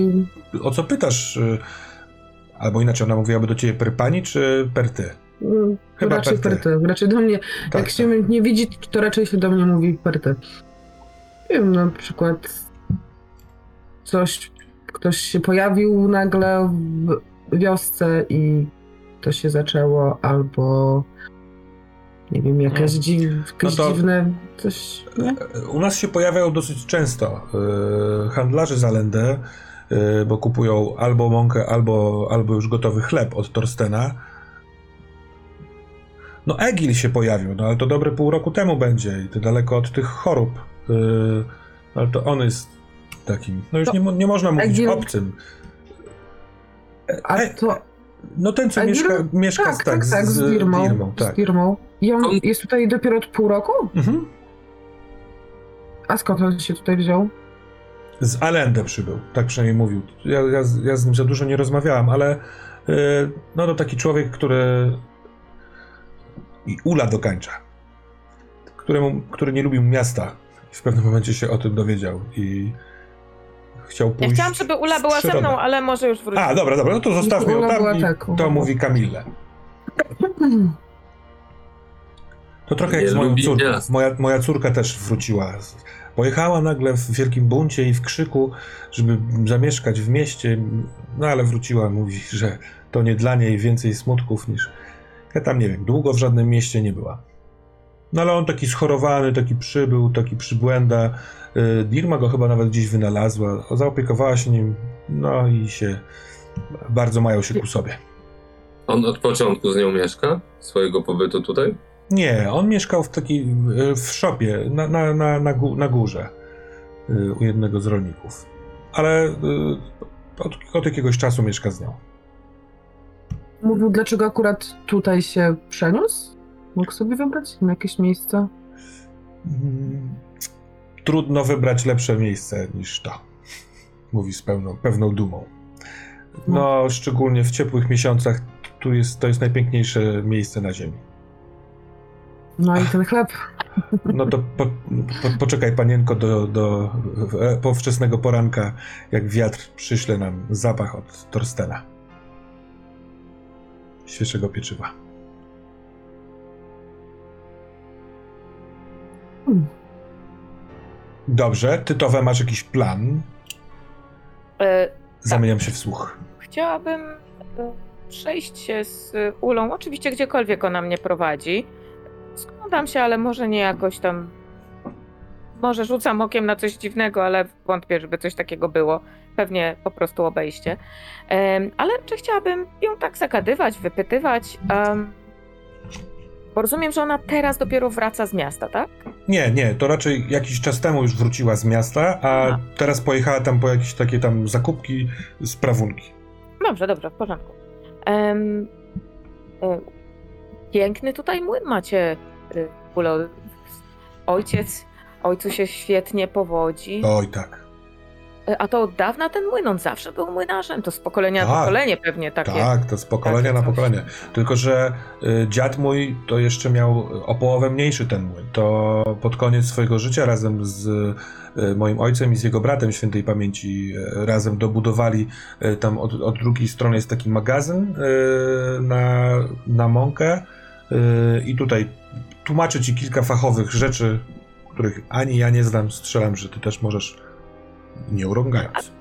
o co pytasz. y, Albo inaczej, ona mówiłaby do ciebie per pani czy per ty? mm, Chyba raczej per ty. Raczej do mnie, Tak, jak się nie widzi, to raczej się do mnie mówi per ty. Nie wiem, na przykład coś, ktoś się pojawił nagle w wiosce i to się zaczęło, albo nie wiem, jakaś, Mm. dziw, jakieś No dziwne coś, nie? U nas się pojawiają dosyć często yy, handlarze za Lendę, yy, bo kupują albo mąkę, albo, albo już gotowy chleb od Torstena. No Egil się pojawił, no ale to dobre pół roku temu będzie i to daleko od tych chorób. Yy, ale to on jest takim, no już To nie, nie można mówić Egil- obcym. A e, to, no ten, co mieszka, mieszka tak, tak, tak, z, firmą, firmą tak. z firmą. I on On- jest tutaj dopiero od pół roku? Mhm. A skąd on się tutaj wziął? Z Allende przybył, tak przynajmniej mówił. Ja, ja, z- ja z nim za dużo nie rozmawiałam, ale yy, no to taki człowiek, który i Ula dokańcza, któremu, który nie lubił miasta. W pewnym momencie się o tym dowiedział i chciał pójść Ja chciałam, żeby Ula była ze mną, ale może już wróci. A, dobra, dobra, no to zostawmy ją tam i tak, to mówi Kamille. To trochę jak z moją córką. Moja, moja córka też wróciła. Pojechała nagle w wielkim buncie i w krzyku, żeby zamieszkać w mieście, no ale wróciła, mówi, że to nie dla niej więcej smutków niż... Ja tam nie wiem, długo w żadnym mieście nie była. No ale on taki schorowany, taki przybył, taki przybłęda. Y, Dirma go chyba nawet gdzieś wynalazła, zaopiekowała się nim, no i się bardzo mają się ku sobie. On od początku z nią mieszka? Swojego pobytu tutaj? Nie, on mieszkał w takiej, y, w szopie na, na, na, na, gó- na górze y, u jednego z rolników. Ale od, od jakiegoś czasu mieszka z nią. Mówił, dlaczego akurat tutaj się przeniósł? Mógł sobie wybrać na jakieś miejsce? Mm, Trudno wybrać lepsze miejsce niż to. Mówi z pełną, pewną dumą. No, szczególnie w ciepłych miesiącach tu jest, to jest najpiękniejsze miejsce na ziemi. No i ten chleb. No to po, po, poczekaj, panienko, do, do e, po wczesnego poranka, jak wiatr przyśle nam zapach od Torstena. Świeżego pieczywa. Dobrze, tytowe, masz jakiś plan? E, Zamieniam się w słuch. Chciałabym e, przejść się z Ulą, oczywiście gdziekolwiek ona mnie prowadzi. Skądam się, ale może nie jakoś tam. Może rzucam okiem na coś dziwnego, ale wątpię, żeby coś takiego było. Pewnie po prostu obejście. Ale czy chciałabym ją tak zagadywać, wypytywać? em, bo rozumiem, że ona teraz dopiero wraca z miasta, tak? Nie, nie, to raczej jakiś czas temu już wróciła z miasta, a Aha. teraz pojechała tam po jakieś takie tam zakupki, sprawunki. Dobrze, dobrze, w porządku. Em, e, piękny tutaj młyn macie, y, Ulo. Ojciec, ojcu się świetnie powodzi. Oj, tak. E, A to od dawna ten młyn, on zawsze był młynarzem. To z pokolenia na Tak. pokolenie pewnie takie. Tak, to z pokolenia na pokolenie. Tylko, że y, dziad mój to jeszcze miał o połowę mniejszy ten młyn. To pod koniec swojego życia razem z y, moim ojcem i z jego bratem świętej pamięci y, razem dobudowali y, tam od, od drugiej strony jest taki magazyn y, na, na mąkę y, i tutaj tłumaczę ci kilka fachowych rzeczy, których ani ja nie znam, strzelam, że ty też możesz nie urągając.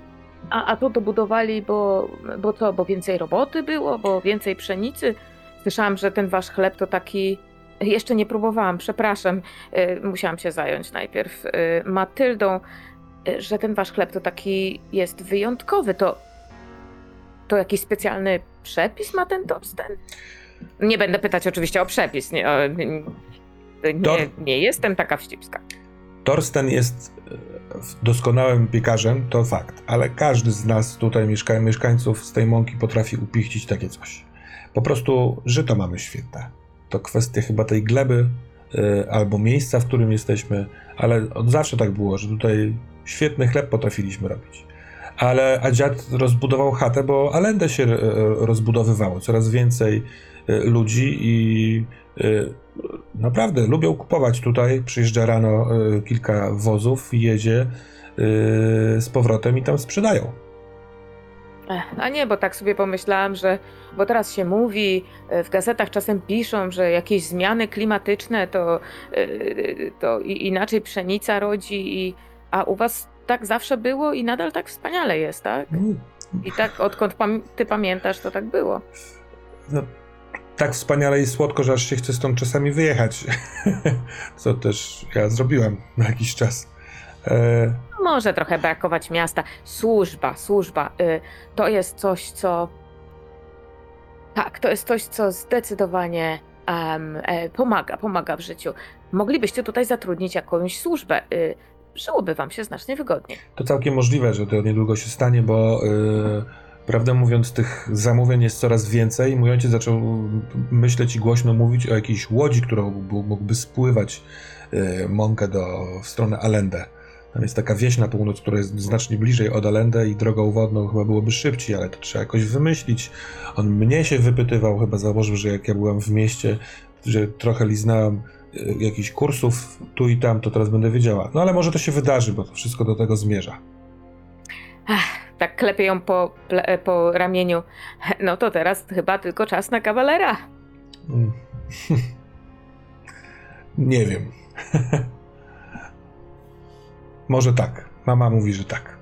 A, a to dobudowali, bo, bo co, bo więcej roboty było, bo więcej pszenicy. Słyszałam, że ten wasz chleb to taki. Jeszcze nie próbowałam, przepraszam. y, Musiałam się zająć najpierw y, Matyldą, y, że ten wasz chleb to taki jest wyjątkowy. To, to jakiś specjalny przepis ma ten Torsten? Nie będę pytać oczywiście o przepis. Nie, o, nie, nie, nie jestem taka wścibska. Torsten jest doskonałym piekarzem, to fakt, ale każdy z nas tutaj mieszka, mieszkańców z tej mąki potrafi upichcić takie coś. Po prostu żyto mamy świetne. To kwestia chyba tej gleby e, albo miejsca, w którym jesteśmy, ale od zawsze tak było, że tutaj świetny chleb potrafiliśmy robić. Ale a dziad rozbudował chatę, bo Alendę się e, rozbudowywało. Coraz więcej e, ludzi i naprawdę lubią kupować tutaj. Przyjeżdża rano y, kilka wozów, jedzie y, z powrotem i tam sprzedają. A nie, bo tak sobie pomyślałam, że bo teraz się mówi, w gazetach czasem piszą, że jakieś zmiany klimatyczne to, to inaczej pszenica rodzi, i, a u was tak zawsze było i nadal tak wspaniale jest, tak? Mm, I tak odkąd pam- ty pamiętasz, to tak było. No, tak wspaniale i słodko, że aż się chce stąd czasami wyjechać. Co też ja zrobiłem na jakiś czas. E, Może trochę brakować miasta. Służba, służba. y, To jest coś, co. Tak, to jest coś, co zdecydowanie em, e, pomaga, pomaga w życiu. Moglibyście tutaj zatrudnić jakąś służbę. y, Żyłoby wam się znacznie wygodniej. To całkiem możliwe, że to niedługo się stanie, bo yy, prawdę mówiąc, tych zamówień jest coraz więcej. Mój ojciec zaczął myśleć i głośno mówić o jakiejś łodzi, którą mógłby, spływać yy, mąkę do, w stronę Allende. Tam jest taka wieś na północ, która jest znacznie bliżej od Allende i drogą wodną chyba byłoby szybciej, ale to trzeba jakoś wymyślić. On mnie się wypytywał, chyba założył, że jak ja byłem w mieście, że trochę liznałem y, jakichś kursów tu i tam, to teraz będę wiedziała. No ale może to się wydarzy, bo to wszystko do tego zmierza. Tak klepie ją po, ple- po ramieniu. No to teraz chyba tylko czas na kawalera. Mm. Nie wiem. może tak. Mama mówi, że tak.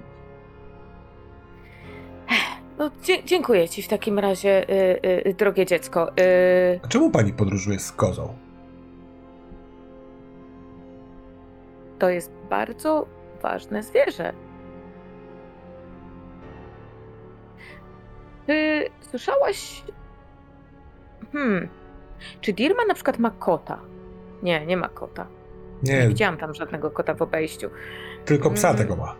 No, dziękuję ci w takim razie, y, y, drogie dziecko. Y, A czemu pani podróżuje z kozą? to jest bardzo ważne zwierzę. Czy słyszałaś. Hmm. Czy Dirma na przykład ma kota? Nie, nie ma kota. Nie Nie, widziałam tam żadnego kota w obejściu. tylko psa Mm. tego ma.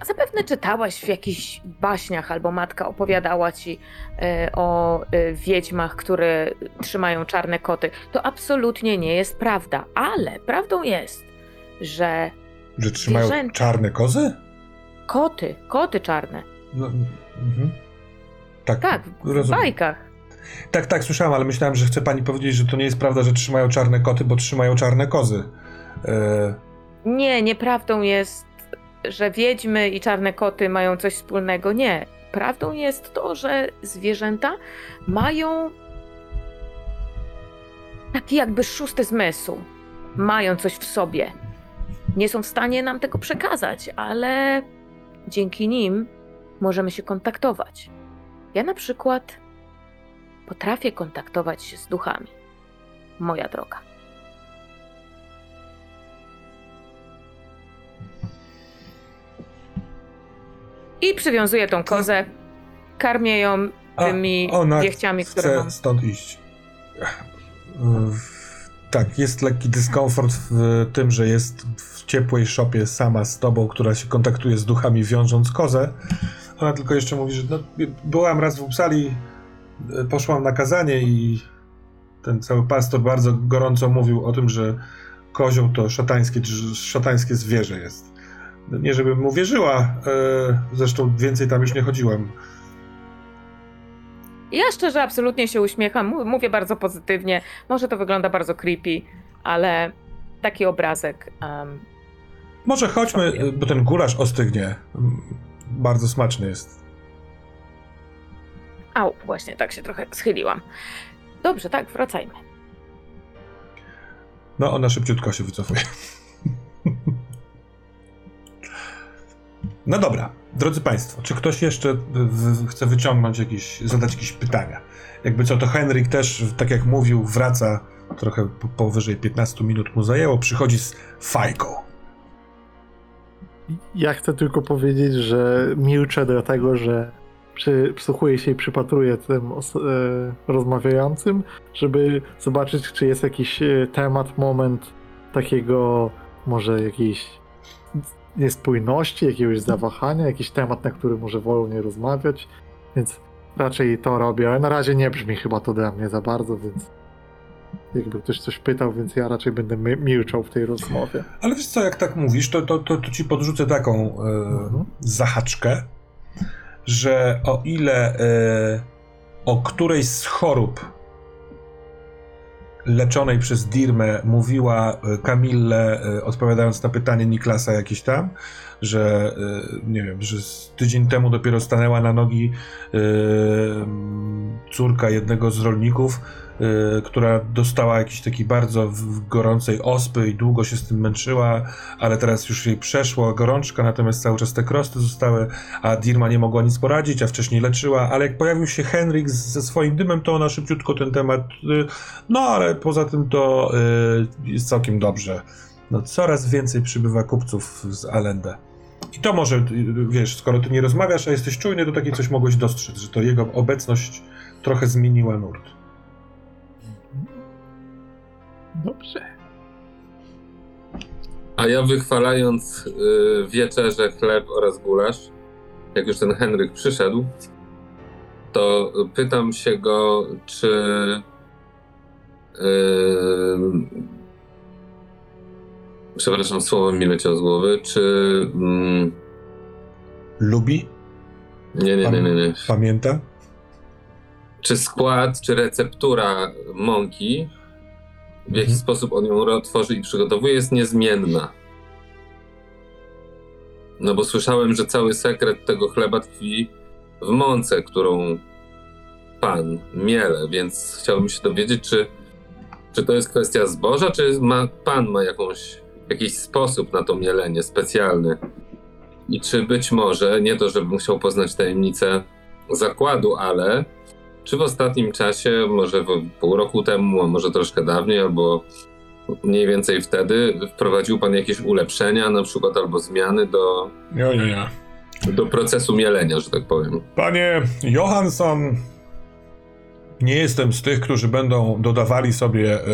A Zapewne czytałaś w jakichś baśniach albo matka opowiadała ci e, o e, wiedźmach, które trzymają czarne koty. To absolutnie nie jest prawda, ale prawdą jest, że Że trzymają Zwierzęta. czarne kozy? Koty, koty czarne, No, mhm. Tak, tak, w rozumiem. bajkach. Tak, tak, słyszałem, ale myślałem, że chce pani powiedzieć, że to nie jest prawda, że trzymają czarne koty, bo trzymają czarne kozy. E, Nie, nieprawdą jest, że wiedźmy i czarne koty mają coś wspólnego. Nie. Prawdą jest to, że zwierzęta mają taki jakby szósty zmysł. Mają coś w sobie. Nie są w stanie nam tego przekazać, ale dzięki nim możemy się kontaktować. Ja na przykład potrafię kontaktować się z duchami. Moja droga. I przywiązuję tą kozę, karmię ją a tymi ona wiechciami, które chce mam. stąd iść. Tak, jest lekki dyskomfort w tym, że jest w ciepłej szopie sama z tobą, która się kontaktuje z duchami, wiążąc kozę. Ona tylko jeszcze mówi, że no, byłam raz w Upsali, e, poszłam na kazanie i ten cały pastor bardzo gorąco mówił o tym, że kozioł to szatańskie, szatańskie zwierzę jest. No Nie żebym mu wierzyła, e, zresztą więcej tam już nie chodziłam. Ja szczerze absolutnie się uśmiecham, mów- mówię bardzo pozytywnie. Może to wygląda bardzo creepy, ale taki obrazek. em, Może chodźmy, bo ten gulasz ostygnie. Bardzo smaczny jest. Au, właśnie tak się trochę schyliłam. Dobrze, tak, wracajmy. No, ona szybciutko się wycofuje. No dobra, drodzy Państwo, czy ktoś jeszcze chce wyciągnąć jakieś, zadać jakieś pytania? Jakby co, to Henryk też, tak jak mówił, wraca trochę po- powyżej 15 minut mu zajęło, przychodzi z fajką. Ja chcę tylko powiedzieć, że milczę do tego, że przy, przysłuchuję się i przypatruję tym e, rozmawiającym, żeby zobaczyć, czy jest jakiś e, temat, moment takiego może jakiejś niespójności, jakiegoś zawahania, jakiś temat, na który może wolą nie rozmawiać, więc raczej to robię, ale na razie nie brzmi chyba to dla mnie za bardzo, więc jakby ktoś coś pytał, więc ja raczej będę mi- milczał w tej rozmowie. Ale wiesz co, jak tak mówisz, to, to, to, to ci podrzucę taką Mhm. zahaczkę, że o ile e, o którejś z chorób leczonej przez Dirmę mówiła e, Kamille, odpowiadając na pytanie Niklasa jakieś tam, że nie wiem, że tydzień temu dopiero stanęła na nogi córka jednego z rolników, y, która dostała jakiś taki bardzo gorącej ospy i długo się z tym męczyła, ale teraz już jej przeszła gorączka, natomiast cały czas te krosty zostały, a Dirma nie mogła nic poradzić, a wcześniej leczyła, ale jak pojawił się Henryk ze swoim dymem, to ona szybciutko ten temat, y, no ale poza tym to y, jest całkiem dobrze. No coraz więcej przybywa kupców z Allende. I to może, y, wiesz, skoro ty nie rozmawiasz, a jesteś czujny, to takie coś mogłeś dostrzec, że to jego obecność trochę zmieniła nurt. Dobrze. A ja wychwalając y, wieczerze, chleb oraz gulasz, jak już ten Henryk przyszedł, to pytam się go, czy y, przepraszam, słowo mi leciało z głowy, czy mm, Lubi? nie, nie, nie, nie, nie. Pamięta? czy skład, czy receptura mąki, w jaki Mhm. sposób on ją tworzy i przygotowuje, jest niezmienna. No bo słyszałem, że cały sekret tego chleba tkwi w mące, którą pan miele, więc chciałbym się dowiedzieć, czy, czy to jest kwestia zboża, czy ma, pan ma jakąś, jakiś sposób na to mielenie specjalny. I czy być może, nie to żebym chciał poznać tajemnicę zakładu, ale czy w ostatnim czasie, może w pół roku temu, a może troszkę dawniej, albo mniej więcej wtedy wprowadził pan jakieś ulepszenia, na przykład albo zmiany do, Nie, nie, nie. do procesu mielenia, że tak powiem. Panie Johansson, nie jestem z tych, którzy będą dodawali sobie e,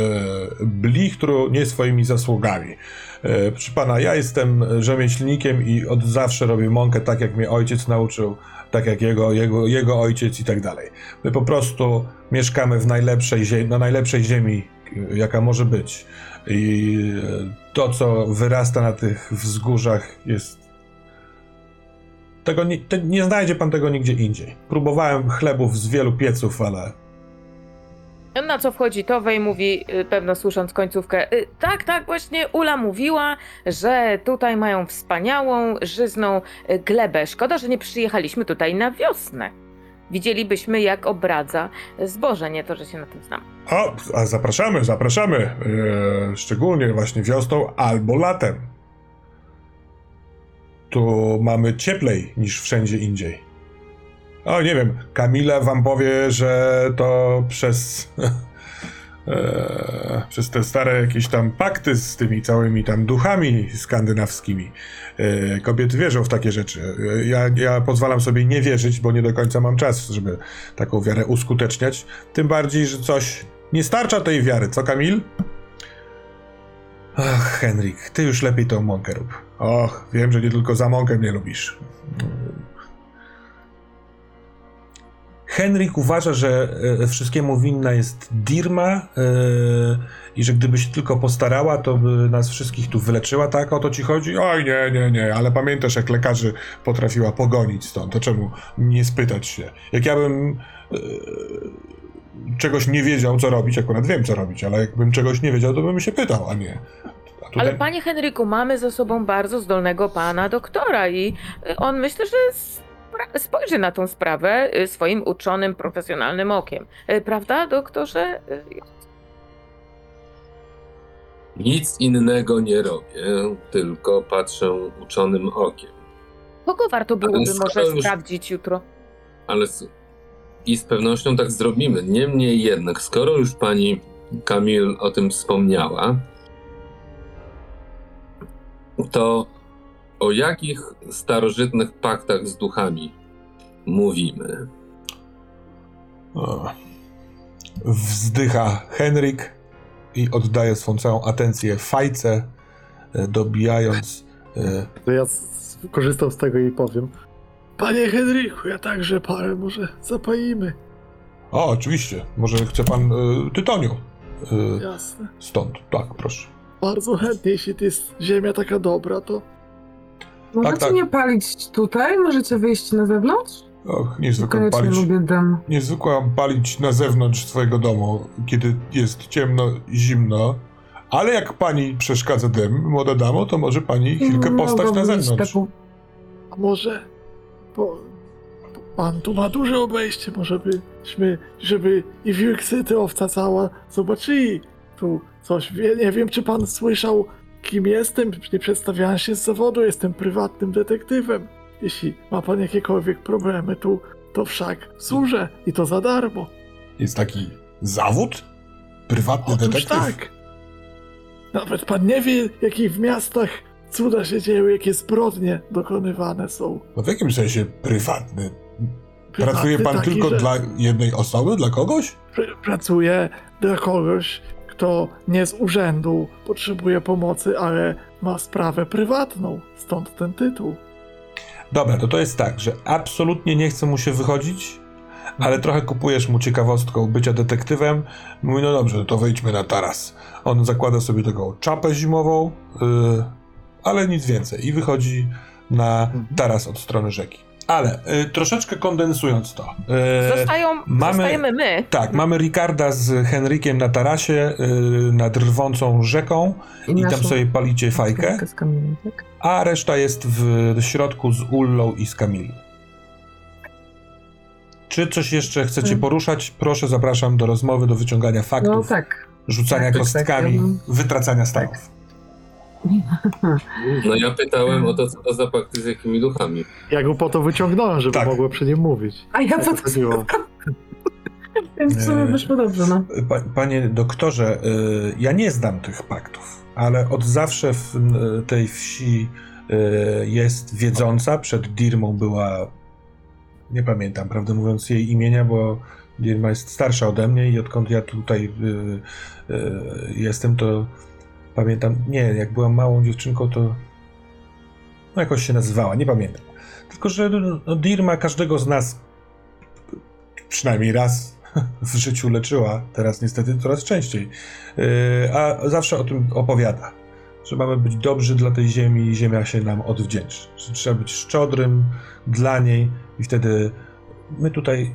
blichtru nie swoimi zasługami. E, proszę pana, ja jestem rzemieślnikiem i od zawsze robię mąkę tak, jak mnie ojciec nauczył, tak jak jego, jego, jego ojciec i tak dalej. My po prostu mieszkamy w najlepszej na najlepszej ziemi, e, jaka może być. I e, to, co wyrasta na tych wzgórzach, jest tego nie, te, nie znajdzie pan tego nigdzie indziej. Próbowałem chlebów z wielu pieców, ale Na co wchodzi Towej mówi, y, pewno słysząc końcówkę, y, tak, tak, właśnie Ula mówiła, że tutaj mają wspaniałą, żyzną y, glebę. Szkoda, że nie przyjechaliśmy tutaj na wiosnę. Widzielibyśmy, jak obradza zboże, nie to, że się na tym znam. o, a zapraszamy, zapraszamy. Szczególnie właśnie wiosną albo latem. Tu mamy cieplej niż wszędzie indziej. O, nie wiem, Kamila wam powie, że to przez. e, przez te stare jakieś tam pakty z tymi całymi tam duchami skandynawskimi. E, kobiety wierzą w takie rzeczy. E, Ja, ja pozwalam sobie nie wierzyć, bo nie do końca mam czas, żeby taką wiarę uskuteczniać. Tym bardziej, że coś nie starcza tej wiary, co Kamil? Ach, Henryk, ty już lepiej tą mąkę rób. Och, wiem, że nie tylko za mąkę mnie lubisz. Henryk uważa, że e, wszystkiemu winna jest Dirma e, i że gdyby się tylko postarała, to by nas wszystkich tu wyleczyła, tak? O to ci chodzi? Oj, nie, nie, nie, ale pamiętasz, jak lekarzy potrafiła pogonić stąd, to czemu nie spytać się? Jak ja bym e, czegoś nie wiedział, co robić, akurat wiem, co robić, ale jakbym czegoś nie wiedział, to bym się pytał, a nie. Tutaj... Ale panie Henryku, mamy za sobą bardzo zdolnego pana doktora i on myślę, że spojrzy na tą sprawę y, swoim uczonym, profesjonalnym okiem. Y, Prawda, doktorze? Y, Nic innego nie robię, tylko patrzę uczonym okiem. Kogo warto byłoby może już- sprawdzić jutro? Ale z... i z pewnością tak zrobimy. Niemniej jednak, skoro już pani Kamil o tym wspomniała, to o jakich starożytnych paktach z duchami mówimy? O. Wzdycha Henryk i oddaje swą całą atencję fajce, e, dobijając. e, To ja korzystam z tego i powiem. Panie Henryku, ja także parę może zapalimy. O, oczywiście, może chce pan e, tytoniu. E, Jasne. stąd, tak, proszę. Bardzo chętnie, jeśli to jest ziemia taka dobra, to Możecie tak. nie palić tutaj? Możecie wyjść na zewnątrz? Och, niezwykle Koniecznie palić. lubię dym. Niezwykła palić na zewnątrz swojego domu, kiedy jest ciemno, zimno. Ale jak pani przeszkadza dym, młoda damo, to może pani chwilkę postać na zewnątrz. Taką... a może bo, bo pan tu ma duże obejście, może byśmy, żeby i wilksyty owca cała zobaczyli tu coś. Nie wiem, czy pan słyszał, kim jestem. Nie przedstawiałem się z zawodu, jestem prywatnym detektywem. Jeśli ma pan jakiekolwiek problemy tu, to wszak służę i to za darmo. Jest taki zawód? Prywatny Otóż detektyw? tak. Nawet pan nie wie, jakie w miastach cuda się dzieją, jakie zbrodnie dokonywane są. No w jakim sensie prywatny? Prywatny Pracuje pan taki, tylko że dla jednej osoby, dla kogoś? pr- Pracuję dla kogoś, kto nie z urzędu potrzebuje pomocy, ale ma sprawę prywatną. Stąd ten tytuł. Dobra, to to jest tak, że absolutnie nie chce mu się wychodzić, ale trochę kupujesz mu ciekawostką bycia detektywem. Mówi, no dobrze, to wejdźmy na taras. On zakłada sobie taką czapę zimową, yy, ale nic więcej. I wychodzi na taras od strony rzeki. Ale yy, troszeczkę kondensując to. yy, Zostają, mamy- zostajemy my. tak, mamy Ricarda z Henrykiem na tarasie yy, nad rwącą rzeką i tam naszą sobie palicie fajkę, tak? a reszta jest w środku z Ullą i z Kamilą. Czy coś jeszcze chcecie Hmm. poruszać? Proszę, zapraszam do rozmowy, do wyciągania No faktów, tak. rzucania tak, tak, kostkami, tak, ja bym- wytracania stanów. No ja pytałem o to, co to za pakty z jakimi duchami. Ja go po to wyciągnąłem, żeby Tak. mogła przy nim mówić. A ja Tak po to chodziło. Więc w sumie Eee, wyszło dobrze, no. Pa, panie doktorze, y, ja nie znam tych paktów, ale od zawsze w tej wsi y, jest wiedząca. Przed Dirmą była, nie pamiętam, prawdę mówiąc, jej imienia, bo Dirma jest starsza ode mnie i odkąd ja tutaj y, y, jestem, to pamiętam, nie, jak byłam małą dziewczynką, to no jakoś się nazywała, nie pamiętam. Tylko, że no, Dirma każdego z nas przynajmniej raz w życiu leczyła, teraz niestety coraz częściej, Yy, a zawsze o tym opowiada, że mamy być dobrzy dla tej ziemi i ziemia się nam odwdzięczy, że trzeba być szczodrym dla niej i wtedy my tutaj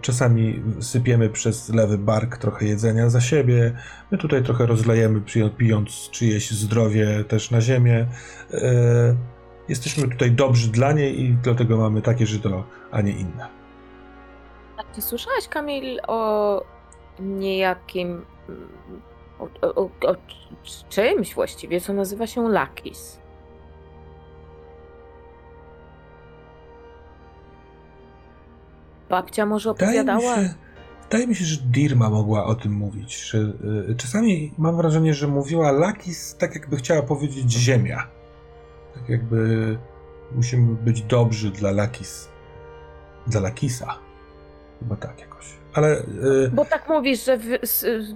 czasami sypiemy przez lewy bark trochę jedzenia za siebie, my tutaj trochę rozlejemy pijąc czyjeś zdrowie też na ziemię. Yy, Jesteśmy tutaj dobrzy dla niej i dlatego mamy takie żyto, a nie inne. A Czy słyszałeś, Kamil, o niejakim. mm, o, o, o czymś właściwie, co nazywa się Lakis? Babcia może Wydaje mi, opowiadała? się, wydaje mi się, że Dirma mogła o tym mówić. Że, y, czasami mam wrażenie, że mówiła Lakis tak, jakby chciała powiedzieć Ziemia. Tak jakby musimy być dobrzy dla Lakis. Dla Lakisa. Chyba tak jakoś. Ale y, Bo tak mówisz, że wy,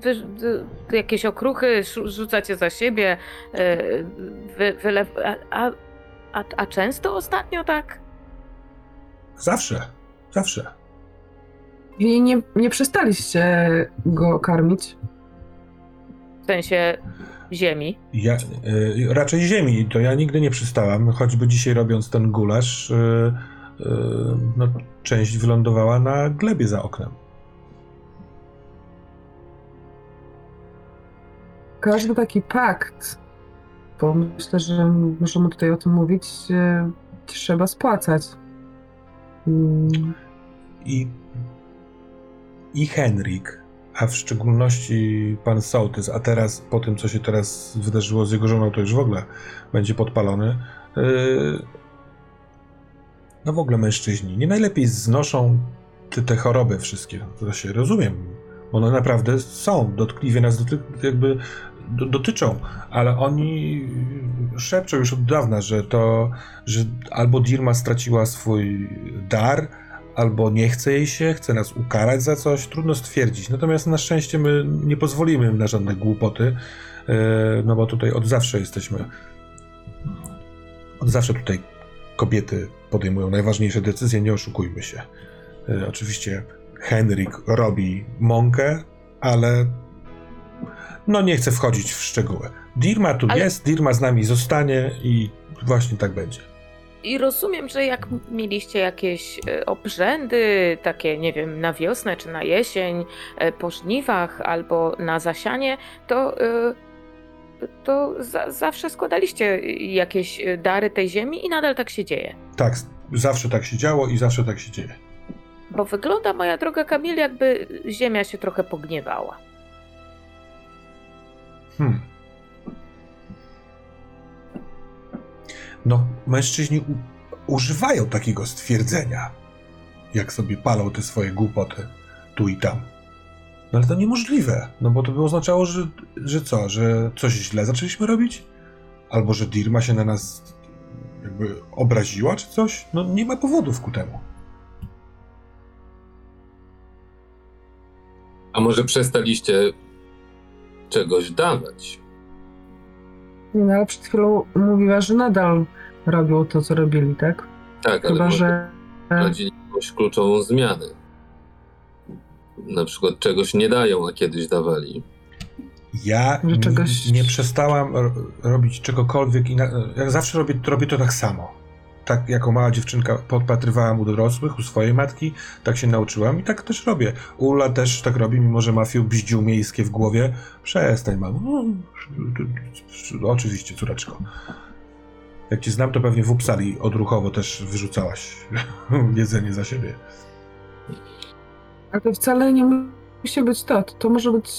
wy, wy, jakieś okruchy rzucacie za siebie, y, wy, wylew... a, a, a często ostatnio tak? zawsze, zawsze. I nie, nie przestaliście go karmić. W sensie ziemi. Ja, y, raczej ziemi, to ja nigdy nie przystałam, choćby dzisiaj robiąc ten gulasz, y, y, no, część wylądowała na glebie za oknem. Każdy taki pakt, bo myślę, że możemy tutaj o tym mówić, e, trzeba spłacać. Mm, I, i Henryk, a w szczególności pan Sołtys, a teraz po tym, co się teraz wydarzyło z jego żoną, to już w ogóle będzie podpalony. Yy, no w ogóle mężczyźni nie najlepiej znoszą te, te choroby wszystkie. To się rozumiem. One naprawdę są, dotkliwie nas doty, jakby do, dotyczą, ale oni szepczą już od dawna, że to, że albo Dirma straciła swój dar, albo nie chce jej się, chce nas ukarać za coś, trudno stwierdzić. Natomiast na szczęście my nie pozwolimy na żadne głupoty, e, no bo tutaj od zawsze jesteśmy. Od zawsze tutaj kobiety podejmują najważniejsze decyzje, nie oszukujmy się. E, Oczywiście Henryk robi mąkę, ale no nie chcę wchodzić w szczegóły. Dirma tu Ale- jest, Dirma z nami zostanie i właśnie tak będzie. I rozumiem, że jak mieliście jakieś e, obrzędy, takie, nie wiem, na wiosnę czy na jesień, e, po żniwach albo na zasianie, to, e, to za, zawsze składaliście jakieś dary tej ziemi i nadal tak się dzieje. Tak, zawsze tak się działo i zawsze tak się dzieje. Bo wygląda, moja droga Kamil, jakby ziemia się trochę pogniewała. Hmm. No, mężczyźni u- używają takiego stwierdzenia, jak sobie palą te swoje głupoty tu i tam. No ale to niemożliwe, no bo to by oznaczało, że, że co, że coś źle zaczęliśmy robić? Albo że Dirma się na nas jakby obraziła czy coś? No nie ma powodów ku temu. A może przestaliście czegoś dawać? No ale przed chwilą mówiła, że nadal robią to, co robili, tak? Tak, ale Chyba, może że... wprowadzili jakąś kluczową zmianę. Na przykład czegoś nie dają, a kiedyś dawali. Ja czegoś- nie przestałam ro- robić czegokolwiek. Ina- jak zawsze robię, robię to tak samo. Tak jako mała dziewczynka podpatrywałam u dorosłych, u swojej matki, tak się nauczyłam i tak też robię. Ula też tak robi, mimo że ma fiu bździu miejskie w głowie. Przestań, mamo. No, oczywiście, córeczko. Jak cię znam, to pewnie w Upsali odruchowo też wyrzucałaś jedzenie za siebie. Ale to wcale nie musi być to. To, to może być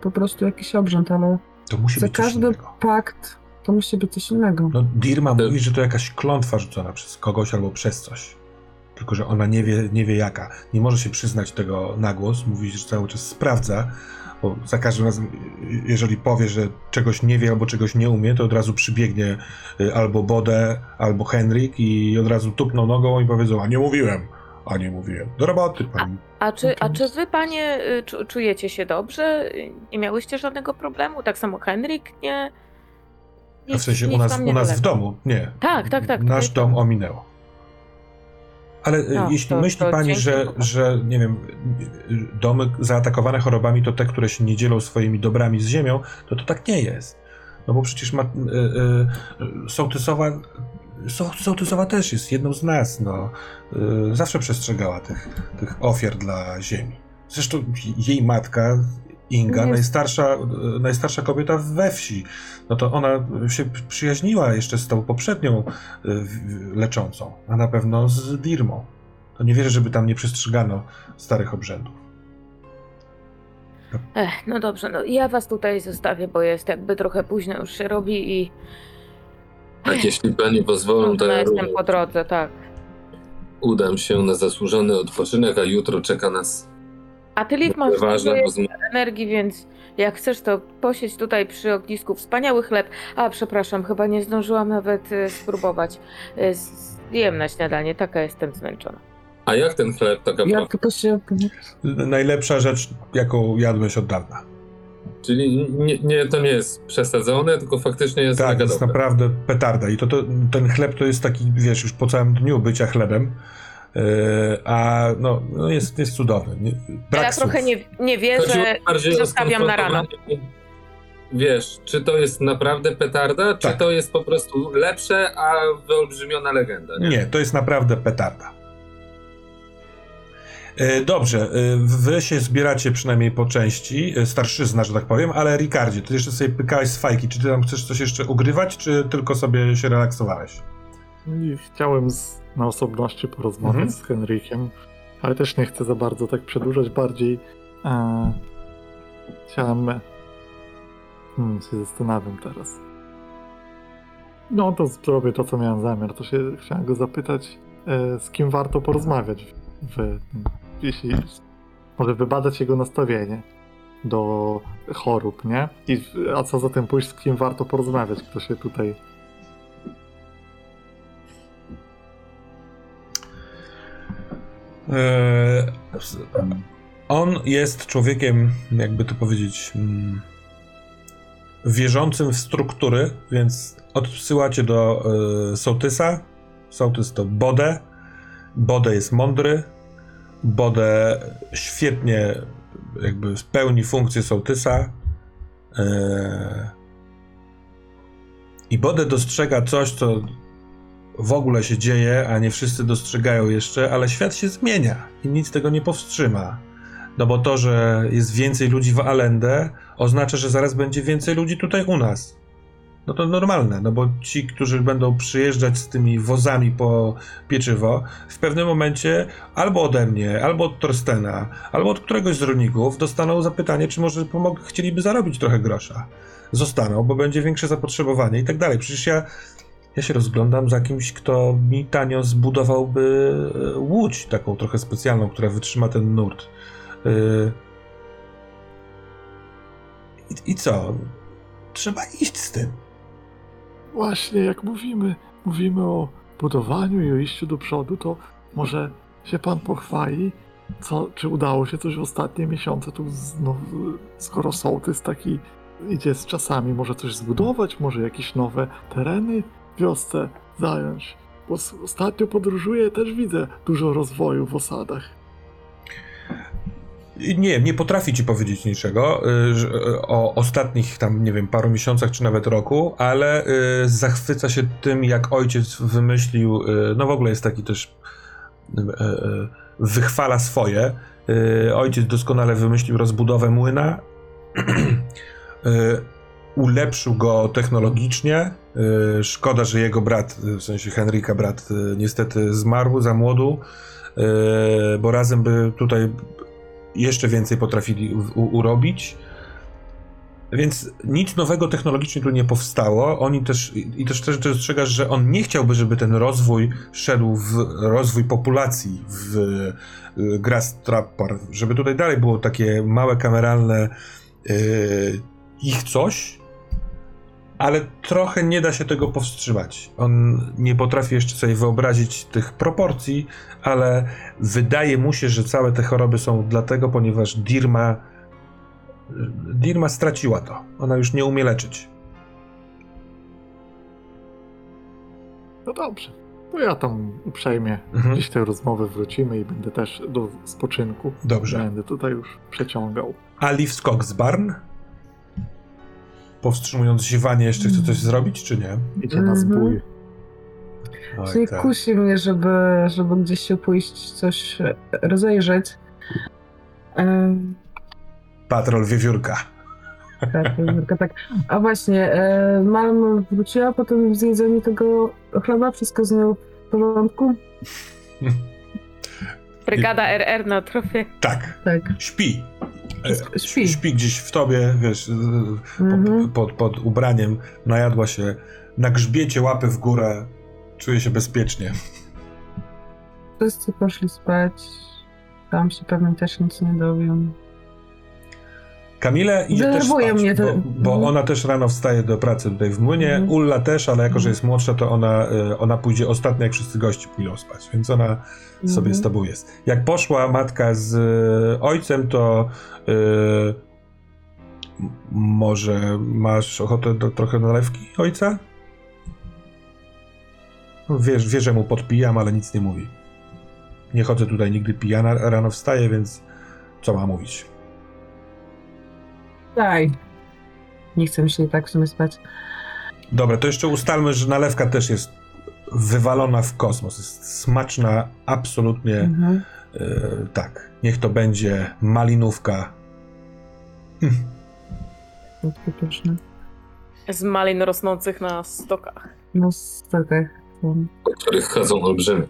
po prostu jakiś obrzęd, ale To musi za być każdy pakt to musi być coś innego. No, Dirma To- mówi, że to jakaś klątwa rzucona przez kogoś albo przez coś. tylko że ona nie wie, nie wie jaka. Nie może się przyznać tego na głos, mówi, że cały czas sprawdza, bo za każdym razem, jeżeli powie, że czegoś nie wie albo czegoś nie umie, to od razu przybiegnie y, albo Bode, albo Henryk i od razu tupną nogą i powiedzą, a nie mówiłem, a nie mówiłem. Do roboty, pan. A czy, a czy wy, panie, y, czu- czujecie się dobrze? Y, Nie miałyście żadnego problemu? Tak samo Henryk? Nie? A w sensie u nic nas, u nas w domu, nie. Tak, tak, tak, Nasz dom to- ominęło. Ale y, No, jeśli to- myśli to pani, że, że, nie wiem, domy zaatakowane chorobami to te, które się nie dzielą swoimi dobrami z ziemią, to to tak nie jest. No bo przecież ma, y, y, sołtysowa, so, sołtysowa też jest jedną z nas, no. Y, zawsze przestrzegała tych, tych ofiar dla ziemi. Zresztą jej matka, Inga, Jest- najstarsza, y, najstarsza kobieta we wsi, no to ona się przyjaźniła jeszcze z tą poprzednią w- leczącą, a na pewno z Dirmą. To nie wierzę, żeby tam nie przestrzegano starych obrzędów. Ech, no dobrze, no ja was tutaj zostawię, bo jest jakby trochę późno już się robi i Tak, jeśli pani pozwolą, to ja jestem po drodze, tak. udam się na zasłużony odpoczynek, a jutro czeka nas A ty, Liv, masz dużo rozmowa. energii, więc jak chcesz, to posiedź tutaj przy ognisku. Wspaniały chleb. A, przepraszam, chyba nie zdążyłam nawet e, spróbować. E, Zjem na śniadanie, taka jestem zmęczona. A jak ten chleb tak Ja tylko się... Najlepsza rzecz, jaką jadłeś od dawna. Czyli nie, nie, to nie jest przesadzone, tylko faktycznie jest Tak, mega jest dobre. naprawdę petarda. I to, to, ten chleb to jest taki, wiesz, już po całym dniu bycia chlebem. Yy, a no, no jest, jest cudowny. Nie, brak ja trochę słów. nie, nie Chodziło wierzę zostawiam na rano. Wiesz, czy to jest naprawdę petarda, czy Tak. to jest po prostu lepsze, a wyolbrzymiona legenda, nie? Nie, to jest naprawdę petarda. E, Dobrze, e, wy się zbieracie przynajmniej po części, e, starszyzna, że tak powiem, ale Ricardzie, ty jeszcze sobie pykałeś z fajki, czy ty tam chcesz coś jeszcze ugrywać, czy tylko sobie się relaksowałeś? Chciałem z, na osobności porozmawiać Mhm. z Henrykiem, ale też nie chcę za bardzo tak przedłużać. Bardziej e, chciałem. Hmm, się zastanawiam teraz. No to zrobię to, co miałem zamiar. To się chciałem go zapytać, e, z kim warto porozmawiać. W, jeśli może wybadać jego nastawienie do chorób, nie? I, a co za tym pójść, z kim warto porozmawiać, kto się tutaj On jest człowiekiem, jakby to powiedzieć, mm, wierzącym w struktury, więc odsyłacie do e, Sołtysa. Sołtys to Bode. Bode jest mądry. Bode świetnie jakby pełni funkcję Sołtysa. E, I Bode dostrzega coś, co w ogóle się dzieje, a nie wszyscy dostrzegają jeszcze, ale świat się zmienia i nic tego nie powstrzyma. No bo to, że jest więcej ludzi w Allende, oznacza, że zaraz będzie więcej ludzi tutaj u nas. No to normalne, no bo ci, którzy będą przyjeżdżać z tymi wozami po pieczywo, w pewnym momencie albo ode mnie, albo od Torstena, albo od któregoś z rolników dostaną zapytanie, czy może pomog- chcieliby zarobić trochę grosza. Zostaną, bo będzie większe zapotrzebowanie i tak dalej. Przecież ja ja się rozglądam za kimś, kto mi tanio zbudowałby e, łódź, taką trochę specjalną, która wytrzyma ten nurt. Yy. I, I co? Trzeba iść z tym. Właśnie, jak mówimy, mówimy o budowaniu i o iściu do przodu, to może się pan pochwali, co, czy udało się coś w ostatnie miesiące tu, no, skoro sołtys taki idzie z czasami, może coś zbudować, może jakieś nowe tereny wiosce zająć. Bo ostatnio podróżuję, też widzę dużo rozwoju w osadach. Nie, nie potrafi ci powiedzieć niczego y, y, o ostatnich tam, nie wiem, paru miesiącach czy nawet roku, ale y, zachwyca się tym, jak ojciec wymyślił, no w ogóle jest taki też, wychwala swoje. Ojciec doskonale wymyślił rozbudowę młyna, ulepszył go technologicznie. Y, Szkoda, że jego brat, y, w sensie Henryka brat, y, niestety zmarł za młodu, bo razem by tutaj jeszcze więcej potrafili urobić. Więc nic nowego technologicznie tu nie powstało. Oni też, i też też dostrzegasz, że on nie chciałby, żeby ten rozwój szedł w rozwój populacji w Grass Trapper, żeby tutaj dalej było takie małe kameralne y, ich coś, ale trochę nie da się tego powstrzymać. On nie potrafi jeszcze sobie wyobrazić tych proporcji, ale wydaje mu się, że całe te choroby są dlatego, ponieważ Dirma Dirma straciła to. Ona już nie umie leczyć. No dobrze. To ja tam uprzejmie Mhm. gdzieś tej rozmowy wrócimy i będę też do spoczynku. Dobrze. Będę tutaj już przeciągał. Ali skok z Barn? Powstrzymując ziewanie, jeszcze chce coś zrobić, czy nie? Idzie na Mhm. zbój. Oj, Czyli tak. kusi mnie, żeby, żeby gdzieś się pójść, coś rozejrzeć. Em, Patrol wiewiórka. Tak, Jurka, tak. A właśnie, e, mam wróciła po tym zjedzeniu tego chleba, wszystko z nią w porządku? Brygada RR na trofie. Tak, Tak. śpi. E, Śpi. Śpi gdzieś w tobie, wiesz, Mhm. pod, pod ubraniem, najadła się, na grzbiecie łapy w górę, czuje się bezpiecznie. Wszyscy poszli spać. Tam się pewnie też nic nie dowią. Kamile idzie też spać, mnie to- bo, bo Mhm. ona też rano wstaje do pracy tutaj w młynie, Mhm. Ulla też, ale jako, że jest młodsza, to ona, e, ona pójdzie ostatnia, jak wszyscy gości pójdą spać, więc ona sobie z tobą jest. Jak poszła matka z e, ojcem, to m- może masz ochotę do trochę nalewki ojca? No, Wiesz, wie, że mu podpijam, ale nic nie mówi. Nie chodzę tutaj nigdy pijana, rano wstaję, więc co ma mówić? Daj. Nie chcę mi się tak w sumie spać. Dobra, to jeszcze ustalmy, że nalewka też jest wywalona w kosmos. Jest smaczna, absolutnie Mhm. e, tak. Niech to będzie malinówka. Hm, To pyszne. Z malin rosnących na stokach. No, stokach. po których chodzą olbrzymy.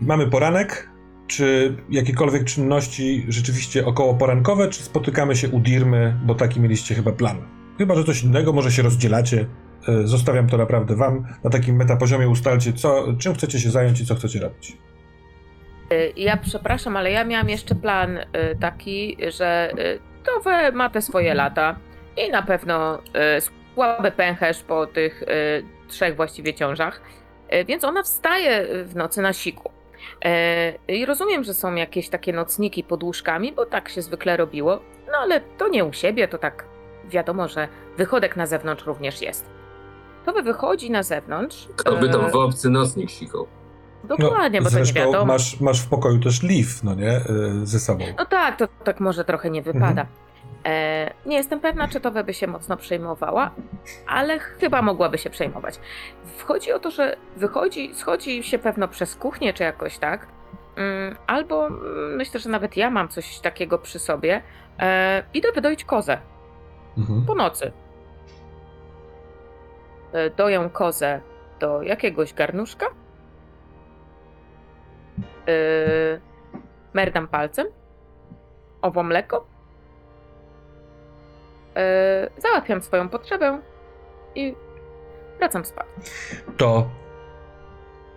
Mamy poranek. Czy jakiekolwiek czynności rzeczywiście około porankowe, czy spotykamy się u Dirmy, bo taki mieliście chyba plan? Chyba, że coś innego, może się rozdzielacie. E, Zostawiam to naprawdę wam. Na takim metapoziomie ustalcie, co, czym chcecie się zająć i co chcecie robić. Y, Ja przepraszam, ale ja miałam jeszcze plan y, taki, że Towe ma te swoje lata i na pewno y, słaby pęcherz po tych y, trzech właściwie ciążach, Y, więc ona wstaje w nocy na siku. I rozumiem, że są jakieś takie nocniki pod łóżkami, bo tak się zwykle robiło, no ale to nie u siebie, to tak wiadomo, że wychodek na zewnątrz również jest. Towe wychodzi na zewnątrz. Kto by tam w obcy nocnik sikał? Dokładnie, bo to nie wiadomo. Masz, masz w pokoju też Liv, no nie? E, Ze sobą. No tak, to tak może trochę nie wypada. E, nie jestem pewna, czy Towe by się mocno przejmowała, ale chyba mogłaby się przejmować. Wchodzi o to, że wychodzi, schodzi się pewno przez kuchnię, czy jakoś tak. Mm, albo mm, myślę, że nawet ja mam coś takiego przy sobie. E, idę wydoić kozę Mhm. po nocy. E, doję kozę do jakiegoś garnuszka. E, merdam palcem. Owo mleko. E, załatwiam swoją potrzebę i wracam spać. to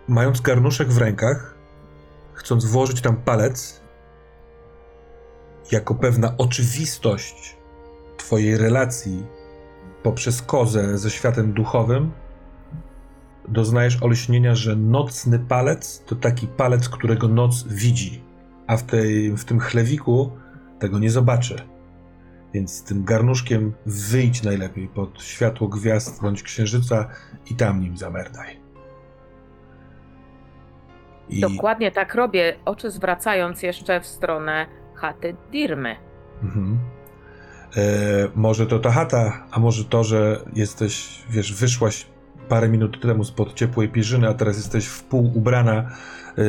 mając garnuszek w rękach, chcąc włożyć tam palec, jako pewna oczywistość Twojej relacji poprzez kozę ze światem duchowym, doznajesz olśnienia, że nocny palec to taki palec, którego noc widzi, a w, tej, w tym chlewiku tego nie zobaczy. Więc z tym garnuszkiem wyjdź najlepiej pod światło gwiazd bądź księżyca i tam nim zamerdaj. I, Dokładnie tak robię, oczy zwracając jeszcze w stronę chaty Dirmy. Mhm. E, może to ta chata, a może to, że jesteś, wiesz, wyszłaś parę minut temu spod ciepłej pierzyny, a teraz jesteś w pół ubrana. E,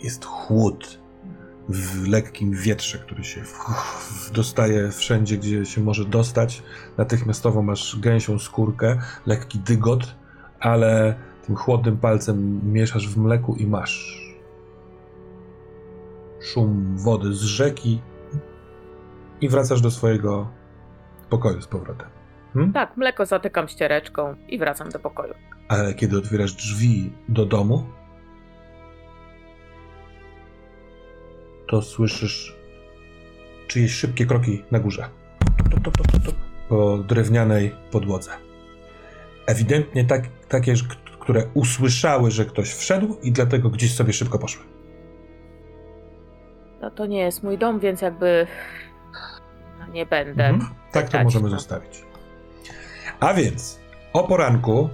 jest chłód w lekkim wietrze, który się dostaje wszędzie, gdzie się może dostać. Natychmiastowo masz gęsią skórkę, lekki dygot, ale tym chłodnym palcem mieszasz w mleku i masz szum wody z rzeki i wracasz do swojego pokoju z powrotem. Tak, mleko zatykam ściereczką i wracam do pokoju. Ale kiedy otwierasz drzwi do domu, to słyszysz czyjeś szybkie kroki na górze. Tup, tup, tup, tup, tup, Po drewnianej podłodze. Ewidentnie tak, takie, które usłyszały, że ktoś wszedł i dlatego gdzieś sobie szybko poszły. No to nie jest mój dom, więc jakby no, nie będę. Mhm. Tak to możemy no. zostawić. A więc o poranku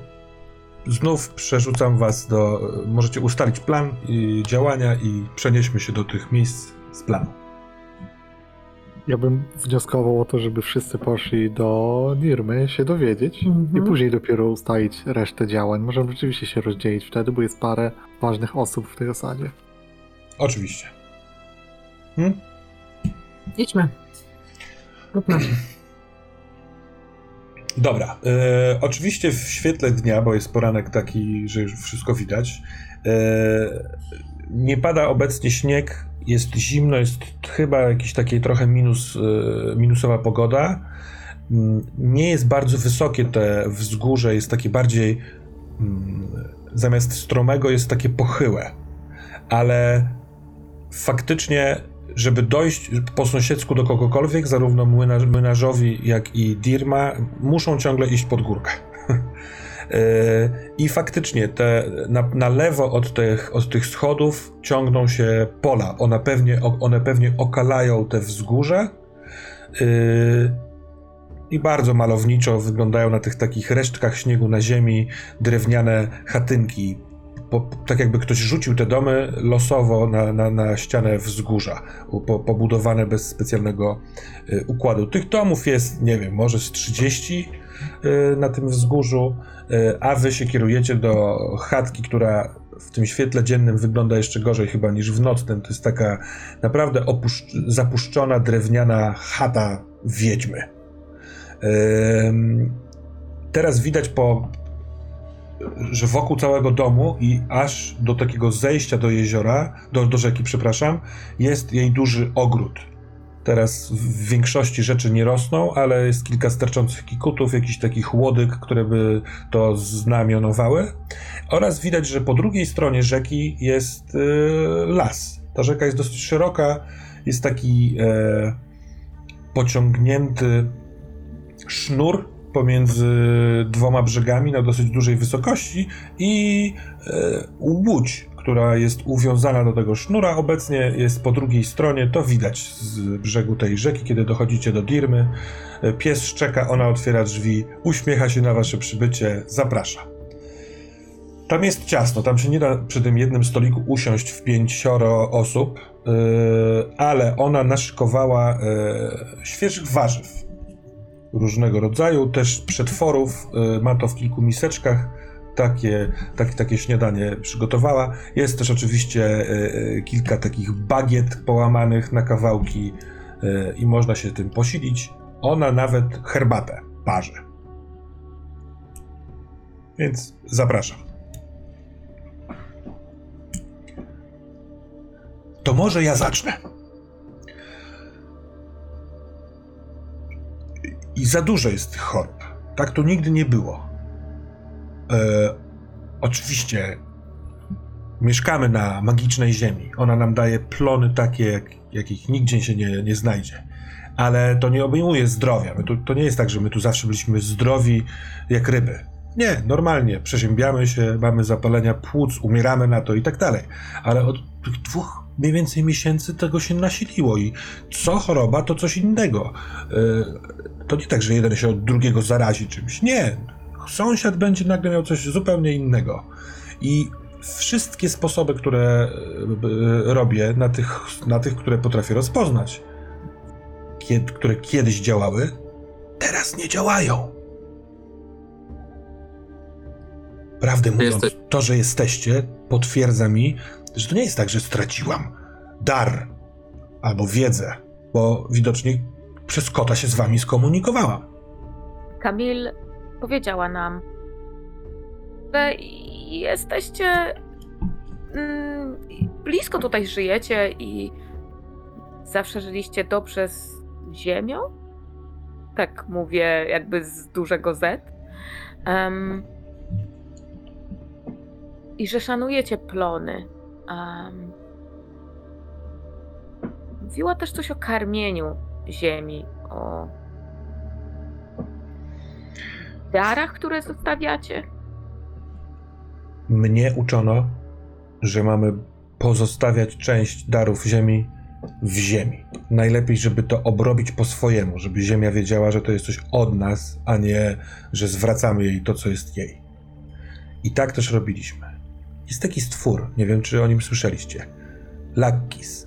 znów przerzucam was do. Możecie ustalić plan i działania i przenieśmy się do tych miejsc z planu. Ja bym wnioskował o to, żeby wszyscy poszli do Nirmy się dowiedzieć Mhm. i później dopiero ustalić resztę działań. Możemy rzeczywiście się rozdzielić wtedy, bo jest parę ważnych osób w tej osadzie. Oczywiście. Hmm? Idźmy. Róbmy. Dobra. E, oczywiście w świetle dnia, bo jest poranek taki, że już wszystko widać. E, nie pada obecnie śnieg, jest zimno, jest chyba jakiś taki trochę minus, e, minusowa pogoda. Mm, Nie jest bardzo wysokie te wzgórze, jest takie bardziej mm, zamiast stromego jest takie pochyłe. Ale faktycznie, żeby dojść po sąsiedzku do kogokolwiek, zarówno młynarz, młynarzowi, jak i Dirma, muszą ciągle iść pod górkę. Yy, I faktycznie te, na, na lewo od tych, od tych schodów ciągną się pola. One pewnie, one pewnie okalają te wzgórze. Yy, I bardzo malowniczo wyglądają na tych takich resztkach śniegu na ziemi drewniane chatynki po, tak jakby ktoś rzucił te domy losowo na, na, na ścianę wzgórza, po, pobudowane bez specjalnego y, układu. Tych domów jest, nie wiem, może z 30 y, na tym wzgórzu, y, a wy się kierujecie do chatki, która w tym świetle dziennym wygląda jeszcze gorzej chyba niż w nocnym. To jest taka naprawdę zapuszczona drewniana chata wiedźmy. Teraz widać po, że wokół całego domu i aż do takiego zejścia do jeziora, do, do rzeki, przepraszam, jest jej duży ogród. Teraz w większości rzeczy nie rosną, ale jest kilka sterczących kikutów, jakiś takich łodyg, które by to znamionowały. Oraz widać, że po drugiej stronie rzeki jest y, las. Ta rzeka jest dosyć szeroka, jest taki e, pociągnięty sznur pomiędzy dwoma brzegami na dosyć dużej wysokości i e, łódź, która jest uwiązana do tego sznura, obecnie jest po drugiej stronie. To widać z brzegu tej rzeki, kiedy dochodzicie do Dirmy. E, Pies szczeka, ona otwiera drzwi, uśmiecha się na wasze przybycie, zaprasza. Tam jest ciasno, tam się nie da przy tym jednym stoliku usiąść w pięcioro osób, e, ale ona naszykowała e, świeżych warzyw różnego rodzaju, też przetworów, y, ma to w kilku miseczkach, takie, takie, takie śniadanie przygotowała. Jest też oczywiście y, y, kilka takich bagiet połamanych na kawałki i można się tym posilić. Ona nawet herbatę parzy. Więc zapraszam. To może ja zacznę. I za dużo jest tych chorób. Tak to nigdy nie było. E, oczywiście mieszkamy na magicznej ziemi. Ona nam daje plony takie, jak, jakich nigdzie się nie, nie znajdzie. Ale to nie obejmuje zdrowia. Tu, to nie jest tak, że my tu zawsze byliśmy zdrowi jak ryby. Nie, normalnie przeziębiamy się, mamy zapalenia płuc, umieramy na to i tak dalej. Ale od tych dwóch mniej więcej miesięcy tego się nasiliło i co choroba, to coś innego. E, to nie tak, że jeden się od drugiego zarazi czymś. Nie. Sąsiad będzie nagle miał coś zupełnie innego. I wszystkie sposoby, które e, robię, na tych, na tych, które potrafię rozpoznać, kiedy, które kiedyś działały, teraz nie działają. Prawdę mówiąc, Jesteś- to, że jesteście, potwierdza mi, że to nie jest tak, że straciłam dar albo wiedzę, bo widocznie przez kota się z wami skomunikowałam. Kamil powiedziała nam, że jesteście mm, blisko tutaj żyjecie i zawsze żyliście dobrze z ziemią? Tak mówię jakby z dużego Z. Em, I że szanujecie plony. Em, mówiła też coś o karmieniu ziemi, o darach, które zostawiacie. Mnie uczono, że mamy pozostawiać część darów ziemi w ziemi. Najlepiej, żeby to obrobić po swojemu, żeby ziemia wiedziała, że to jest coś od nas, a nie, że zwracamy jej to, co jest jej. I tak też robiliśmy. Jest taki stwór, nie wiem, czy o nim słyszeliście. Lakkis.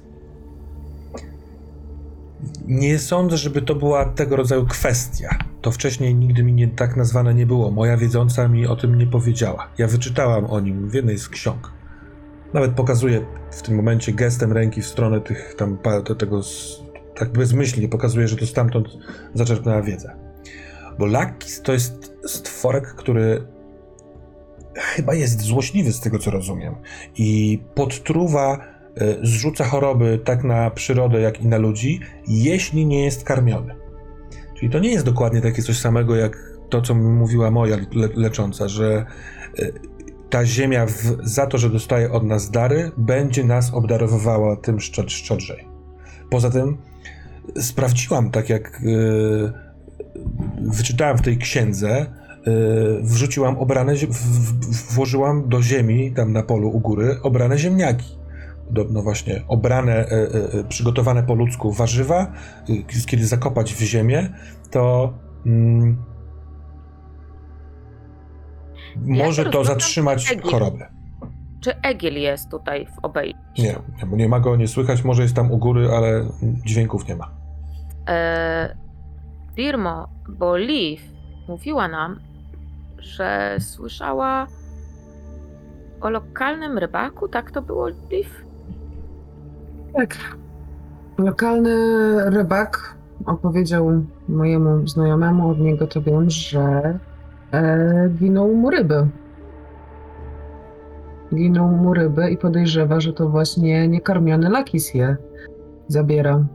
Nie sądzę, żeby to była tego rodzaju kwestia. To wcześniej nigdy mi nie, tak nazwane nie było. Moja wiedząca mi o tym nie powiedziała. Ja wyczytałam o nim w jednej z ksiąg. Nawet pokazuję w tym momencie gestem ręki w stronę tych tam tego, tak bezmyślnie pokazuję, że to stamtąd zaczerpnęła wiedza. Bo Lakkis to jest stworek, który chyba jest złośliwy z tego co rozumiem i podtruwa, zrzuca choroby tak na przyrodę, jak i na ludzi, jeśli nie jest karmiony. Czyli to nie jest dokładnie takie coś samego, jak to, co mi mówiła moja le lecząca, że e, ta ziemia w, za to, że dostaje od nas dary, będzie nas obdarowywała tym szczod szczodrzej. Poza tym sprawdziłam, tak jak yy, w tej księdze, yy, wrzuciłam obrane, w, w, włożyłam do ziemi, tam na polu u góry, obrane ziemniaki. Podobno właśnie obrane, y, y, y, przygotowane po ludzku warzywa, y, kiedy zakopać w ziemię, to mm, może to zatrzymać Egip. choroby. Czy Egil jest tutaj w obejściu? Nie, nie, bo nie ma go nie słychać, może jest tam u góry, ale dźwięków nie ma. E, Dirmo, bo Liv mówiła nam, że słyszała o lokalnym rybaku, tak to było, Liv? Tak. Lokalny rybak opowiedział mojemu znajomemu, od niego to wiem, że e, ginął mu ryby. Ginął mu ryby i podejrzewa, że to właśnie niekarmiony lakis je zabiera.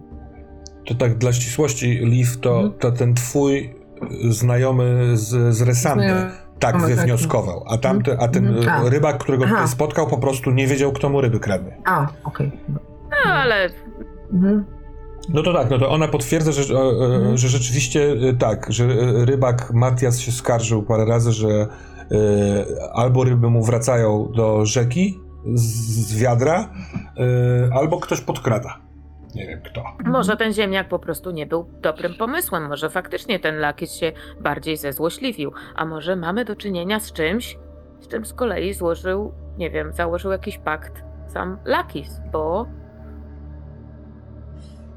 To tak dla ścisłości, Liv, to, Mhm. to ten twój znajomy z, z Resandy Znajomy, tak tak. wywnioskował, a, tamty, a ten Mhm. A. rybak, którego tutaj spotkał, po prostu nie wiedział, kto mu ryby kradnie. A, okej. No, ale Mhm. No to tak, no to ona potwierdza, że, e, e, Mhm. że rzeczywiście e, tak, że rybak Matias się skarżył parę razy, że albo ryby mu wracają do rzeki z, wiadra, albo ktoś podkrada. Nie wiem kto. może ten ziemniak po prostu nie był dobrym pomysłem. Może faktycznie ten lakis się bardziej zezłośliwił. A może mamy do czynienia z czymś, z czym z kolei złożył, nie wiem, założył jakiś pakt sam lakis, bo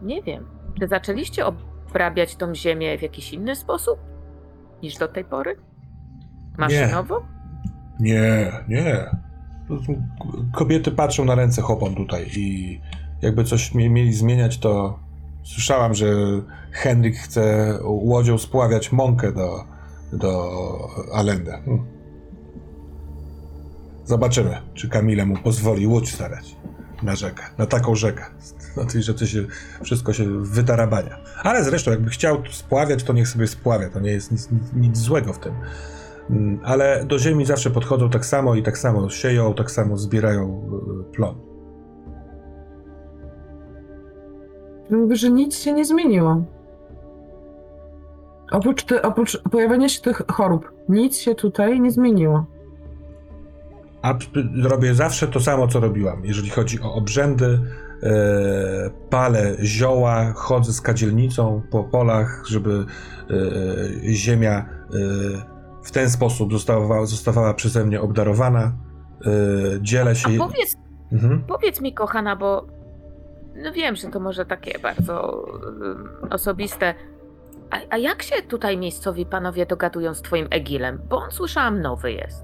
nie wiem. Czy zaczęliście obrabiać tą ziemię w jakiś inny sposób niż do tej pory? Maszynowo? Nie, nie. Są- Kobiety patrzą na ręce chłopom tutaj i jakby coś mie- mieli zmieniać, to słyszałam, że Henryk chce łodzią spławiać mąkę do, do Allende. Hm. Zobaczymy, czy Kamile mu pozwoli łódź starać na rzekę, na taką rzekę. Na tej rzeczy się wszystko się wytarabania. Ale zresztą, jakby chciał spławiać, to niech sobie spławia. To nie jest nic, nic, nic złego w tym. Mm, Ale do ziemi zawsze podchodzą tak samo i tak samo sieją, tak samo zbierają y, plon. Mówię, że nic się nie zmieniło. Oprócz, ty, oprócz pojawienia się tych chorób, nic się tutaj nie zmieniło. A robię zawsze to samo, co robiłam. Jeżeli chodzi o obrzędy, palę zioła, chodzę z kadzielnicą po polach, żeby e, ziemia e, w ten sposób zostawała, zostawała przeze mnie obdarowana. E, dzielę się. A powiedz, Mhm. Powiedz mi, kochana, bo no wiem, że to może takie bardzo ym, osobiste. A, a jak się tutaj miejscowi panowie dogadują z twoim Egilem? Bo on słyszałam nowy jest.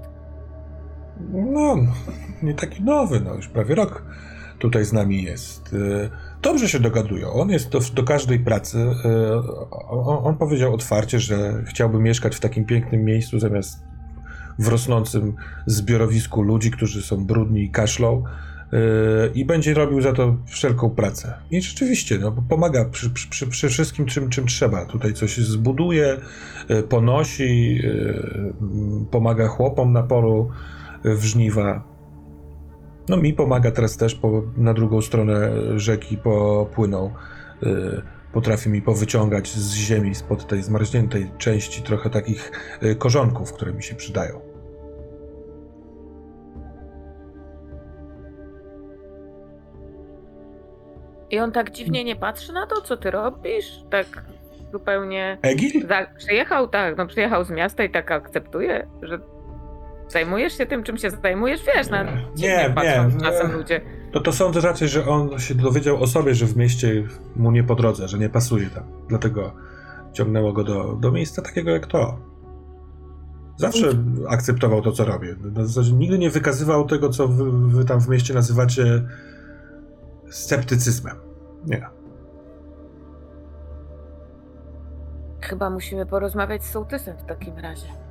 No, nie taki nowy, no już prawie rok tutaj z nami jest. E, Dobrze się dogadują. On jest do, do każdej pracy. e, On, on powiedział otwarcie, że chciałby mieszkać w takim pięknym miejscu zamiast w rosnącym zbiorowisku ludzi, którzy są brudni i kaszlą. Yy, i będzie robił za to wszelką pracę. I rzeczywiście, no, pomaga przy, przy, przy, wszystkim, czym, czym trzeba. Tutaj coś zbuduje, ponosi, pomaga chłopom na polu w żniwa. No mi pomaga teraz też po, na drugą stronę rzeki popłynął. Yy, potrafi mi powyciągać z ziemi, spod tej zmarzniętej części trochę takich yy, korzonków, które mi się przydają. I on tak dziwnie nie patrzy na to, co ty robisz? Tak zupełnie. Egil? Za... Przyjechał, tak, no przyjechał z miasta i tak akceptuje, że zajmujesz się tym, czym się zajmujesz, wiesz, na Nie, patrzą nie. czasem ludzie. No to sądzę raczej, że on się dowiedział o sobie, że w mieście mu nie po drodze, że nie pasuje tam. Dlatego ciągnęło go do, do miejsca takiego jak to. Zawsze akceptował to, co robię. W zasadzie nigdy nie wykazywał tego, co wy, wy tam w mieście nazywacie sceptycyzmem. Nie. Chyba musimy porozmawiać z sołtysem w takim razie.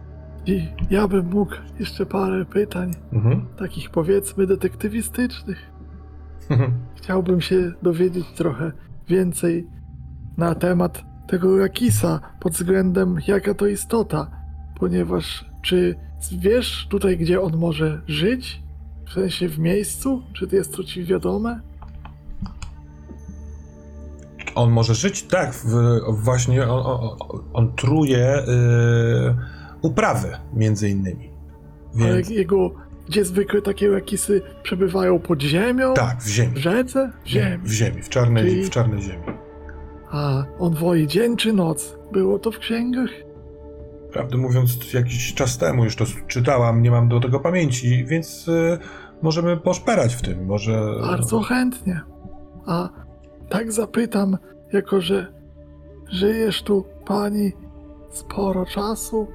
I ja bym mógł jeszcze parę pytań, Mhm. takich powiedzmy detektywistycznych. Chciałbym się dowiedzieć trochę więcej na temat tego Rakisa pod względem jaka to istota, ponieważ czy wiesz tutaj, gdzie on może żyć? W sensie w miejscu? Czy jest to ci wiadome? On może żyć? Tak, w, właśnie on, on, on truje yy, uprawy, między innymi. Ale Więc, jego, gdzie zwykle takie Rakisy przebywają pod ziemią? tak, w ziemi. W rzece? W ziemi. w ziemi, w czarnej, Czyli- w czarnej ziemi. A on woi dzień czy noc? Było to w księgach? Prawdę mówiąc, jakiś czas temu już to czytałam, nie mam do tego pamięci, więc y, możemy poszperać w tym. Może. Bardzo chętnie. A tak zapytam, jako że żyjesz tu, pani, sporo czasu,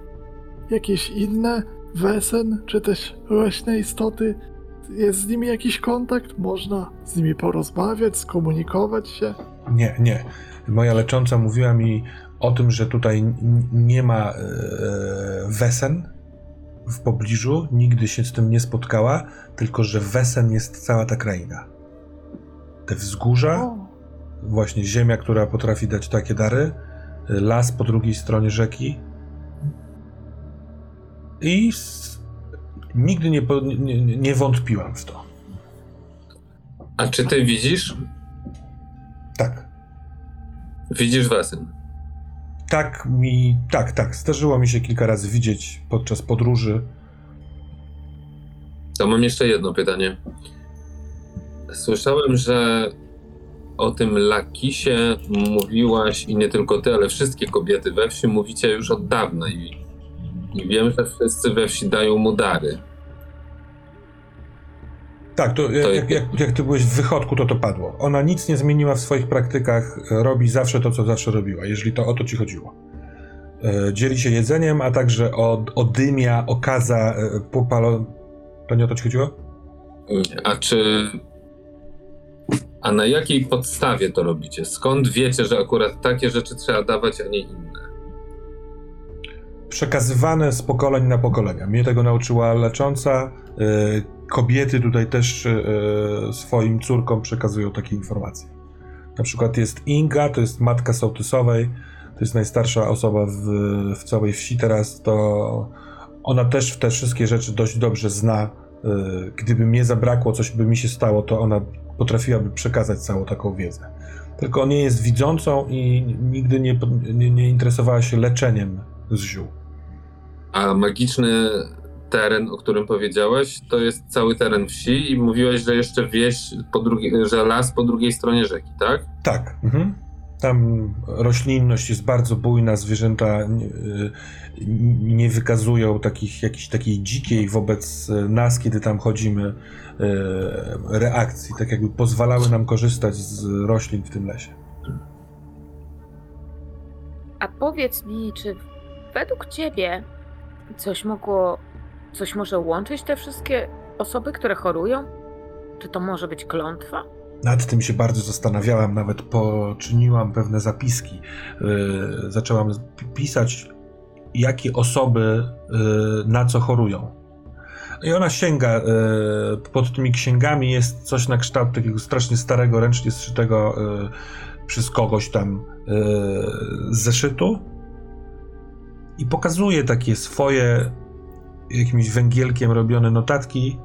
jakieś inne wesen, czy też leśne istoty, jest z nimi jakiś kontakt? Można z nimi porozmawiać, skomunikować się? Nie, nie. Moja lecząca mówiła mi o tym, że tutaj nie ma e, wesen w pobliżu, nigdy się z tym nie spotkała, tylko że wesen jest cała ta kraina. Te wzgórza, O, właśnie ziemia, która potrafi dać takie dary, las po drugiej stronie rzeki. I nigdy nie, po- nie, nie wątpiłam w to. A czy ty widzisz? Tak. Widzisz Wesen. Tak mi, tak, tak. Zdarzyło mi się kilka razy widzieć podczas podróży. To mam jeszcze jedno pytanie. Słyszałem, że o tym Lakisie mówiłaś i nie tylko ty, ale wszystkie kobiety we wsi mówicie już od dawna i, i wiem, że wszyscy we wsi dają mu dary. Tak, to, jak, To- jak, jak, jak ty byłeś w wychodku, to to padło. Ona nic nie zmieniła w swoich praktykach, robi zawsze to, co zawsze robiła, jeżeli to o to ci chodziło. E, dzieli się jedzeniem, a także od, odymia, okaza, e, popalo... To nie o to ci chodziło? A czy. A na jakiej podstawie to robicie? Skąd wiecie, że akurat takie rzeczy trzeba dawać, a nie inne? Przekazywane z pokoleń na pokolenia. Mnie tego nauczyła lecząca. e, Kobiety tutaj też e, swoim córkom przekazują takie informacje. Na przykład jest Inga, to jest matka sołtysowej, to jest najstarsza osoba w, w całej wsi teraz, to ona też te wszystkie rzeczy dość dobrze zna. E, Gdyby mnie zabrakło, coś by mi się stało, to ona potrafiłaby przekazać całą taką wiedzę. Tylko nie jest widzącą i nigdy nie, nie, nie interesowała się leczeniem z ziół. A magiczny teren, o którym powiedziałeś, to jest cały teren wsi i mówiłeś, że jeszcze wieś po drugiej, że las po drugiej stronie rzeki, tak? Tak. Mhm. Tam roślinność jest bardzo bujna, zwierzęta nie, y, nie wykazują takich, jakiejś takiej dzikiej wobec nas, kiedy tam chodzimy, y, reakcji, tak jakby pozwalały nam korzystać z roślin w tym lesie. A powiedz mi, czy według ciebie coś mogło, coś może łączyć te wszystkie osoby, które chorują? Czy to może być klątwa? Nad tym się bardzo zastanawiałam, nawet poczyniłam pewne zapiski. Yy, zaczęłam pisać, jakie osoby yy, na co chorują. I ona sięga, e, pod tymi księgami jest coś na kształt takiego strasznie starego, ręcznie zszytego e, przez kogoś tam e, zeszytu i pokazuje takie swoje jakimś węgielkiem robione notatki.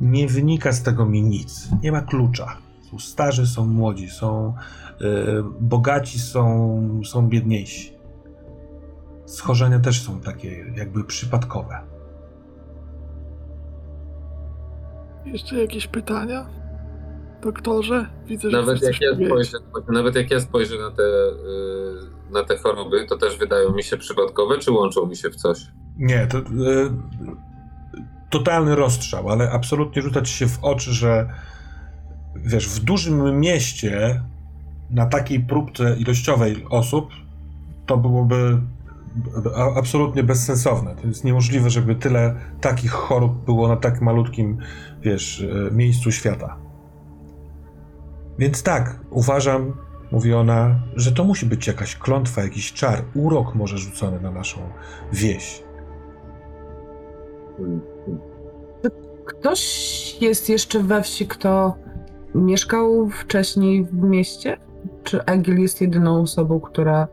Nie wynika z tego mi nic. Nie ma klucza. Są starzy, są młodzi, są e, bogaci, są, są biedniejsi. Schorzenia też są takie jakby przypadkowe. Jeszcze jakieś pytania? Doktorze? Widzę, że Nawet jak, ja spojrzę, nawet jak ja spojrzę na te, y, na te choroby, to też wydają mi się przypadkowe, czy łączą mi się w coś? Nie, to e, totalny rozstrzał, ale absolutnie rzucać się w oczy, że wiesz, w dużym mieście na takiej próbce ilościowej osób to byłoby absolutnie bezsensowne. To jest niemożliwe, żeby tyle takich chorób było na tak malutkim, wiesz, e, miejscu świata. Więc tak, uważam, mówi ona, że to musi być jakaś klątwa, jakiś czar, urok może rzucony na naszą wieś. Ktoś jest jeszcze we wsi, kto mieszkał wcześniej w mieście? Czy Egil jest jedyną osobą, która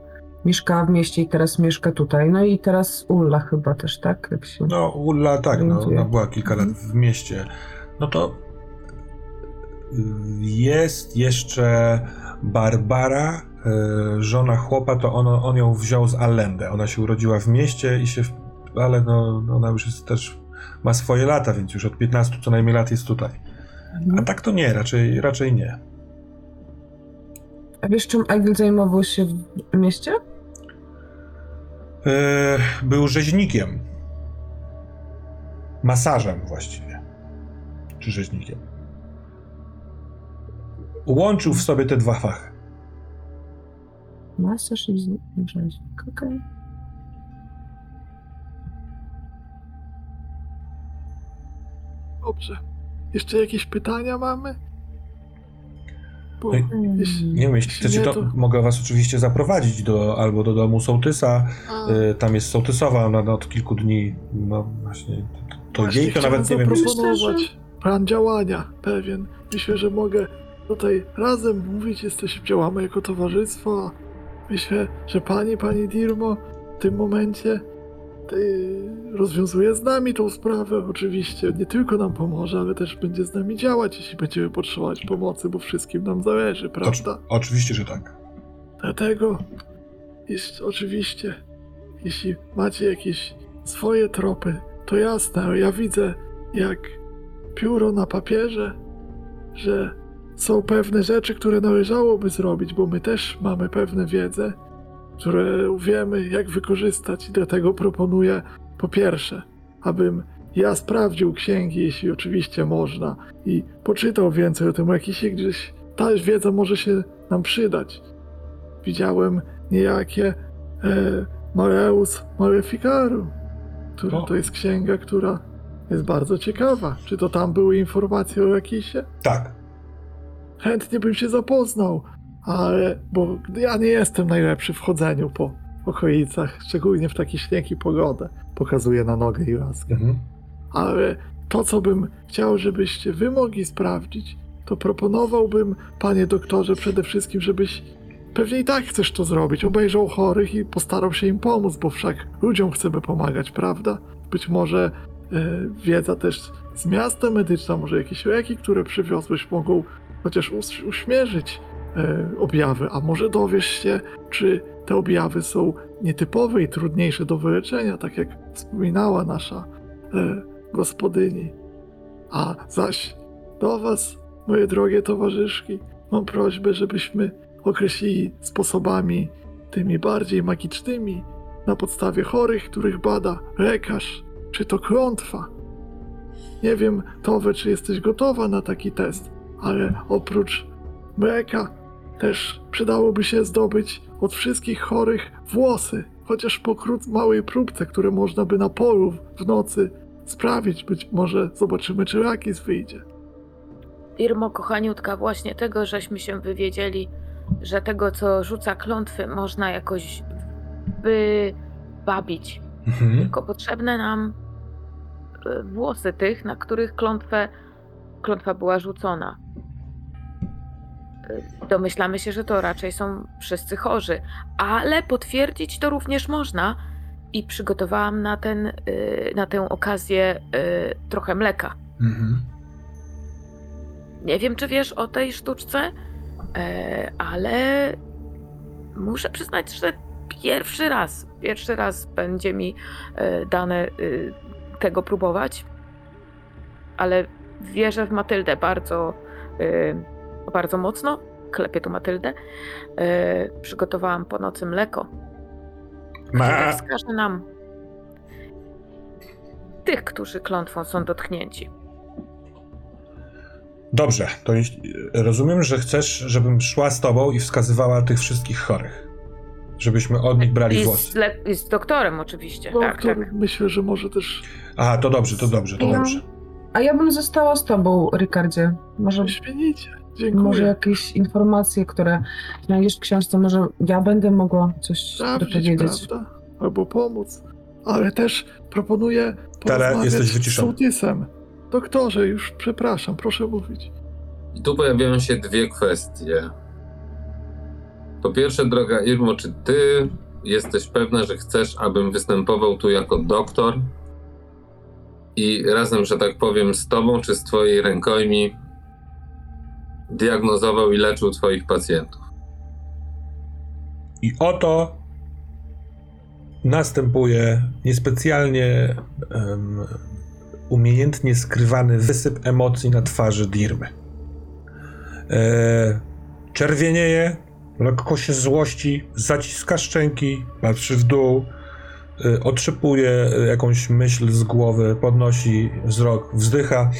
mieszkała w mieście i teraz mieszka tutaj? No i teraz Ulla chyba też, tak? Jak się... No, Ulla tak, no, ona była kilka lat w mieście. No to jest jeszcze Barbara, y, żona chłopa, to on, on ją wziął z Allende. Ona się urodziła w mieście i się, ale no, no ona już jest też, ma swoje lata, więc już od 15 co najmniej lat jest tutaj. A Mhm. tak to nie, raczej, raczej nie. A wiesz, czym Egil zajmował się w mieście? Y, Był rzeźnikiem. Masażem właściwie. Czy rzeźnikiem. Łączył w sobie te dwa fachy. Masaż i rzeźnik, okej. Dobrze. Jeszcze jakieś pytania mamy? Bo jeśli- Nie wiem, jeśli nie, to mogę was oczywiście zaprowadzić do, albo do domu sołtysa. Y, Tam jest sołtysowa, ona no, od kilku dni, no właśnie, to właśnie jej to nawet nie wiem. zaproponować plan działania pewien. Myślę, że mogę tutaj razem mówić, jesteśmy, działamy jako towarzystwo. Myślę, że pani, pani Dirmo w tym momencie rozwiązuje z nami tą sprawę. Oczywiście nie tylko nam pomoże, ale też będzie z nami działać, jeśli będziemy potrzebować pomocy, bo wszystkim nam zależy, prawda? Oczywiście, że tak. Dlatego jest oczywiście, jeśli macie jakieś swoje tropy, to jasne, ja widzę jak pióro na papierze, że są pewne rzeczy, które należałoby zrobić, bo my też mamy pewne wiedzę, które wiemy jak wykorzystać i dlatego proponuję po pierwsze, abym ja sprawdził księgi, jeśli oczywiście można i poczytał więcej o tym, jak się gdzieś ta wiedza może się nam przydać widziałem niejakie e, Maleus Maleficarum, która to jest księga, która jest bardzo ciekawa. Czy to tam były informacje o Jakisie? Tak. Chętnie bym się zapoznał, ale bo ja nie jestem najlepszy w chodzeniu po okolicach, szczególnie w taki śnieg i pogodę. Pokazuję na nogę i laskę. Mhm. Ale to, co bym chciał, żebyście wy mogli sprawdzić, to proponowałbym, panie doktorze, przede wszystkim, żebyś pewnie i tak chcesz to zrobić, obejrzał chorych i postarał się im pomóc, bo wszak ludziom chcemy pomagać, prawda? Być może e, wiedza też z miasta medyczna, może jakieś leki, które przywiozłeś, mogą chociaż us- uśmierzyć e, objawy, a może dowiesz się, czy te objawy są nietypowe i trudniejsze do wyleczenia, tak jak wspominała nasza e, gospodyni. A zaś do Was, moje drogie towarzyszki, mam prośbę, żebyśmy określili sposobami tymi bardziej magicznymi na podstawie chorych, których bada lekarz, czy to klątwa. Nie wiem, Towe, czy jesteś gotowa na taki test, ale oprócz mleka też przydałoby się zdobyć od wszystkich chorych włosy, chociaż po krót małej próbce, które można by na polu w nocy sprawić. Być może zobaczymy, czy Rakis wyjdzie. Irmo, kochaniutka, właśnie tego, żeśmy się wywiedzieli, że tego, co rzuca klątwy, można jakoś wybabić. Mhm. Tylko potrzebne nam y, włosy tych, na których klątwę, klątwa była rzucona. Y, Domyślamy się, że to raczej są wszyscy chorzy, ale potwierdzić to również można i przygotowałam na, ten, y, na tę okazję y, trochę mleka. Mhm. Nie wiem, czy wiesz o tej sztuczce, e, ale muszę przyznać, że pierwszy raz, pierwszy raz będzie mi e, dane e, tego próbować. Ale wierzę w Matyldę bardzo, bardzo mocno. Klepię tu Matyldę. E, Przygotowałam po nocy mleko. Ma... wskaże nam tych, którzy klątwą są dotknięci. Dobrze, to jeśli, rozumiem, że chcesz, żebym szła z tobą i wskazywała tych wszystkich chorych. Żebyśmy od nich brali I z, włosy. le- i z doktorem oczywiście. tak, Doktor, tak. myślę, że może też A, to dobrze, to dobrze, to Ja- dobrze. A ja bym została z tobą, Ricardzie. Może, Świetnie, dziękuję. może jakieś informacje, które znajdziesz w książce, może ja będę mogła coś dopowiedzieć. prawda? Albo pomóc. Ale też proponuję Tara, porozmawiać jesteś z wyciszony. sołtysem. Doktorze, już przepraszam, proszę mówić. I tu pojawiają się dwie kwestie. Po pierwsze, droga Irmo, czy ty jesteś pewna, że chcesz, abym występował tu jako doktor i razem, że tak powiem, z tobą czy z twojej rękojmi diagnozował i leczył twoich pacjentów? I oto następuje niespecjalnie em, umiejętnie skrywany wysyp emocji na twarzy Dirmy. E, czerwienieje, lekko się złości, zaciska szczęki, patrzy w dół, e, otrzypuje jakąś myśl z głowy, podnosi wzrok, wzdycha.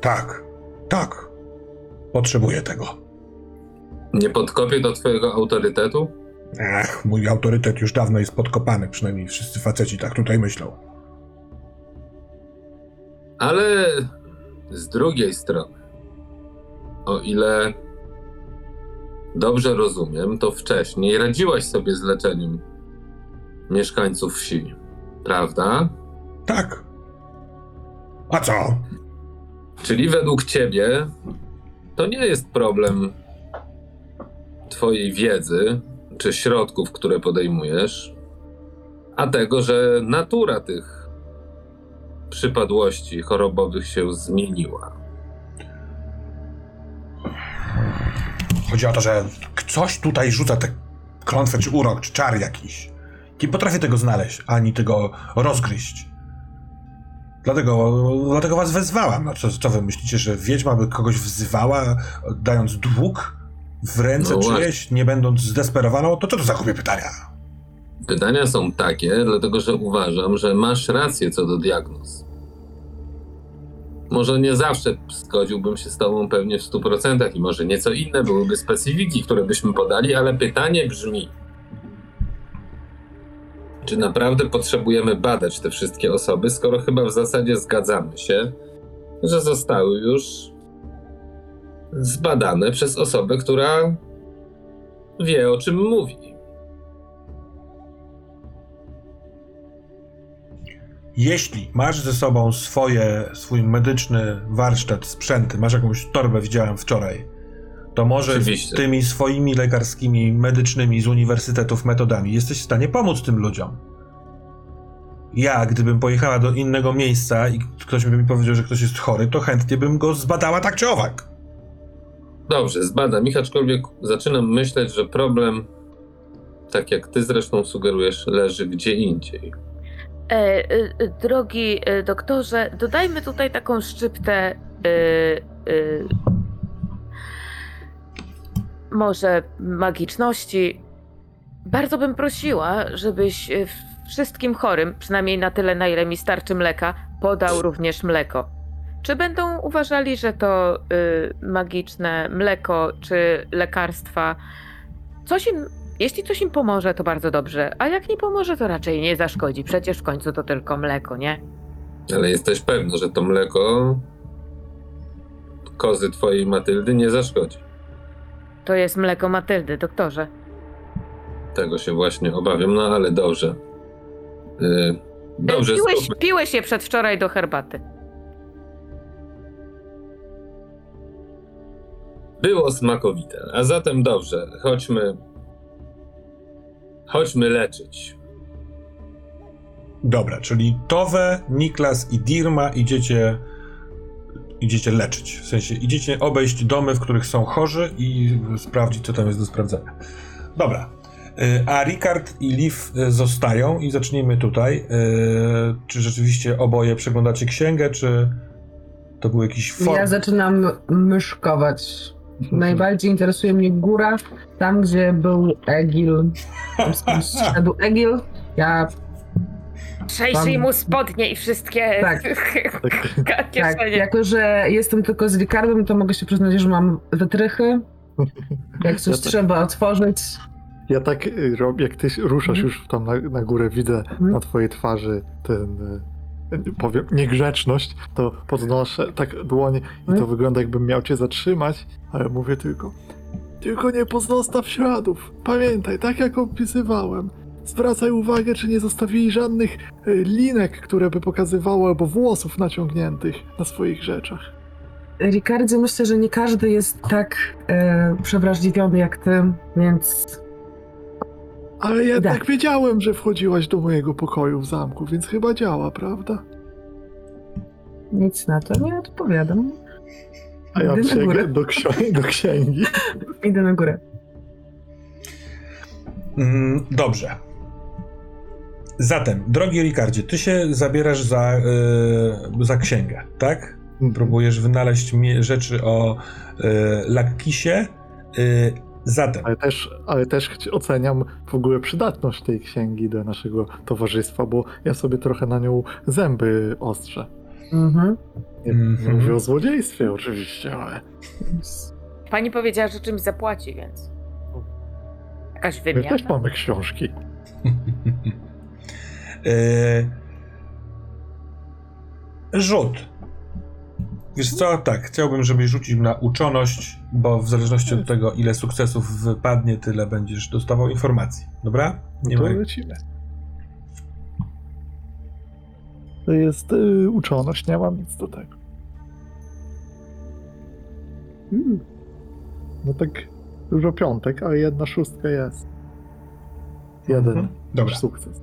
Tak, tak, potrzebuję tego. Nie podkopie to twojego autorytetu? Ach, mój autorytet już dawno jest podkopany, przynajmniej wszyscy faceci tak tutaj myślą. Ale z drugiej strony, o ile dobrze rozumiem, to wcześniej radziłaś sobie z leczeniem mieszkańców wsi, prawda? Tak. A co? Czyli według ciebie to nie jest problem twojej wiedzy czy środków, które podejmujesz, a tego, że natura tych przypadłości chorobowych się zmieniła. Chodzi o to, że coś tutaj rzuca tę klątwę, czy urok, czy czar jakiś. Nie potrafię tego znaleźć, ani tego rozgryźć. Dlatego, dlatego was wezwałam. No co, co wy myślicie, że wiedźma by kogoś wzywała, dając dług w ręce No czyjeś, nie będąc zdesperowaną? To co to za głupie pytania? Pytania są takie, dlatego że uważam, że masz rację co do diagnoz. Może nie zawsze zgodziłbym się z tobą pewnie w 100% i może nieco inne byłyby specyfiki, które byśmy podali, ale pytanie brzmi: czy naprawdę potrzebujemy badać te wszystkie osoby, skoro chyba w zasadzie zgadzamy się, że zostały już zbadane przez osobę, która wie o czym mówi? Jeśli masz ze sobą swoje, swój medyczny warsztat, sprzęty, masz jakąś torbę, widziałem wczoraj, to może Oczywiście. tymi swoimi lekarskimi, medycznymi z uniwersytetów metodami jesteś w stanie pomóc tym ludziom. Ja, gdybym pojechała do innego miejsca i ktoś by mi powiedział, że ktoś jest chory, to chętnie bym go zbadała tak czy owak. Dobrze, zbadam ich, aczkolwiek zaczynam myśleć, że problem, tak jak ty zresztą sugerujesz, leży gdzie indziej. E, e, drogi e, doktorze, dodajmy tutaj taką szczyptę e, e, może magiczności. Bardzo bym prosiła, żebyś e, wszystkim chorym, przynajmniej na tyle, na ile mi starczy mleka, podał również mleko. Czy będą uważali, że to e, magiczne mleko czy lekarstwa coś im jeśli coś im pomoże, to bardzo dobrze, a jak nie pomoże, to raczej nie zaszkodzi. Przecież w końcu to tylko mleko, nie? Ale jesteś pewna, że to mleko kozy twojej Matyldy nie zaszkodzi. To jest mleko Matyldy, doktorze. Tego się właśnie obawiam, no ale dobrze. Y, Dobrze, piłeś, zróbmy. piłeś je przedwczoraj do herbaty. Było smakowite. A zatem dobrze, chodźmy. Chodźmy leczyć. Dobra, czyli Towe, Niklas i Dirma idziecie idziecie leczyć. W sensie idziecie obejść domy, w których są chorzy i sprawdzić, co tam jest do sprawdzenia. Dobra. Y, A Ricard i Liv y, zostają i zacznijmy tutaj. Y, Czy rzeczywiście oboje przeglądacie księgę, czy to był jakiś form? Ja zaczynam myszkować. Najbardziej interesuje mnie góra, tam gdzie był Egil. Tam skąd szedł Egil. Ja Przejrzyj Pan- mu spodnie i wszystkie Tak. tak, kieszenie. jako że jestem tylko z Ricardem, to mogę się przyznać, że mam wytrychy. Jak coś Ja tak- trzeba otworzyć. Ja tak y, robię, jak ty ruszasz Mhm. już tam na, na górę, widzę Mhm. na twojej twarzy ten, y, powiem, niegrzeczność, to podnoszę tak dłoń i to Mhm. wygląda jakbym miał cię zatrzymać, ale mówię tylko, tylko nie pozostaw śladów. Pamiętaj, tak jak opisywałem, zwracaj uwagę, czy nie zostawili żadnych y, linek, które by pokazywały, albo włosów naciągniętych na swoich rzeczach. Ricardzie, myślę, że nie każdy jest tak e, przewrażliwiony jak ty, więc Ale jednak Tak. wiedziałem, że wchodziłaś do mojego pokoju w zamku, więc chyba działa, prawda? nic na to nie odpowiadam. A ja Idę na górę. do, ksi- do księgi. Idę na górę. Mm, Dobrze. Zatem, drogi Ricardzie, ty się zabierasz za, y, za księgę, tak? Próbujesz wynaleźć mi- rzeczy o y, Lakkisie. Y, zatem, Ale też, ale też oceniam w ogóle przydatność tej księgi do naszego towarzystwa, bo ja sobie trochę na nią zęby ostrzę. Mhm. Nie, Mhm. nie mówię o złodziejstwie oczywiście, ale Pani powiedziała, że czymś zapłaci, więc. Jakaś my wymiana. też mamy książki. y, rzut. Wiesz co, tak, chciałbym, żebyś rzucił na uczoność, bo w zależności od tego, ile sukcesów wypadnie, tyle będziesz dostawał informacji. Dobra? Nie No ma to lecimy. To jest y, uczoność, nie mam nic do tego. Mm. No tak dużo piątek, ale jedna szóstka jest. Jeden Mhm. Dobra. sukces.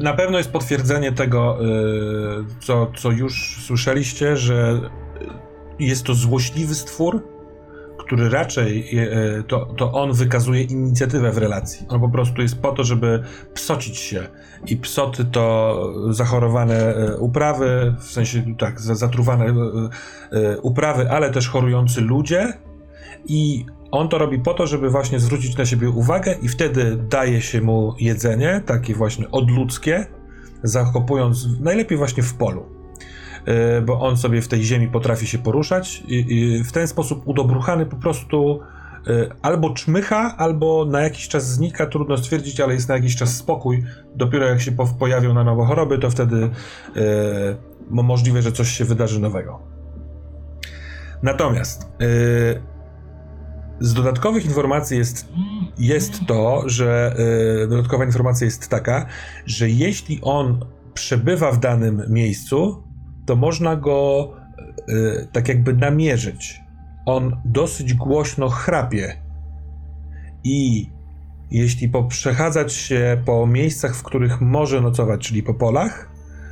Na pewno jest potwierdzenie tego, y, co, co już słyszeliście, że jest to złośliwy stwór, który raczej y, to, to on wykazuje inicjatywę w relacji. On po prostu jest po to, żeby psocić się. I psoty to zachorowane y, uprawy, w sensie tak, za- zatruwane y, y, uprawy, ale też chorujący ludzie. I on to robi po to, żeby właśnie zwrócić na siebie uwagę i wtedy daje się mu jedzenie, takie właśnie odludzkie, zakopując najlepiej właśnie w polu. Yy, Bo on sobie w tej ziemi potrafi się poruszać i, i w ten sposób udobruchany po prostu yy, albo czmycha, albo na jakiś czas znika, trudno stwierdzić, ale jest na jakiś czas spokój. Dopiero jak się po- pojawią na nowo choroby, to wtedy mo- możliwe, że coś się wydarzy nowego. Natomiast z dodatkowych informacji jest, jest to, że y, dodatkowa informacja jest taka, że jeśli on przebywa w danym miejscu, to można go y, tak jakby namierzyć. On dosyć głośno chrapie i jeśli poprzechadzać się po miejscach, w których może nocować, czyli po polach,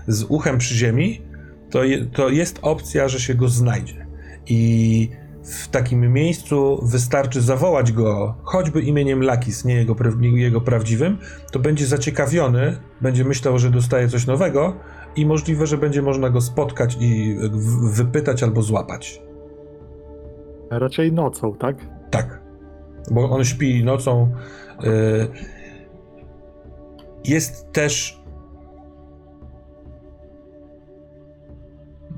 z uchem przy ziemi, to, je, to jest opcja, że się go znajdzie. I w takim miejscu wystarczy zawołać go choćby imieniem Lakis, nie jego, nie jego prawdziwym, to będzie zaciekawiony, będzie myślał, że dostaje coś nowego i możliwe, że będzie można go spotkać i wypytać albo złapać. Raczej nocą, tak? Tak. Bo on śpi nocą. y, Jest też.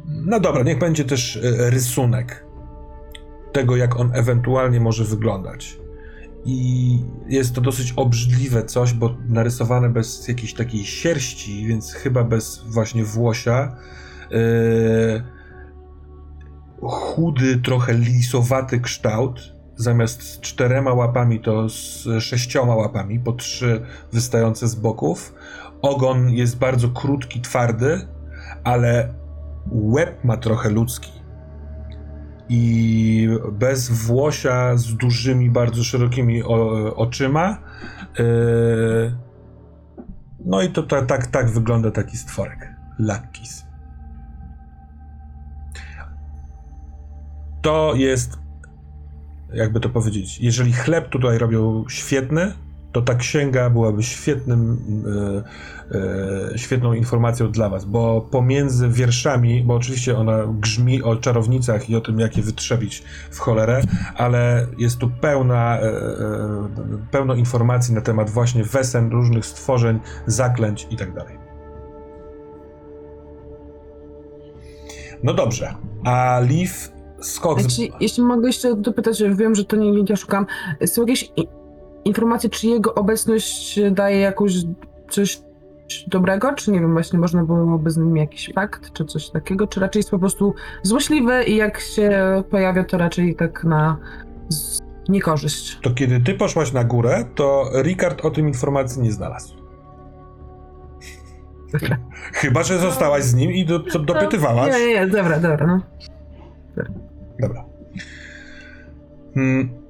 No dobra, niech będzie też y, rysunek tego, jak on ewentualnie może wyglądać. I jest to dosyć obrzydliwe coś, bo narysowane bez jakiejś takiej sierści, więc chyba bez właśnie włosia. Yy, chudy, trochę lisowaty kształt zamiast z czterema łapami to z sześcioma łapami, po trzy wystające z boków. Ogon jest bardzo krótki, twardy, ale łeb ma trochę ludzki. I bez włosia, z dużymi, bardzo szerokimi o, oczyma. Yy, no i to ta, tak, tak wygląda taki stworek. Lakkis. To jest, jakby to powiedzieć, jeżeli chleb tutaj robią świetny, to ta księga byłaby świetnym, e, e, świetną informacją dla was, bo pomiędzy wierszami, bo oczywiście ona grzmi o czarownicach i o tym, jak je wytrzebić w cholerę, ale jest tu pełna, e, pełno informacji na temat właśnie wesen, różnych stworzeń, zaklęć i tak. No dobrze, a Leaf skok. Znaczy, jeśli mogę jeszcze dopytać, wiem, że to nie ja szukam. Są jakieś i- informacje, czy jego obecność daje jakąś coś dobrego, czy nie wiem, właśnie można byłoby z nim jakiś fakt, czy coś takiego, czy raczej jest po prostu złośliwy i jak się pojawia, to raczej tak na niekorzyść. To kiedy ty poszłaś na górę, to Ricard o tym informacji nie znalazł. Dobra. Chyba, że zostałaś z nim i do, co dopytywałaś. Nie, nie, nie, dobra, dobra, no. Dobra. Mm. E,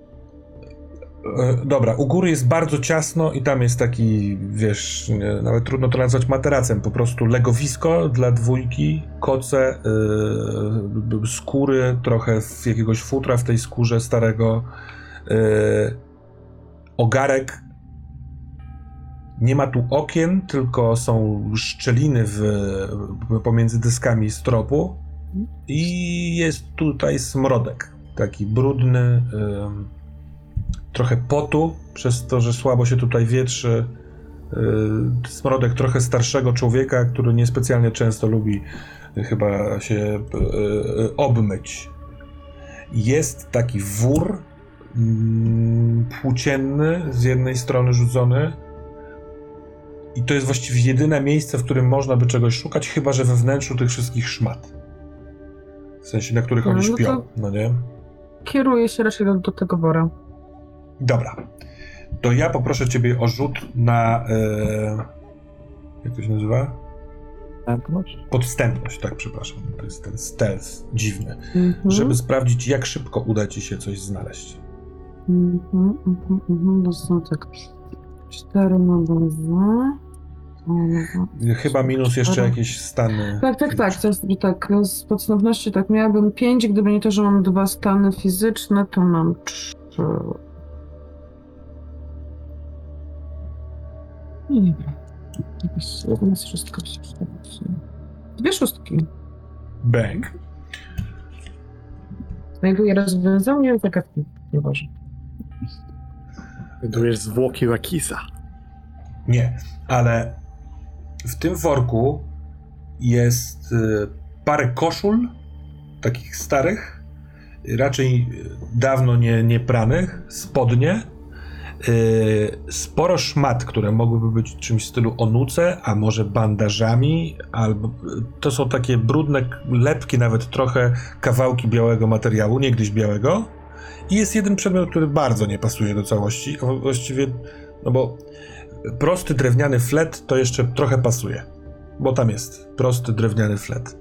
Dobra, u góry jest bardzo ciasno i tam jest taki, wiesz, nawet trudno to nazwać materacem, po prostu legowisko dla dwójki, koce, yy, skóry, trochę jakiegoś futra w tej skórze starego, yy, ogarek. Nie ma tu okien, tylko są szczeliny w, pomiędzy dyskami stropu i jest tutaj smrodek, taki brudny, ym, trochę potu, przez to, że słabo się tutaj wietrzy. Yy, smrodek trochę starszego człowieka, który niespecjalnie często lubi y, chyba się y, obmyć. Jest taki wór mm, płócienny, z jednej strony rzucony. I to jest właściwie jedyne miejsce, w którym można by czegoś szukać, chyba że we wnętrzu tych wszystkich szmat. W sensie, na których No, oni no śpią, no nie? Kieruję się raczej do, do tego wora. Dobra. To ja poproszę ciebie o rzut na. E, jak to się nazywa? Pęknąć? Podstępność, tak, przepraszam. To jest ten stealth dziwny. Mhm. Żeby sprawdzić, jak szybko uda ci się coś znaleźć. Mhm, mhm, mhm, to są tak cztery na dwa. Chyba minus jeszcze jakieś stany. Tak, tak, tak. To jest, tak. Z podstępności tak miałabym pięć, gdyby nie to, że mam dwa stany fizyczne, to mam trzy. Nie wiem. Jakaś jedna szóstka się przyda. Dwie szóstki. Bang. Znajduję rozwiązanie zagadki. Nieważne. Znajdujesz zwłoki Lakisa. Nie, ale w tym worku jest y, parę koszul, takich starych, raczej y, dawno nie, nie pranych, spodnie, sporo szmat, które mogłyby być czymś w stylu onuce, a może bandażami, albo y, to są takie brudne, lepkie nawet trochę kawałki białego materiału, niegdyś białego. I jest jeden przedmiot, który bardzo nie pasuje do całości, a właściwie, no bo prosty drewniany flet to jeszcze trochę pasuje, bo tam jest prosty drewniany flet.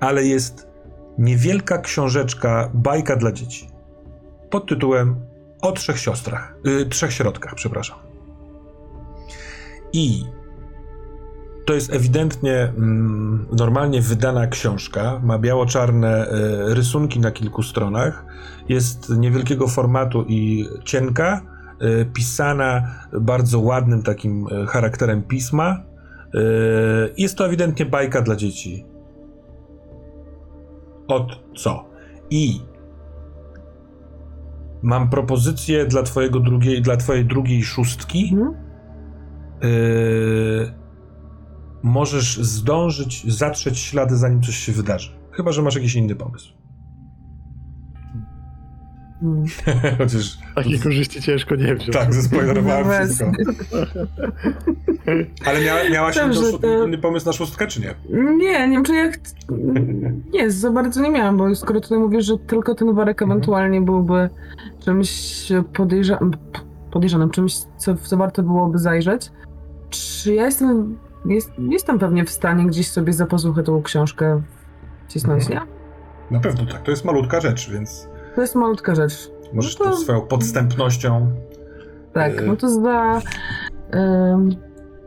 Ale jest niewielka książeczka, bajka dla dzieci pod tytułem O trzech siostrach, y, trzech środkach, przepraszam. I to jest ewidentnie mm, normalnie wydana książka, ma biało-czarne y, rysunki na kilku stronach, jest niewielkiego formatu i cienka, y, pisana bardzo ładnym takim y, charakterem pisma. Jest to ewidentnie bajka dla dzieci. Od co? I mam propozycję dla twojego drugiej, dla twojej drugiej szóstki. Mhm. Y, możesz zdążyć zatrzeć ślady, zanim coś się wydarzy. Chyba, że masz jakiś inny pomysł. Mm. Chociaż Takiej korzyści ciężko nie wziąć. tak, zespoilerowałem No wszystko. Ale mia, miałaś Dobrze, inny, to- inny pomysł na szóstkę, czy nie? Nie, nie wiem, czy ja. ch- Nie, za bardzo nie miałam, bo skoro tutaj mówisz, że tylko ten worek Mhm. ewentualnie byłby czymś podejrza... podejrzanym, czymś, co, co warto byłoby zajrzeć, czy ja jestem. Jest, jestem pewnie w stanie gdzieś sobie za pazuchę tą książkę wcisnąć, Mhm. nie? Na pewno tak, to jest malutka rzecz, więc To jest malutka rzecz. możesz No to- swoją podstępnością. Tak, Y- no to za.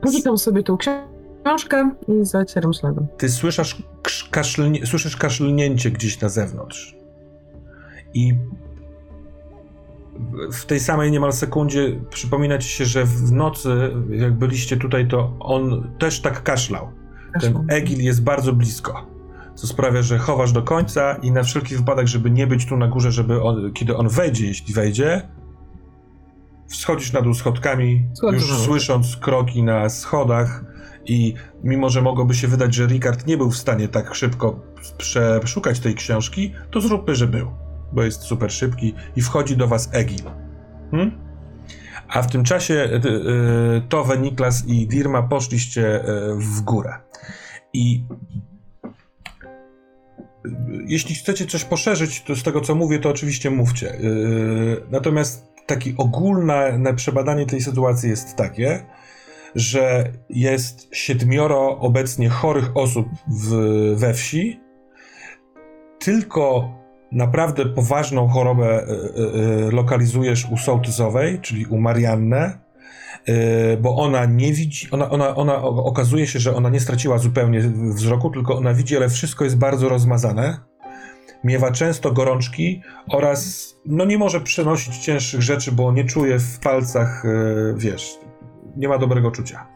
Poczytam sobie tą książkę i zacieram śladem. Ty słyszysz, kaszlnie, słyszysz kaszlnięcie gdzieś na zewnątrz. I w tej samej niemal sekundzie przypomina ci się, że w nocy, jak byliście tutaj, to on też tak kaszlał. Ten Egil jest bardzo blisko. Co sprawia, że chowasz do końca i na wszelki wypadek, żeby nie być tu na górze, żeby on, kiedy on wejdzie, jeśli wejdzie, schodzisz na dół schodkami, już słysząc kroki na schodach i mimo, że mogłoby się wydać, że Ricard nie był w stanie tak szybko przeszukać tej książki, to zróbmy, że był, bo jest super szybki i wchodzi do was Egil. Hmm? A w tym czasie y, y, Towe, Niklas i Dirma poszliście y, w górę. I jeśli chcecie coś poszerzyć to z tego, co mówię, to oczywiście mówcie. Y, Natomiast takie ogólne przebadanie tej sytuacji jest takie, że jest siedmioro obecnie chorych osób w, we wsi. Tylko naprawdę poważną chorobę y, y, y, lokalizujesz u sołtysowej, czyli u Mariannę, y, bo ona nie widzi, ona, ona, ona okazuje się, że ona nie straciła zupełnie wzroku, tylko ona widzi, ale wszystko jest bardzo rozmazane. Miewa często gorączki oraz no nie może przenosić cięższych rzeczy, bo nie czuje w palcach, y, wiesz, nie ma dobrego czucia.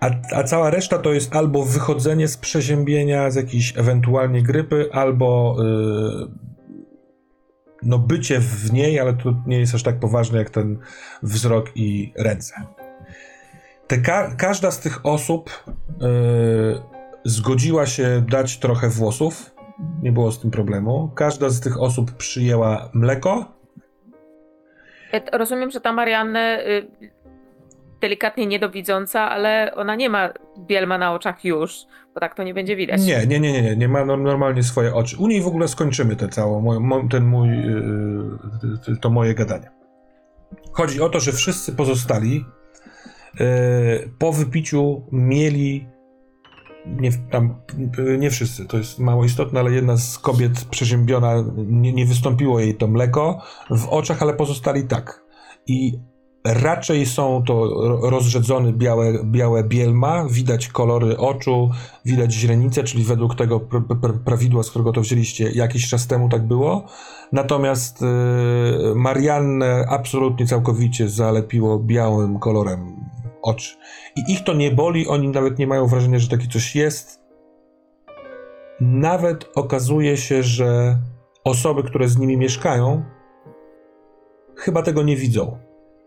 A, a cała reszta to jest albo wychodzenie z przeziębienia, z jakiejś ewentualnie grypy, albo y, no bycie w niej, ale to nie jest aż tak poważne jak ten wzrok i ręce. Te ka- każda z tych osób y, zgodziła się dać trochę włosów. Nie było z tym problemu. Każda z tych osób przyjęła mleko. Rozumiem, że ta Marianne y, delikatnie niedowidząca, ale ona nie ma bielma na oczach już, bo tak to nie będzie widać. Nie, nie, nie, nie, nie, nie ma nor- normalnie swoje oczy. U niej w ogóle skończymy te mo- ten mój, yy, to moje gadanie. Chodzi o to, że wszyscy pozostali po wypiciu mieli, nie, tam, nie wszyscy, to jest mało istotne, ale jedna z kobiet przeziębiona, nie, nie wystąpiło jej to mleko w oczach, ale pozostali tak. I raczej są to ro- rozrzedzone białe, białe bielma, widać kolory oczu, widać źrenice, czyli według tego pr pr prawidła, z którego to wzięliście, jakiś czas temu tak było. Natomiast y, Mariannę absolutnie całkowicie zalepiło białym kolorem oczy. I ich to nie boli, oni nawet nie mają wrażenia, że takie coś jest. Nawet okazuje się, że osoby, które z nimi mieszkają, chyba tego nie widzą.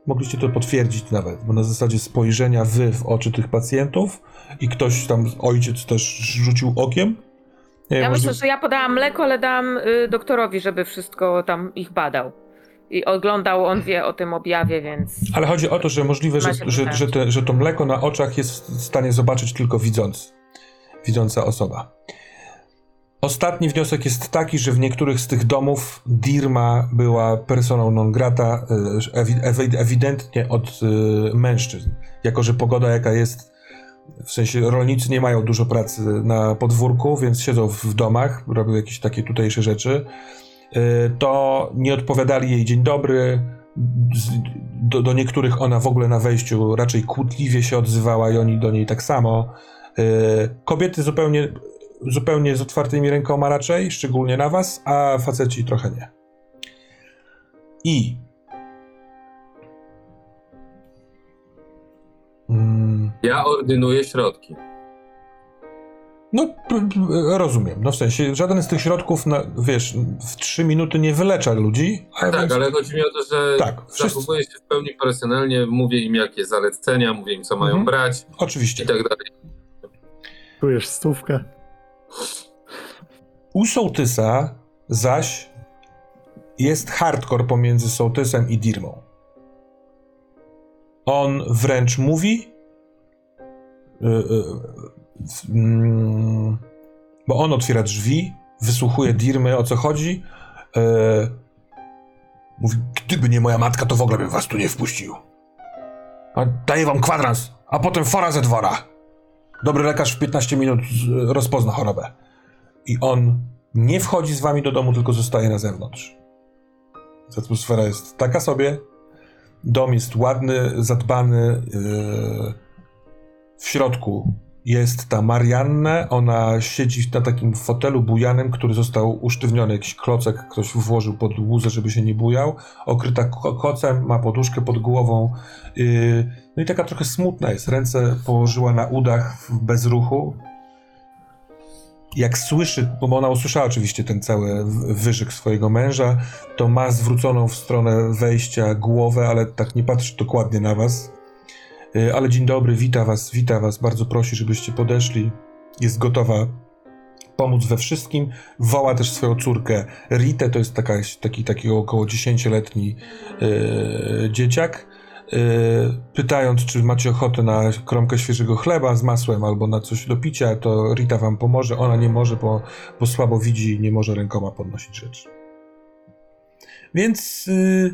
Mogliście to potwierdzić nawet, bo na zasadzie spojrzenia wy w oczy tych pacjentów i ktoś tam, ojciec też rzucił okiem. Nie, Ja myślę, że ja podałam mleko, ale dałam y, doktorowi, żeby wszystko tam ich badał. I oglądał, on wie o tym objawie, więc Ale chodzi o to, że możliwe, że, że, że, te, że to mleko na oczach jest w stanie zobaczyć tylko widzący, widząca osoba. Ostatni wniosek jest taki, że w niektórych z tych domów Dirma była personą non grata, ewi- ewidentnie od y, mężczyzn. Jako, że pogoda jaka jest, w sensie rolnicy nie mają dużo pracy na podwórku, więc siedzą w domach, robią jakieś takie tutejsze rzeczy, y, to nie odpowiadali jej dzień dobry, do, do niektórych ona w ogóle na wejściu raczej kłótliwie się odzywała i oni do niej tak samo. Kobiety zupełnie, zupełnie z otwartymi rękoma raczej, szczególnie na was, a faceci trochę nie. I... Mm, Ja ordynuję środki. no, rozumiem. No w sensie, żaden z tych środków, na, wiesz, w trzy minuty nie wylecza ludzi. a Tak, więc- ale chodzi mi o to, że Tak, wszyscy- zachowuję się w pełni profesjonalnie, mówię im jakie zalecenia, mówię im co mają Mhm. brać Oczywiście. i tak dalej. Czujesz stówkę? U sołtysa zaś jest hardcore pomiędzy Sołtysem i Dirmą. On wręcz mówi, y, y, w- mm, bo on otwiera drzwi, wysłuchuje Dirmy, o co chodzi. y, Mówi, gdyby nie moja matka, to w ogóle bym was tu nie wpuścił. Daję wam kwadrans, a potem fora ze dwora. Dobry lekarz w 15 minut rozpozna chorobę. I on nie wchodzi z wami do domu, tylko zostaje na zewnątrz. Atmosfera jest taka sobie. Dom jest ładny, zadbany. Yy... W środku jest ta Marianne. Ona siedzi na takim fotelu bujanym, który został usztywniony. Jakiś klocek ktoś włożył pod łuzę, żeby się nie bujał. Okryta ko- kocem, ma poduszkę pod głową. Yy... No i taka trochę smutna jest. Ręce położyła na udach w bezruchu jak słyszy, bo ona usłyszała oczywiście ten cały wyżyk swojego męża, to ma zwróconą w stronę wejścia głowę, ale tak nie patrzy dokładnie na was. Y, Ale dzień dobry, wita was, wita was, bardzo prosi, żebyście podeszli. Jest gotowa pomóc we wszystkim. Woła też swoją córkę Ritę, to jest taka, taki, taki około 10-letni yy, dzieciak. Yy, pytając, czy macie ochotę na kromkę świeżego chleba z masłem albo na coś do picia, to Rita wam pomoże. Ona nie może, bo, bo słabo widzi i nie może rękoma podnosić rzeczy. Więc yy,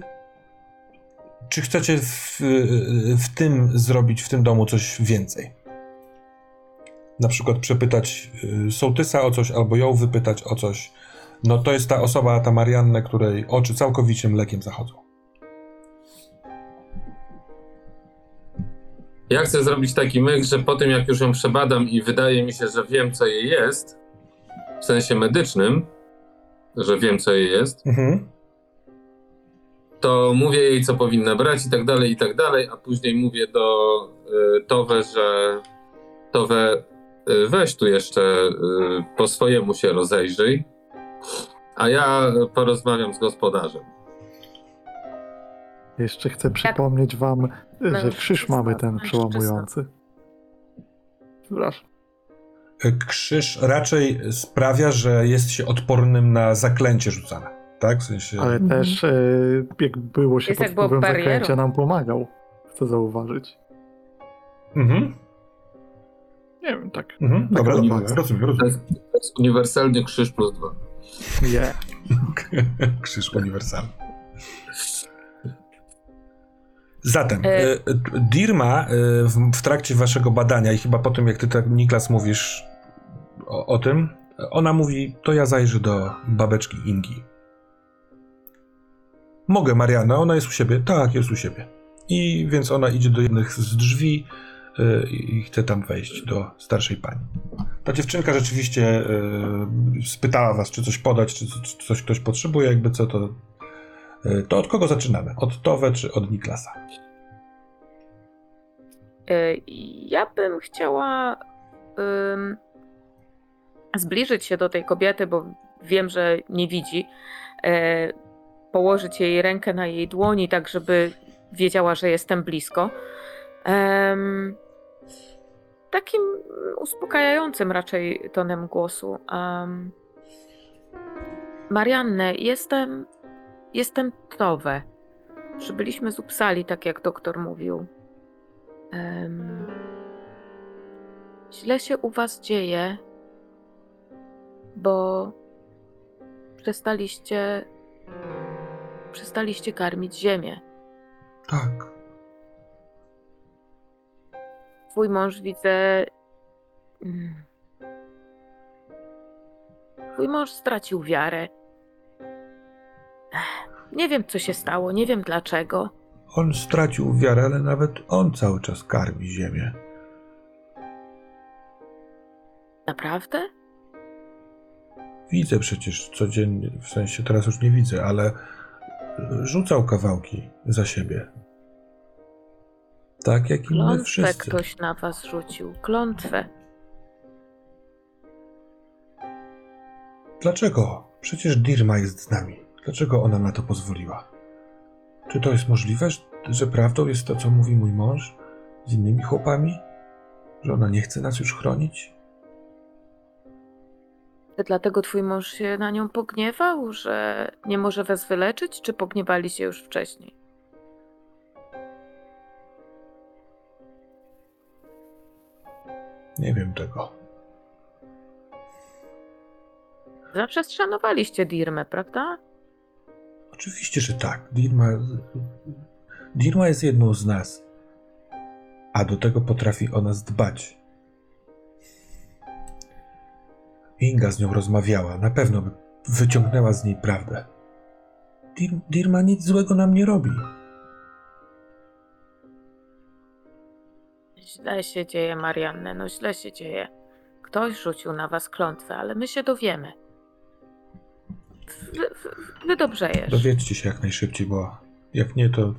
czy chcecie w, yy, w tym zrobić, w tym domu coś więcej? Na przykład przepytać sołtysa o coś, albo ją wypytać o coś. No to jest ta osoba, ta Marianna, której oczy całkowicie mlekiem zachodzą. Ja chcę zrobić taki myk, że po tym jak już ją przebadam i wydaje mi się, że wiem co jej jest, w sensie medycznym, że wiem co jej jest, Mhm. to mówię jej co powinna brać i tak dalej, i tak dalej, a później mówię do y, Towe, że Towe y, weź tu jeszcze y, po swojemu się rozejrzyj, a ja porozmawiam z gospodarzem. Jeszcze chcę przypomnieć wam, że krzyż mamy ten przełamujący. Przepraszam. Krzyż raczej sprawia, że jest się odpornym na zaklęcie rzucane. Tak? W sensie. Ale Mhm. też e, jak było się Jest pod wpływem zaklęcia nam pomagał. Chcę zauważyć. Mhm. Nie wiem, tak. Mhm. Tak, Dobra, rozumiem, rozumiem, To jest, to jest uniwersalny krzyż plus dwa. Nie. Krzyż uniwersalny. Zatem, e, Dirma e, w, w trakcie waszego badania i chyba po tym, jak ty tak, Niklas, mówisz o, o tym, ona mówi, to ja zajrzę do babeczki Ingi. Mogę, Mariana, ona jest u siebie? Tak, jest u siebie. I więc ona idzie do jednych z drzwi i chce tam wejść do starszej pani. Ta dziewczynka rzeczywiście spytała was, czy coś podać, czy, czy coś ktoś potrzebuje, jakby co to. E, To od kogo zaczynamy? Od Towe czy od Niklasa? Y, Ja bym chciała ym, zbliżyć się do tej kobiety, bo wiem, że nie widzi. e, położyć jej rękę na jej dłoni, tak żeby wiedziała, że jestem blisko. Em, takim uspokajającym raczej tonem głosu. Um, Marianne, jestem. Jestem Towe. Przybyliśmy z Upsali, tak jak doktor mówił. Em, źle się u was dzieje, bo przestaliście przestaliście karmić ziemię. Tak. Twój mąż widzę. mm, Twój mąż stracił wiarę. Nie wiem, co się stało, nie wiem dlaczego. On stracił wiarę, ale nawet on cały czas karmi ziemię. Naprawdę? Widzę przecież codziennie, w sensie teraz już nie widzę, ale rzucał kawałki za siebie. Tak jak i my Klątwę wszyscy. ktoś na was rzucił. Klątwę. Dlaczego? Przecież Dirma jest z nami. Dlaczego ona na to pozwoliła? Czy to jest możliwe, że- prawdą jest to, co mówi mój mąż z innymi chłopami? Że ona nie chce nas już chronić? Dlatego twój mąż się na nią pogniewał, że nie może was wyleczyć, czy pogniewali się już wcześniej? Nie wiem tego. Zawsze szanowaliście Dirmę, prawda? Oczywiście, że tak. Dirma, Dirma jest jedną z nas. A do tego potrafi o nas dbać. Inga z nią rozmawiała. Na pewno by wyciągnęła z niej prawdę. Dir, Dirma nic złego nam nie robi. Źle się dzieje, Marianne, no źle się dzieje. Ktoś rzucił na was klątwę, ale my się dowiemy. Wy, wy, wydobrzejesz. Dowiedzcie się jak najszybciej, bo jak nie, to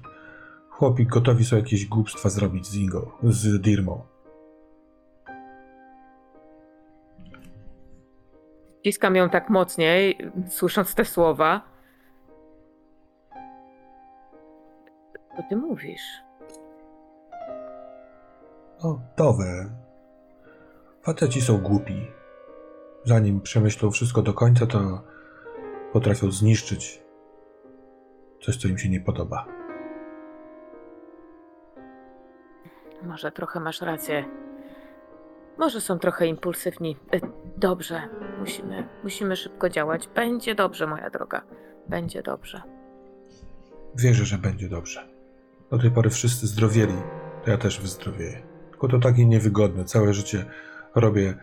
chłopi gotowi są jakieś głupstwa zrobić z Ingą, z Dirmą. Ściskam ją tak mocniej, słysząc te słowa. Co ty mówisz? No, dowe. Faceci są głupi. Zanim przemyślą wszystko do końca, to potrafią zniszczyć coś, co im się nie podoba. Może trochę masz rację. Może są trochę impulsywni. E, Dobrze, musimy, musimy szybko działać. Będzie dobrze, moja droga. Będzie dobrze. Wierzę, że będzie dobrze. Do tej pory wszyscy zdrowieli, to ja też wyzdrowieję. Tylko to takie niewygodne. Całe życie robię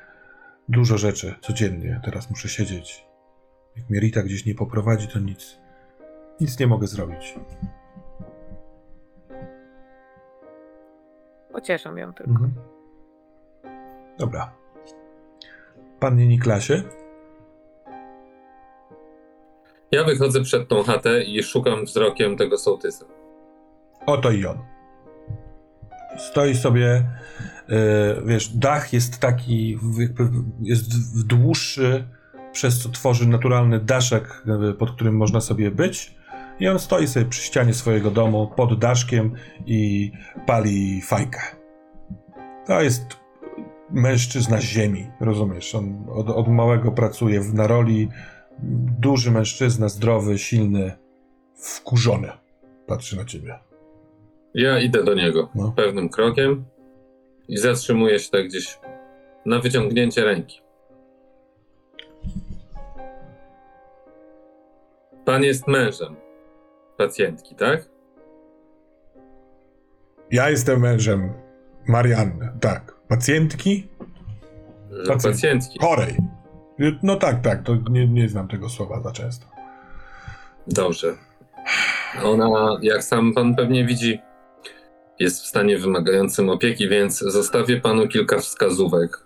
dużo rzeczy codziennie. Teraz muszę siedzieć. Jak mnie Rita gdzieś nie poprowadzi, to nic, nic nie mogę zrobić. Pocieszam ją tylko. Mhm. Dobra. Panie Niklasie? Ja wychodzę przed tą chatę i szukam wzrokiem tego sołtysa. Oto i on. Stoi sobie, e, wiesz, dach jest taki, jakby jest w- dłuższy, przez co tworzy naturalny daszek, e, pod którym można sobie być. I on stoi sobie przy ścianie swojego domu, pod daszkiem i pali fajkę. To jest mężczyzna z ziemi, rozumiesz? On od, od małego pracuje w naroli. Duży mężczyzna, zdrowy, silny, wkurzony. Patrzy na ciebie. Ja idę do niego No. pewnym krokiem i zatrzymuję się tak gdzieś na wyciągnięcie ręki. Pan jest mężem pacjentki, tak? Ja jestem mężem Marianny, tak. Pacjentki? Pacjent- pacjentki. Chorej. No tak, tak, to nie, nie znam tego słowa za często. Dobrze. Ona, jak sam pan pewnie widzi, jest w stanie wymagającym opieki, więc zostawię panu kilka wskazówek.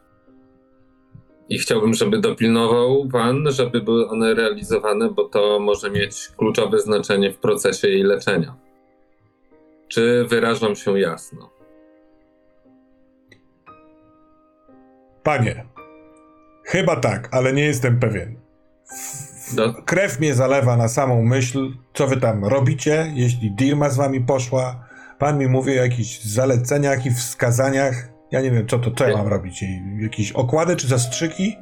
I chciałbym, żeby dopilnował pan, żeby były one realizowane, bo to może mieć kluczowe znaczenie w procesie jej leczenia. Czy wyrażam się jasno? Panie, chyba tak, ale nie jestem pewien. Do, Krew mnie zalewa na samą myśl, co wy tam robicie, jeśli Dirma z wami poszła. Pan mi mówi o jakichś zaleceniach i wskazaniach. Ja nie wiem, co to, co ja mam robić? Jakieś okłady czy zastrzyki?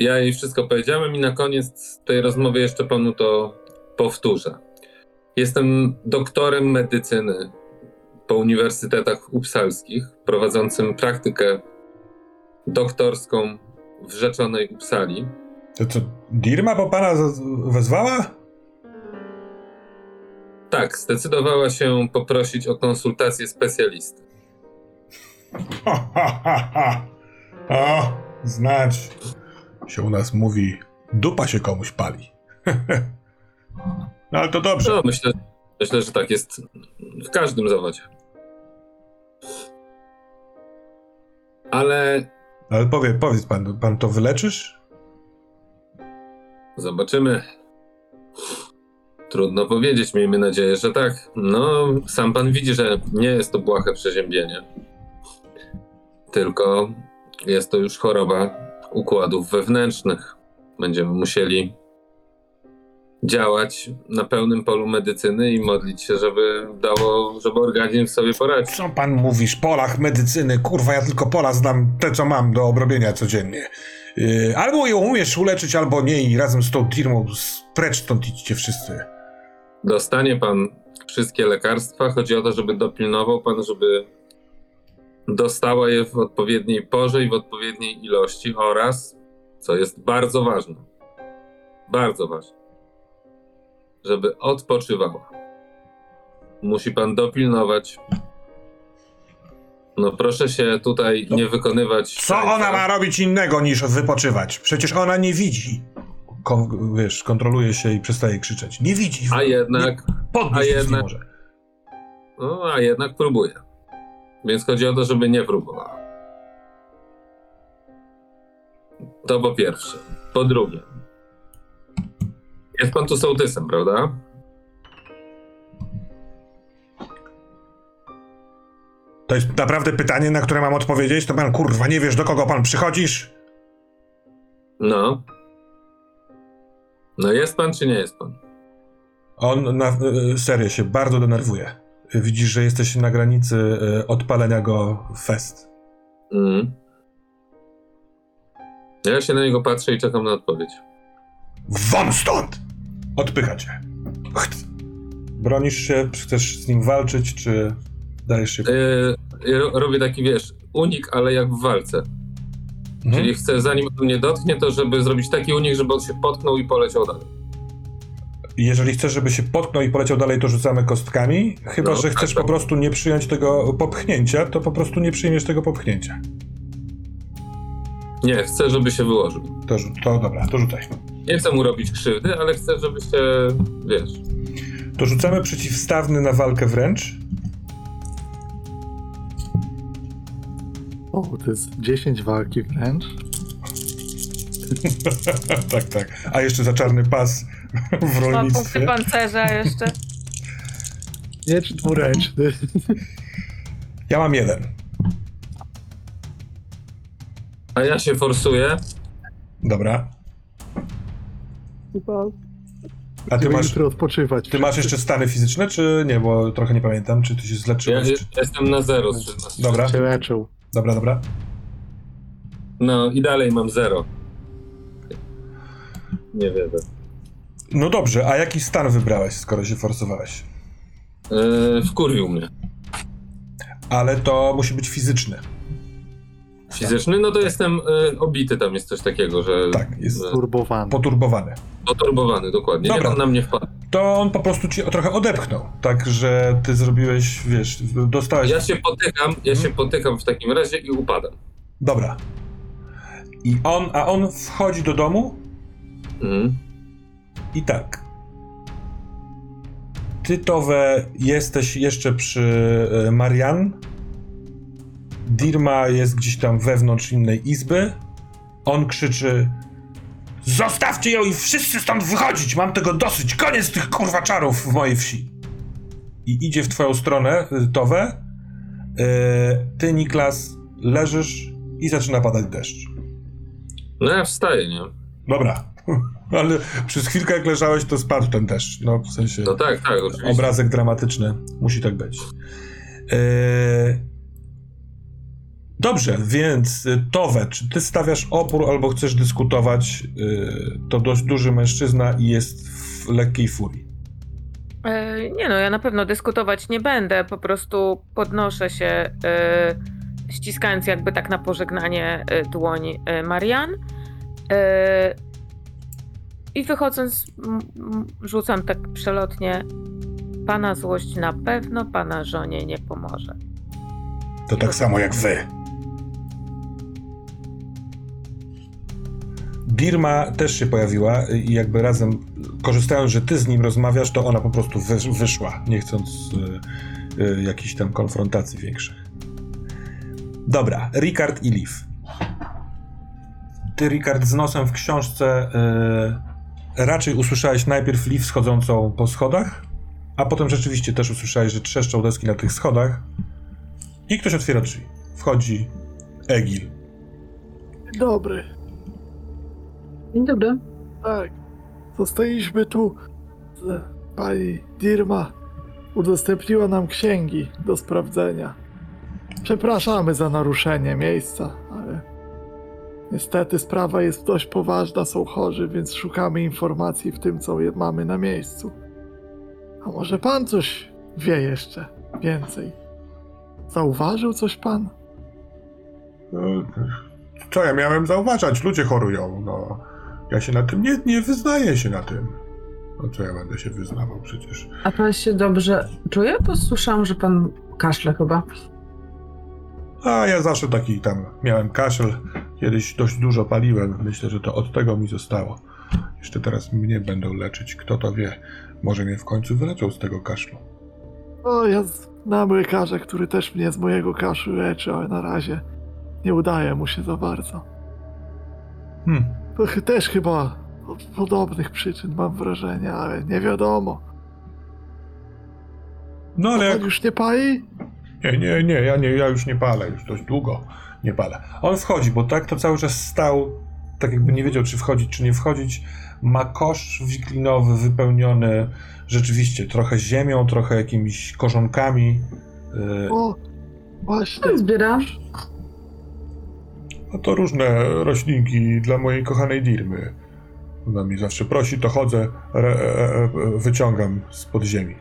ja jej wszystko powiedziałem i na koniec tej rozmowy jeszcze panu to powtórzę. Jestem doktorem medycyny po uniwersytetach upsalskich, prowadzącym praktykę doktorską w rzeczonej Upsali. To co, Dirma po pana wezwała? Tak, zdecydowała się poprosić o konsultację specjalisty. Ha, ha, ha, ha. O, znać. Się u nas mówi, dupa się komuś pali. no ale to dobrze. No, myślę, myślę, że tak jest w każdym zawodzie. Ale Ale powie, powiedz pan, pan to wyleczysz? Zobaczymy. Trudno powiedzieć, miejmy nadzieję, że tak. No, sam pan widzi, że nie jest to błahe przeziębienie. Tylko jest to już choroba układów wewnętrznych. Będziemy musieli działać na pełnym polu medycyny i modlić się, żeby dało, żeby organizm sobie poradził. Co pan mówisz? Polach medycyny, kurwa, ja tylko pola znam te, co mam do obrobienia codziennie. Yy, albo ją umiesz uleczyć, albo nie i razem z tą firmą precz stąd idźcie wszyscy. Dostanie pan wszystkie lekarstwa. Chodzi o to, żeby dopilnował pan, żeby dostała je w odpowiedniej porze i w odpowiedniej ilości oraz, co jest bardzo ważne, bardzo ważne, żeby odpoczywała. Musi pan dopilnować. No proszę się tutaj nie wykonywać. Co ona ma robić innego niż wypoczywać? Przecież ona nie widzi. Kon- wiesz, kontroluje się i przestaje krzyczeć. Nie widzi. A jednak, Nie, a jednak- może. no, a jednak próbuje. Więc chodzi o to, żeby nie próbowała. To po pierwsze. Po drugie. Jest pan tu sołtysem, prawda? To jest naprawdę pytanie, na które mam odpowiedzieć? To pan, kurwa, nie wiesz, do kogo pan przychodzisz? No. No jest pan, czy nie jest pan? On na y, serio się bardzo denerwuje. Widzisz, że jesteś na granicy y, odpalenia go fest. Mhm. Ja się na niego patrzę i czekam na odpowiedź. Won stąd! Odpycha cię. Bronisz się, chcesz z nim walczyć, czy dajesz się... Yy, ro- robię taki, wiesz, unik, ale jak w walce. Mhm. Czyli chcę, zanim on mnie dotknie, to żeby zrobić taki unik, żeby on się potknął i poleciał dalej. Jeżeli chcesz, żeby się potknął i poleciał dalej, to rzucamy kostkami. Chyba, No, że chcesz tak. po prostu nie przyjąć tego popchnięcia, to po prostu nie przyjmiesz tego popchnięcia. Nie, chcę, żeby się wyłożył. To, to dobra, to rzucaj. Nie chcę mu robić krzywdy, ale chcę, żeby się, wiesz... To rzucamy przeciwstawny na walkę wręcz. O, to jest 10 walki wręcz. tak, tak. A jeszcze za czarny pas w Ma punkty rolnictwie. pancerza jeszcze. Miecz dwuręczny. Ja mam jeden. A ja się forsuję. Dobra. Chyba A ty będziemy masz, jutro odpoczywać. ty masz jeszcze stany fizyczne, czy nie? Bo trochę nie pamiętam, czy ty się Ja zleczyłeś, czy... jestem na zero z 13. Dobra, się leczył. dobra, dobra. No i dalej mam zero. Nie wiedzę. No dobrze, a jaki stan wybrałeś, skoro się forsowałeś? Yy, wkurwił mnie. Ale to musi być fizyczny. Fizyczny, no to jestem y, obity, tam jest coś takiego, że... Tak, jest że- Turbowany. poturbowany. Poturbowany, dokładnie. Dobra. Niech on na mnie wpadł. To on po prostu cię trochę odepchnął. Tak, że ty zrobiłeś, wiesz, dostałeś... Ja się potykam, ja się potykam w takim razie i upadam. Dobra. I on, a on wchodzi do domu Mhm. I tak. Ty, Towe, jesteś jeszcze przy e, Marian. Dirma jest gdzieś tam wewnątrz innej izby. On krzyczy Zostawcie ją i wszyscy stąd wychodzić! Mam tego dosyć! Koniec tych kurwa czarów w mojej wsi! I idzie w twoją stronę, y, Towe. E, Ty, Niklas, leżysz i zaczyna padać deszcz. No ja wstaję, nie? Dobra. Ale przez chwilkę jak leżałeś, to spadł ten deszcz. No w sensie No tak, tak, oczywiście. obrazek dramatyczny. Musi tak być. Eee... Dobrze, więc y, Towe, czy ty stawiasz opór albo chcesz dyskutować? Yy, to dość duży mężczyzna i jest w lekkiej furii. E, Nie no, ja na pewno dyskutować nie będę, po prostu podnoszę się, e, ściskając jakby tak na pożegnanie e, dłoń e, Marian e, i wychodząc rzucam tak przelotnie Pana złość na pewno Pana żonie nie pomoże. To tak samo jak wy. Dirma też się pojawiła i jakby razem, korzystając, że ty z nim rozmawiasz, to ona po prostu wy, wyszła, nie chcąc y, y, jakichś tam konfrontacji większych. Dobra, Ricard i Liv. Ty, Ricard, z nosem w książce y, raczej usłyszałeś najpierw Liv schodzącą po schodach, a potem rzeczywiście też usłyszałeś, że trzeszczą deski na tych schodach i ktoś otwiera drzwi. Wchodzi Egil. Dobry. Dzień dobry. Tak. Zostaliśmy tu Pani Dirma udostępniła nam księgi do sprawdzenia. Przepraszamy za naruszenie miejsca, niestety sprawa jest dość poważna, są chorzy, więc szukamy informacji w tym, co mamy na miejscu. A może pan coś wie jeszcze więcej? Zauważył coś pan? No, Co ja miałem zauważać? Ludzie chorują, no. Ja się na tym nie, nie wyznaję się na tym. No co ja będę się wyznawał przecież. A pan się dobrze czuje? Bo słyszałam, że pan kaszle chyba. A ja zawsze taki tam miałem kaszel. Kiedyś dość dużo paliłem. Myślę, że to od tego mi zostało. Jeszcze teraz mnie będą leczyć. Kto to wie? Może mnie w końcu wyleczą z tego kaszlu. O, ja znam lekarza, który też mnie z mojego kaszlu leczy, ale na razie nie udaje mu się za bardzo. Hmm. To też chyba od podobnych przyczyn mam wrażenie, ale nie wiadomo. No ale A jak już nie pali? Nie, nie, nie, ja nie, ja już nie palę, już dość długo nie palę. On wchodzi, bo tak to cały czas stał, tak jakby nie wiedział, czy wchodzić, czy nie wchodzić. Ma kosz wiklinowy wypełniony rzeczywiście trochę ziemią, trochę jakimiś korzonkami. Yy, O, właśnie. Pan zbiera. No to różne roślinki dla mojej kochanej Dirmy. Ona mi zawsze prosi, to chodzę, re, e, e, wyciągam z pod ziemi.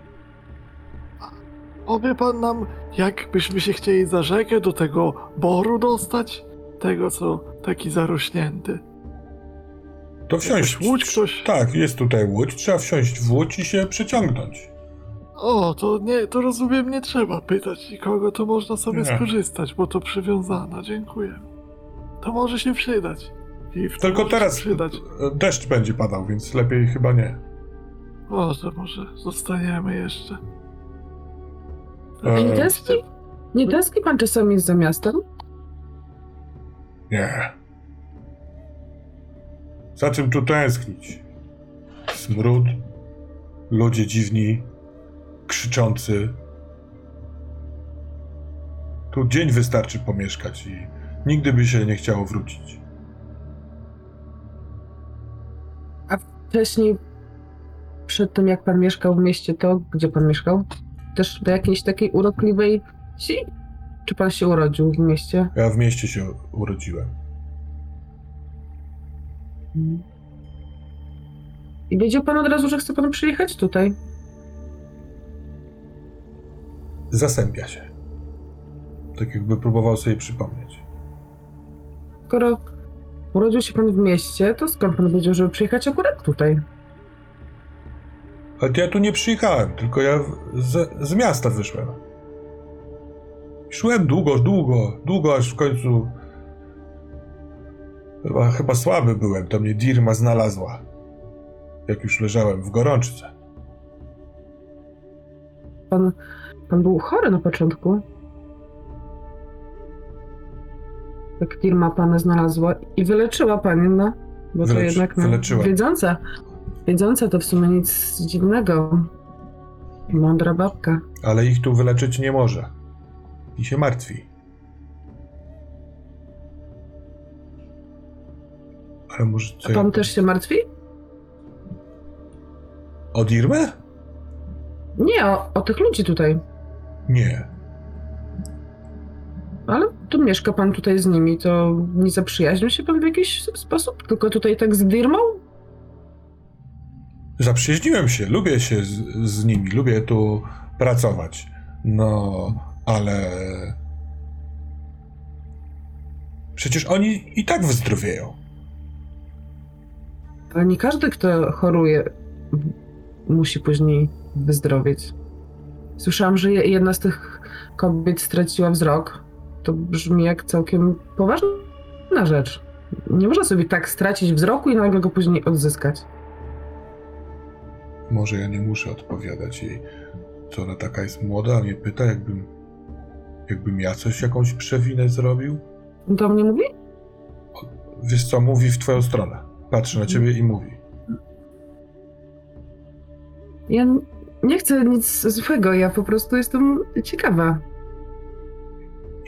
Powie pan nam, jakbyśmy się chcieli za rzekę do tego boru dostać? Tego, co taki zarośnięty. To wsiąść. Jakaś łódź ktoś- Tak, jest tutaj łódź, trzeba wsiąść w łódź i się przeciągnąć. O, to nie, to rozumiem, nie trzeba pytać nikogo, to można sobie Nie. skorzystać, bo to przywiązane, dziękuję. To może się przydać. I w to Tylko może się teraz Przydać. deszcz będzie padał, więc lepiej chyba nie. Może, może zostaniemy jeszcze. Nie tęskni? Nie pan czasami za miastem? Nie. Za czym tu tęsknić? Smród, ludzie dziwni, krzyczący. Tu dzień wystarczy pomieszkać i nigdy by się nie chciało wrócić. Wcześniej, przed tym jak pan mieszkał w mieście, to gdzie pan mieszkał? Też do jakiejś takiej urokliwej wsi? Czy pan się urodził w mieście? Ja w mieście się urodziłem. I wiedział pan od razu, że chce pan przyjechać tutaj? Zasępia się. Tak jakby próbował sobie przypomnieć. Skoro urodził się pan w mieście, to skąd pan wiedział, żeby przyjechać akurat tutaj? Ale to ja tu nie przyjechałem, tylko ja z, z miasta wyszłem. Szłem długo, długo, długo, aż w końcu. Chyba, chyba słaby byłem, to mnie Dirma znalazła. Jak już leżałem w gorączce. Pan, pan był chory na początku. Jak firma pana znalazła i wyleczyła pani, no. Bo to Wylecz- jednak no, wiedząca. Wiedząca to w sumie nic dziwnego. Mądra babka. Ale ich tu wyleczyć nie może. I się martwi. Ale może A pan też się martwi? O Dirmę? Nie, o, o tych ludzi tutaj. Nie. Ale tu mieszka pan tutaj z nimi, to nie zaprzyjaźnił się pan w jakiś sposób? Tylko tutaj tak z Dirmą? Zaprzyjaźniłem się, lubię się z, z nimi, lubię tu pracować. No, ale. Przecież oni i tak wyzdrowieją. Ale nie każdy, kto choruje, musi później wyzdrowieć. Słyszałam, że je- jedna z tych kobiet straciła wzrok. To brzmi jak całkiem poważna rzecz. Nie można sobie tak stracić wzroku i nagle go później odzyskać. Może ja nie muszę odpowiadać jej. Co ona taka jest młoda, a mnie pyta, jakbym. Jakbym ja coś, jakąś przewinę zrobił? To mnie mówi? Wiesz co, mówi w twoją stronę. Patrzy na ciebie i mówi. Ja nie chcę nic złego, ja po prostu jestem ciekawa.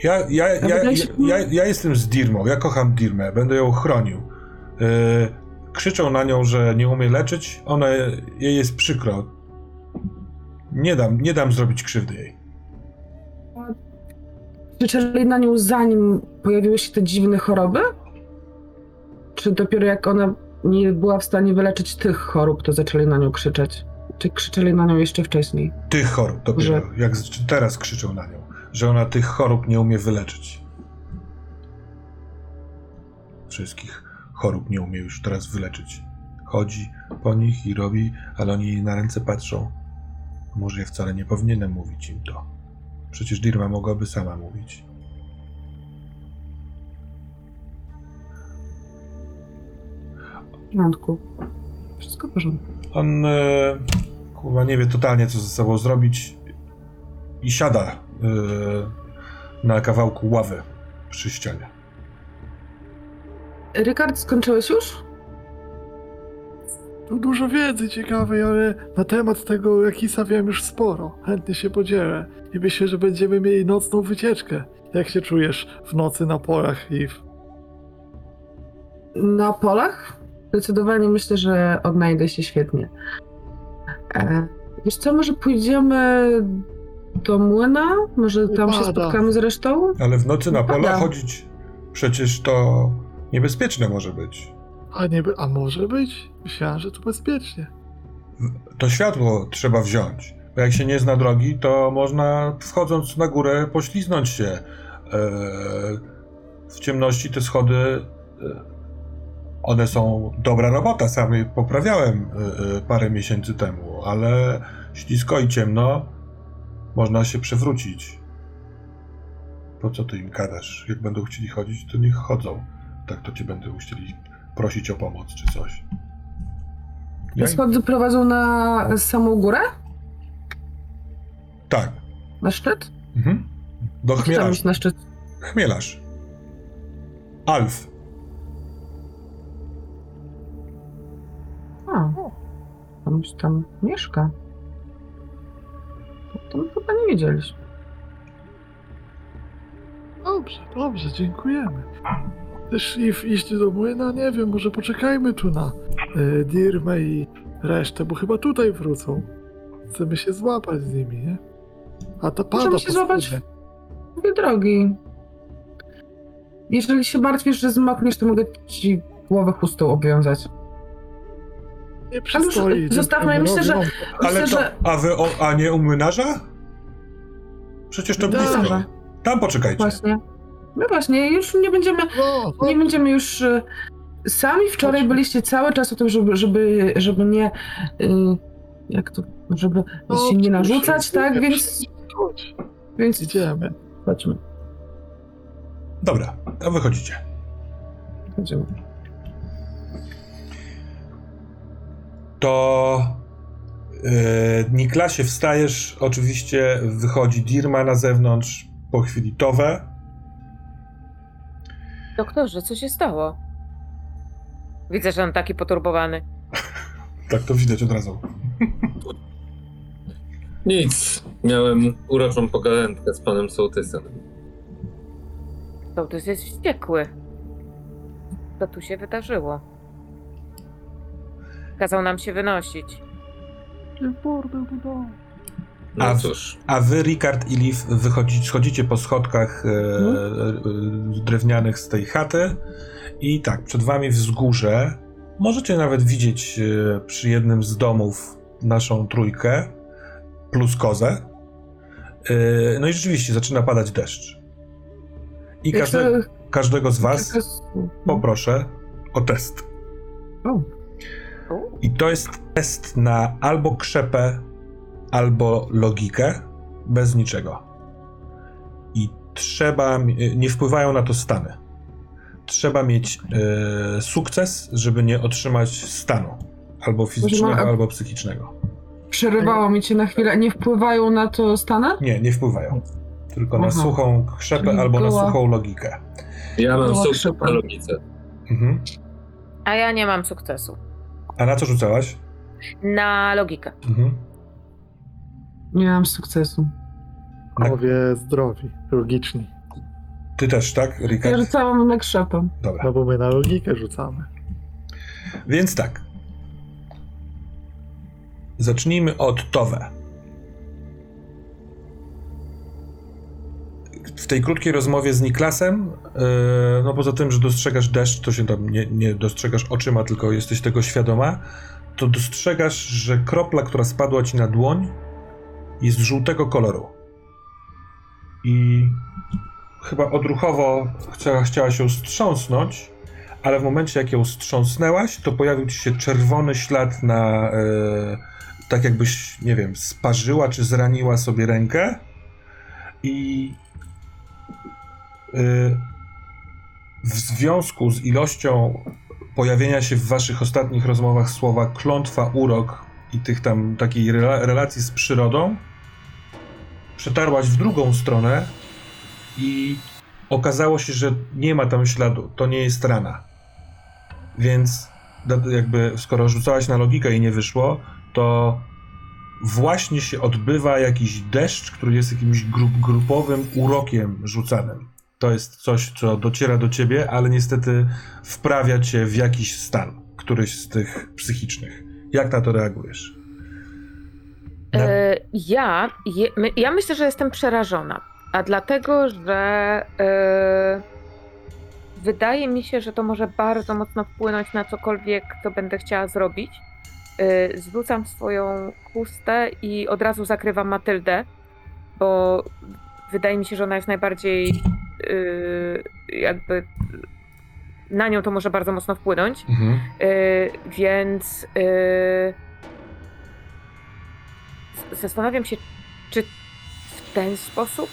Ja, ja, ja, ja, ja, ja jestem z Dirmą, ja kocham Dirmę, będę ją chronił. Yy, krzyczą na nią, że nie umie leczyć, ona jej jest przykro. Nie dam, nie dam zrobić krzywdy jej. Krzyczeli na nią zanim pojawiły się te dziwne choroby? Czy dopiero jak ona nie była w stanie wyleczyć tych chorób, to zaczęli na nią krzyczeć? Czy krzyczeli na nią jeszcze wcześniej? Tych chorób dopiero, Że- jak teraz krzyczą na nią, że ona tych chorób nie umie wyleczyć. Wszystkich chorób nie umie już teraz wyleczyć. Chodzi po nich i robi, ale oni jej na ręce patrzą. Może ja wcale nie powinienem mówić im to. Przecież Dirma mogłaby sama mówić. W porządku. Wszystko w porządku. On e, kurwa nie wie totalnie co ze sobą zrobić i siada e, na kawałku ławy przy ścianie. Rykard, skończyłeś już? Tu dużo wiedzy ciekawej, ale na temat tego Jakisa wiem już sporo. Chętnie się podzielę. I myślę, że będziemy mieli nocną wycieczkę. Jak się czujesz w nocy na polach, Eve? Na polach? Zdecydowanie myślę, że odnajdę się świetnie. E, wiesz co, może pójdziemy do młyna? Może tam się Pada. spotkamy z resztą? Ale w nocy na pola Pada. chodzić przecież to niebezpieczne może być. A nie, a może być? Myślałem, że tu bezpiecznie. To światło trzeba wziąć. Bo jak się nie zna drogi, to można wchodząc na górę pośliznąć się. E, w ciemności te schody, e, one są dobra robota. Sam je poprawiałem e, e, parę miesięcy temu, ale ślisko i ciemno, można się przewrócić. Po co ty im gadasz? Jak będą chcieli chodzić, to niech chodzą. Tak to cię będą chcieli prosić o pomoc czy coś. Ja- schody prowadzą na samą górę? Tak. Na szczyt? Mhm. Do chmielarz. na szczyt? Chmielarz. Alf. A, on tam mieszka. To my chyba nie wiedzieliśmy. Dobrze, dobrze, dziękujemy. Chcesz Eve iść do młyna? Nie wiem, może poczekajmy tu na y, Dirmę i resztę, bo chyba tutaj wrócą. Chcemy się złapać z nimi, nie? A ta pada Możemy się złapać paskudnie. Mówię drogi. Jeżeli się martwisz, że zmokniesz, to mogę ci głowę chustą obwiązać. Nie przystoi. już zostawmy, ja myślę, że-. Ale Myślę, to, że... a wy, o, a nie u młynarza? Przecież to Da. blisko. Tam poczekajcie. Właśnie. No właśnie, już nie będziemy, No, no, nie będziemy już... y, Sami wczoraj Chodźmy. byliście cały czas o tym, żeby, żeby, żeby nie... y, Jak to... Żeby no, się nie narzucać, tak? Więc... Chodź, Więc... idziemy. Chodźmy. Dobra, to wychodzicie. Chodzimy. To yy, Niklasie wstajesz, oczywiście wychodzi Dirma na zewnątrz, po chwili Towe. Doktorze, co się stało? Widzę, że on taki poturbowany. Tak to widać od razu. Nic. Miałem uroczą pogadętkę z panem Sołtysem. Sołtys jest wściekły. Co tu się wydarzyło? Kazał nam się wynosić. Nie w do domu. No A cóż, A wy, Rikard i Liv, wychodzi, schodzicie po schodkach e, e, drewnianych z tej chaty i tak, przed wami wzgórze. Możecie nawet widzieć e, przy jednym z domów naszą trójkę plus kozę. E, no i rzeczywiście zaczyna padać deszcz. I każde, każdego z was słów. poproszę o test. I to jest test na albo krzepę, albo logikę, bez niczego. I trzeba, mi- nie wpływają na to stany. Trzeba mieć e, sukces, żeby nie otrzymać stanu. Albo fizycznego, albo psychicznego. Przerywało mi cię na chwilę. Nie wpływają na to stany? Nie, nie wpływają. Tylko na Aha. suchą krzepę Czyli albo na goła- suchą logikę. ja mam Była sukces na logice. Mhm. A ja nie mam sukcesu. A na co rzucałaś? Na logikę. Mhm. Nie mam sukcesu. Na, Panowie zdrowi, logiczni. ty też, tak, Ja Rikard? rzucałam na krzepę. Dobra. No bo my na logikę rzucamy. Więc tak. Zacznijmy od Towe. W tej krótkiej rozmowie z Niklasem, yy, no poza tym, że dostrzegasz deszcz, to się tam nie, nie dostrzegasz oczyma, tylko jesteś tego świadoma, to dostrzegasz, że kropla, która spadła ci na dłoń, jest żółtego koloru. I chyba odruchowo chciała, chciała się wstrząsnąć, ale w momencie jak ją wstrząsnęłaś, to pojawił ci się czerwony ślad na. E, tak jakbyś, nie wiem, sparzyła czy zraniła sobie rękę. I. E, w związku z ilością pojawienia się w waszych ostatnich rozmowach słowa klątwa, urok i tych tam takiej rela- relacji z przyrodą, przetarłaś w drugą stronę i okazało się, że nie ma tam śladu. To nie jest rana. Więc jakby skoro rzucałaś na logikę i nie wyszło, to właśnie się odbywa jakiś deszcz, który jest jakimś grup, grupowym urokiem rzucanym. To jest coś, co dociera do ciebie, ale niestety wprawia cię w jakiś stan, któryś z tych psychicznych. Jak na to reagujesz? Na- E, ja, je, ja myślę, że jestem przerażona, a dlatego, że e, wydaje mi się, że to może bardzo mocno wpłynąć na cokolwiek, co będę chciała zrobić. E, zwrócam swoją chustę i od razu zakrywam Matyldę, bo wydaje mi się, że ona jest najbardziej e, jakby na nią to może bardzo mocno wpłynąć. Mhm. Y, więc y, zastanawiam się, czy w ten sposób,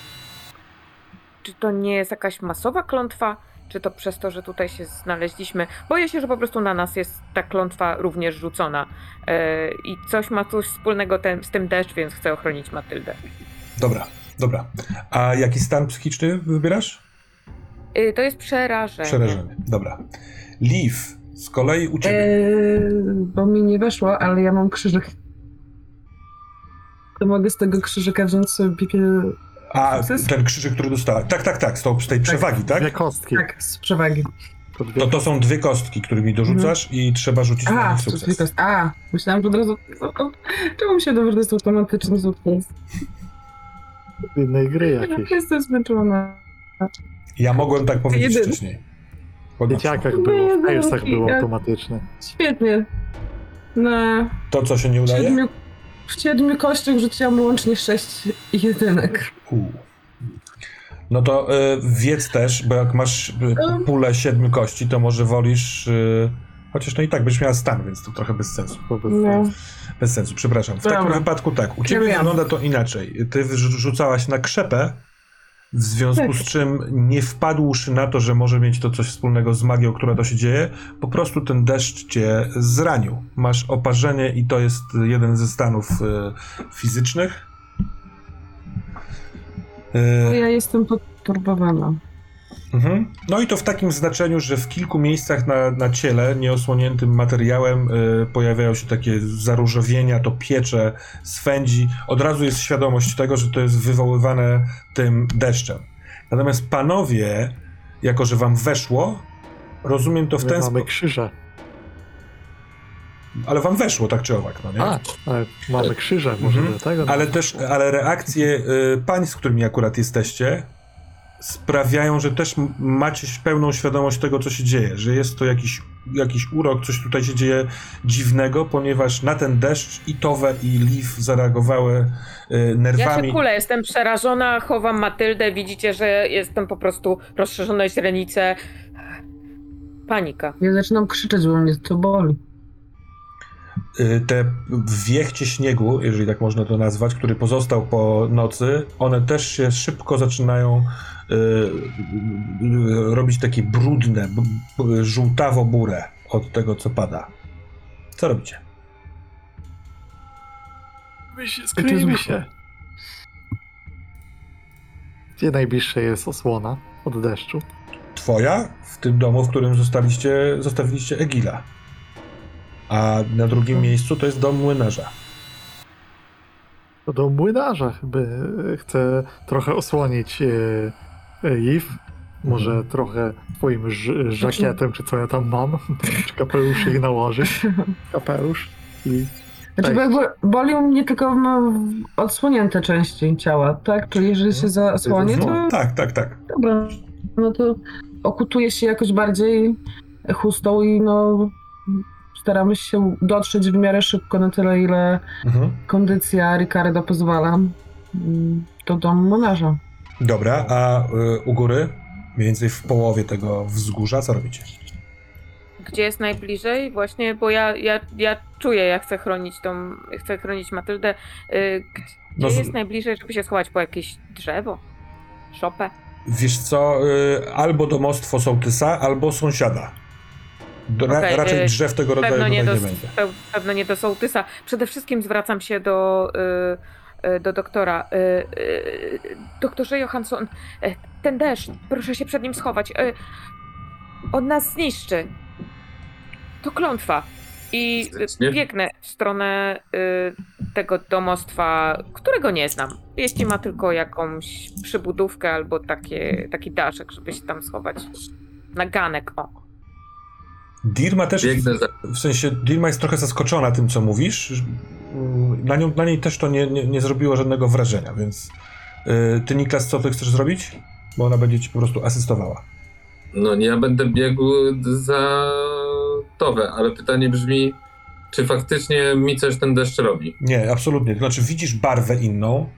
czy to nie jest jakaś masowa klątwa, czy to przez to, że tutaj się znaleźliśmy. Boję się, że po prostu na nas jest ta klątwa również rzucona. Y, I coś ma coś wspólnego ten, z tym deszcz, więc chcę ochronić Matyldę. Dobra, dobra. A jaki stan psychiczny wybierasz? Y, to jest przerażenie. Przerażenie. Dobra. Leaf, z kolei u ciebie. Eee, bo mi nie weszło, ale ja mam krzyżyk. To mogę z tego krzyżyka wziąć sobie pipiel. A, sukces? ten krzyżyk, który dostała. Tak, tak, tak, z, tą, z tej przewagi, tak? Dwie kostki. Tak, z przewagi. To To są dwie kostki, którymi dorzucasz i trzeba rzucić na A, nich to sukces. A, myślałam, że od razu. Czemu mi się dobrze, że to jest automatyczny sukces? z innej gry Ja jakieś. jestem zmęczona. Ja mogłem tak powiedzieć Jeden. wcześniej. W dzieciakach było, w Talesach było automatyczne. Świetnie. Na To, co się nie udaje? siedmiu, w siedmiu kościach rzuciłam łącznie sześć jedynek. U. No to y, wiedz też, bo jak masz y, Um. pulę siedmiu kości, to może wolisz. Y, chociaż no i tak będziesz miała stan, więc to trochę bez sensu. Bez No. sensu. Bez sensu, przepraszam. W takim Dobra. wypadku tak. U ciebie wygląda to inaczej. Ty rzucałaś na krzepę, w związku Tak. z czym nie wpadłszy na to, że może mieć to coś wspólnego z magią, która to się dzieje, po prostu ten deszcz cię zranił. Masz oparzenie i to jest jeden ze stanów y, fizycznych. Y, Ja jestem poturbowana. Mhm. No i to w takim znaczeniu, że w kilku miejscach na, na ciele, nieosłoniętym materiałem, y, pojawiają się takie zaróżowienia, to piecze, swędzi. Od razu jest świadomość tego, że to jest wywoływane tym deszczem. Natomiast panowie, jako że wam weszło, rozumiem to w My ten mamy sposób. krzyże. Ale wam weszło, tak czy owak, no nie? A, ale mamy krzyże, może Mhm. dlatego. Ale też, ale reakcje y, pań, z którymi akurat jesteście, sprawiają, że też macie pełną świadomość tego, co się dzieje, że jest to jakiś, jakiś urok, coś tutaj się dzieje dziwnego, ponieważ na ten deszcz i Towe i Leaf zareagowały y, Ja nerwami. się kulę, jestem przerażona, chowam Matyldę, widzicie, że jestem po prostu rozszerzone źrenice. Panika. Ja zaczynam krzyczeć, bo mnie to boli. Y, te wiechcie śniegu, jeżeli tak można to nazwać, który pozostał po nocy, one też się szybko zaczynają robić takie brudne, b- b- żółtawo-burę od tego, co pada. Co robicie? My się, skryjmy się. Gdzie najbliższe jest osłona od deszczu? Twoja w tym domu, w którym zostaliście, zostawiliście Egila. A na drugim miejscu to jest dom młynarza. To do młynarza, by chcę trochę osłonić e, Eve może trochę twoim ż- żakietem, czy co ja tam mam, czy kapelusz jej nałożyć. Kapelusz i Znaczy, bo jakby boli mnie tylko no, odsłonięte części ciała, tak? Czyli jeżeli się zasłonię, to No, tak, tak, tak. dobra, no to okutuje się jakoś bardziej chustą i no staramy się dotrzeć w miarę szybko na tyle, ile Mhm. kondycja Ricardo pozwala mm, do domu monarza. Dobra, a y, u góry, mniej więcej w połowie tego wzgórza, co robicie? Gdzie jest najbliżej? Właśnie, bo ja, ja, ja czuję, ja chcę chronić tą, chcę chronić Matyldę. Y, Gdzie No z- jest najbliżej, żeby się schować po jakieś drzewo? Szopę? Wiesz co, y, albo domostwo sołtysa, albo sąsiada. Do, ra, Okej, raczej y, drzew tego rodzaju Pewno tutaj nie, nie, do, będzie. pe- pewno nie do sołtysa. Przede wszystkim zwracam się do, y, y, do doktora. Y, y, doktorze Johansson, ten deszcz, proszę się przed nim schować. On nas zniszczy. To klątwa. I biegnę w stronę tego domostwa, którego nie znam. Jeśli ma tylko jakąś przybudówkę albo takie, taki daszek, żeby się tam schować. Na ganek, o. Dirma też, Biegnę za... w sensie, Dirma jest trochę zaskoczona tym, co mówisz. Na, nią, na niej też to nie, nie, nie zrobiło żadnego wrażenia, więc y, ty, Niklas, co ty chcesz zrobić? Bo ona będzie ci po prostu asystowała. No ja będę biegł za Towę, ale pytanie brzmi, czy faktycznie mi coś ten deszcz robi? Nie, absolutnie. To znaczy, widzisz barwę inną,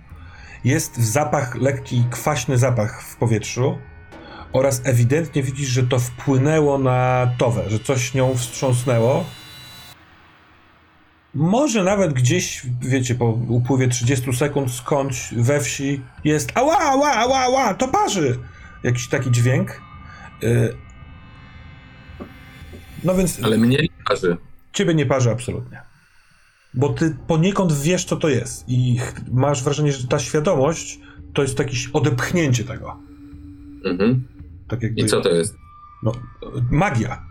jest zapach, lekki, kwaśny zapach w powietrzu oraz ewidentnie widzisz, że to wpłynęło na towę, że coś nią wstrząsnęło. Może nawet gdzieś, wiecie, po upływie 30 sekund skądś we wsi jest ała, ała, ała, ała, to parzy! Jakiś taki dźwięk. Y, No więc Ale mnie nie parzy. Ciebie nie parzy absolutnie. Bo ty poniekąd wiesz, co to jest. I masz wrażenie, że ta świadomość to jest jakieś odepchnięcie tego. Mhm. Tak jakby, I co to jest? No, magia.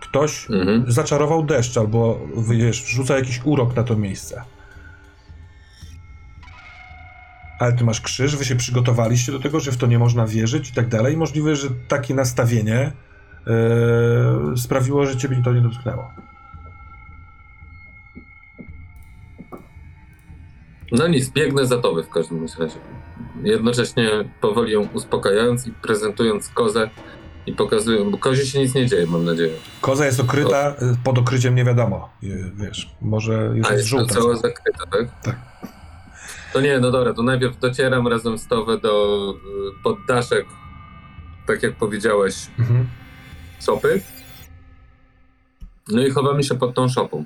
Ktoś Mhm. zaczarował deszcz albo wiesz, rzuca jakiś urok na to miejsce. Ale ty masz krzyż, wy się przygotowaliście do tego, że w to nie można wierzyć i tak dalej. Możliwe, że takie nastawienie e, sprawiło, że ciebie to nie dotknęło. No nic, biegnę za Towę w każdym razie. Jednocześnie powoli ją uspokajając i prezentując kozę i pokazując, bo kozie się nic nie dzieje, mam nadzieję. Koza jest okryta, y, pod okryciem nie wiadomo. Y, Wiesz, może już A jest jest żółta. cała zakryta, tak? Tak. To nie, no dobra, to najpierw docieram razem z Towę do y, poddaszek, tak jak powiedziałeś, Mhm. szopy. No i chowamy się pod tą szopą.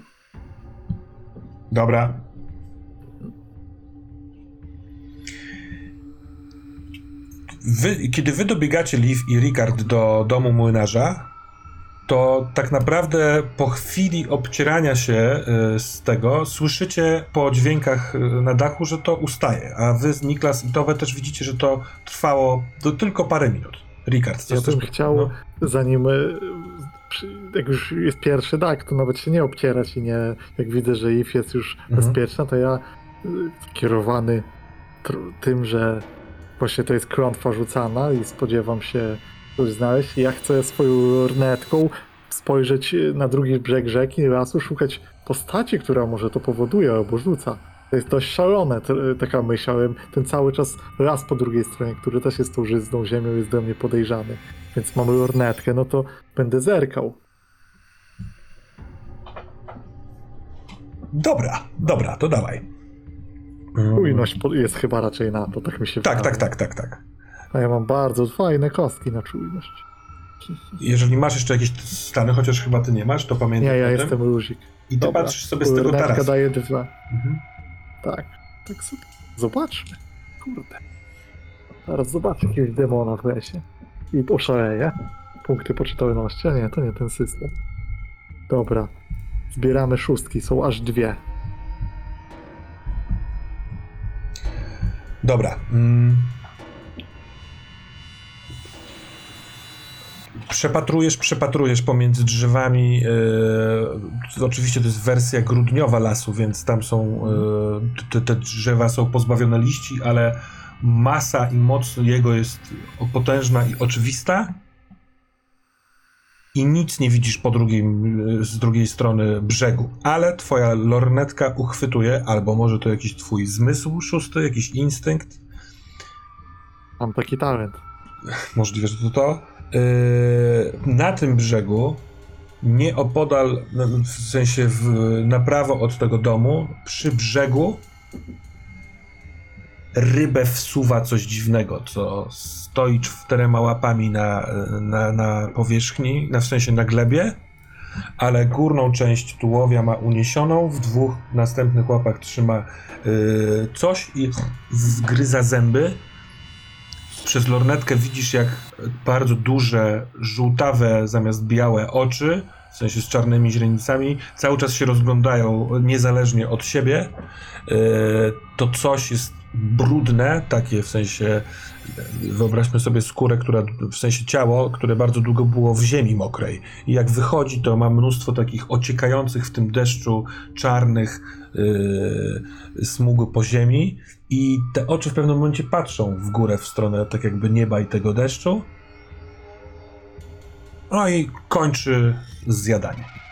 Dobra. Wy, kiedy wy dobiegacie, Liv i Ricard, do domu młynarza, to tak naprawdę po chwili obcierania się y, z tego słyszycie po dźwiękach y, na dachu, że to ustaje. A wy, Niklas i Towe, też widzicie, że to trwało do tylko parę minut. Ricard, Ja bym chciał, no. zanim, przy- jak już jest pierwszy dach, to nawet się nie obcierać i nie, jak widzę, że IF jest już Mhm. bezpieczna, to ja kierowany tym, że właśnie to jest klątwa rzucana i spodziewam się coś znaleźć. Ja chcę swoją lornetką spojrzeć na drugi brzeg rzeki, lasu, szukać postaci, która może to powoduje albo rzuca. To jest dość szalone, taka myśl, ale ten cały czas las po drugiej stronie, który też jest tą żyzną ziemią, jest do mnie podejrzany. Więc mam lornetkę, no to będę zerkał. Dobra, dobra, to dawaj. Czujność jest chyba raczej na to, tak mi się Tak, wydaje. tak, tak, tak, tak. A ja mam bardzo fajne kostki na czujność. Jeżeli masz jeszcze jakieś stany, chociaż chyba ty nie masz, to pamiętaj Nie, ja o tym. jestem luzik. I ty Dobra. patrzysz sobie z tego tarasu. daje dwa. Mhm. Tak, tak sobie. Zobaczmy. Kurde. Zaraz zobaczę jakiegoś demona w lesie. I oszaleję. Punkty poczytalności. A nie, to nie ten system. Dobra. Zbieramy szóstki, są aż dwie. Dobra. Mm. Przepatrujesz, przepatrujesz pomiędzy drzewami. e, oczywiście to jest wersja grudniowa lasu, więc tam są. e, te, te drzewa są pozbawione liści, ale masa i moc jego jest potężna i oczywista. I nic nie widzisz po drugim, z drugiej strony brzegu. Ale twoja lornetka uchwytuje, albo może to jakiś twój zmysł szósty, jakiś instynkt, Mam taki talent. możliwe, że to to. Yy, na tym brzegu, nie opodal, no, w sensie w, na prawo od tego domu, przy brzegu, rybę wsuwa coś dziwnego, co stoi czterema łapami na, na, na powierzchni, na, w sensie na glebie, ale górną część tułowia ma uniesioną, w dwóch następnych łapach trzyma yy, coś i wgryza zęby. Przez lornetkę widzisz, jak bardzo duże, żółtawe zamiast białe oczy, w sensie z czarnymi źrenicami, cały czas się rozglądają niezależnie od siebie. Yy, To coś jest brudne, takie w sensie, wyobraźmy sobie skórę, która, w sensie ciało, które bardzo długo było w ziemi mokrej. I jak wychodzi, to ma mnóstwo takich ociekających w tym deszczu czarnych yy, smug po ziemi. I te oczy w pewnym momencie patrzą w górę, w stronę tak jakby nieba i tego deszczu. No i kończy zjadanie.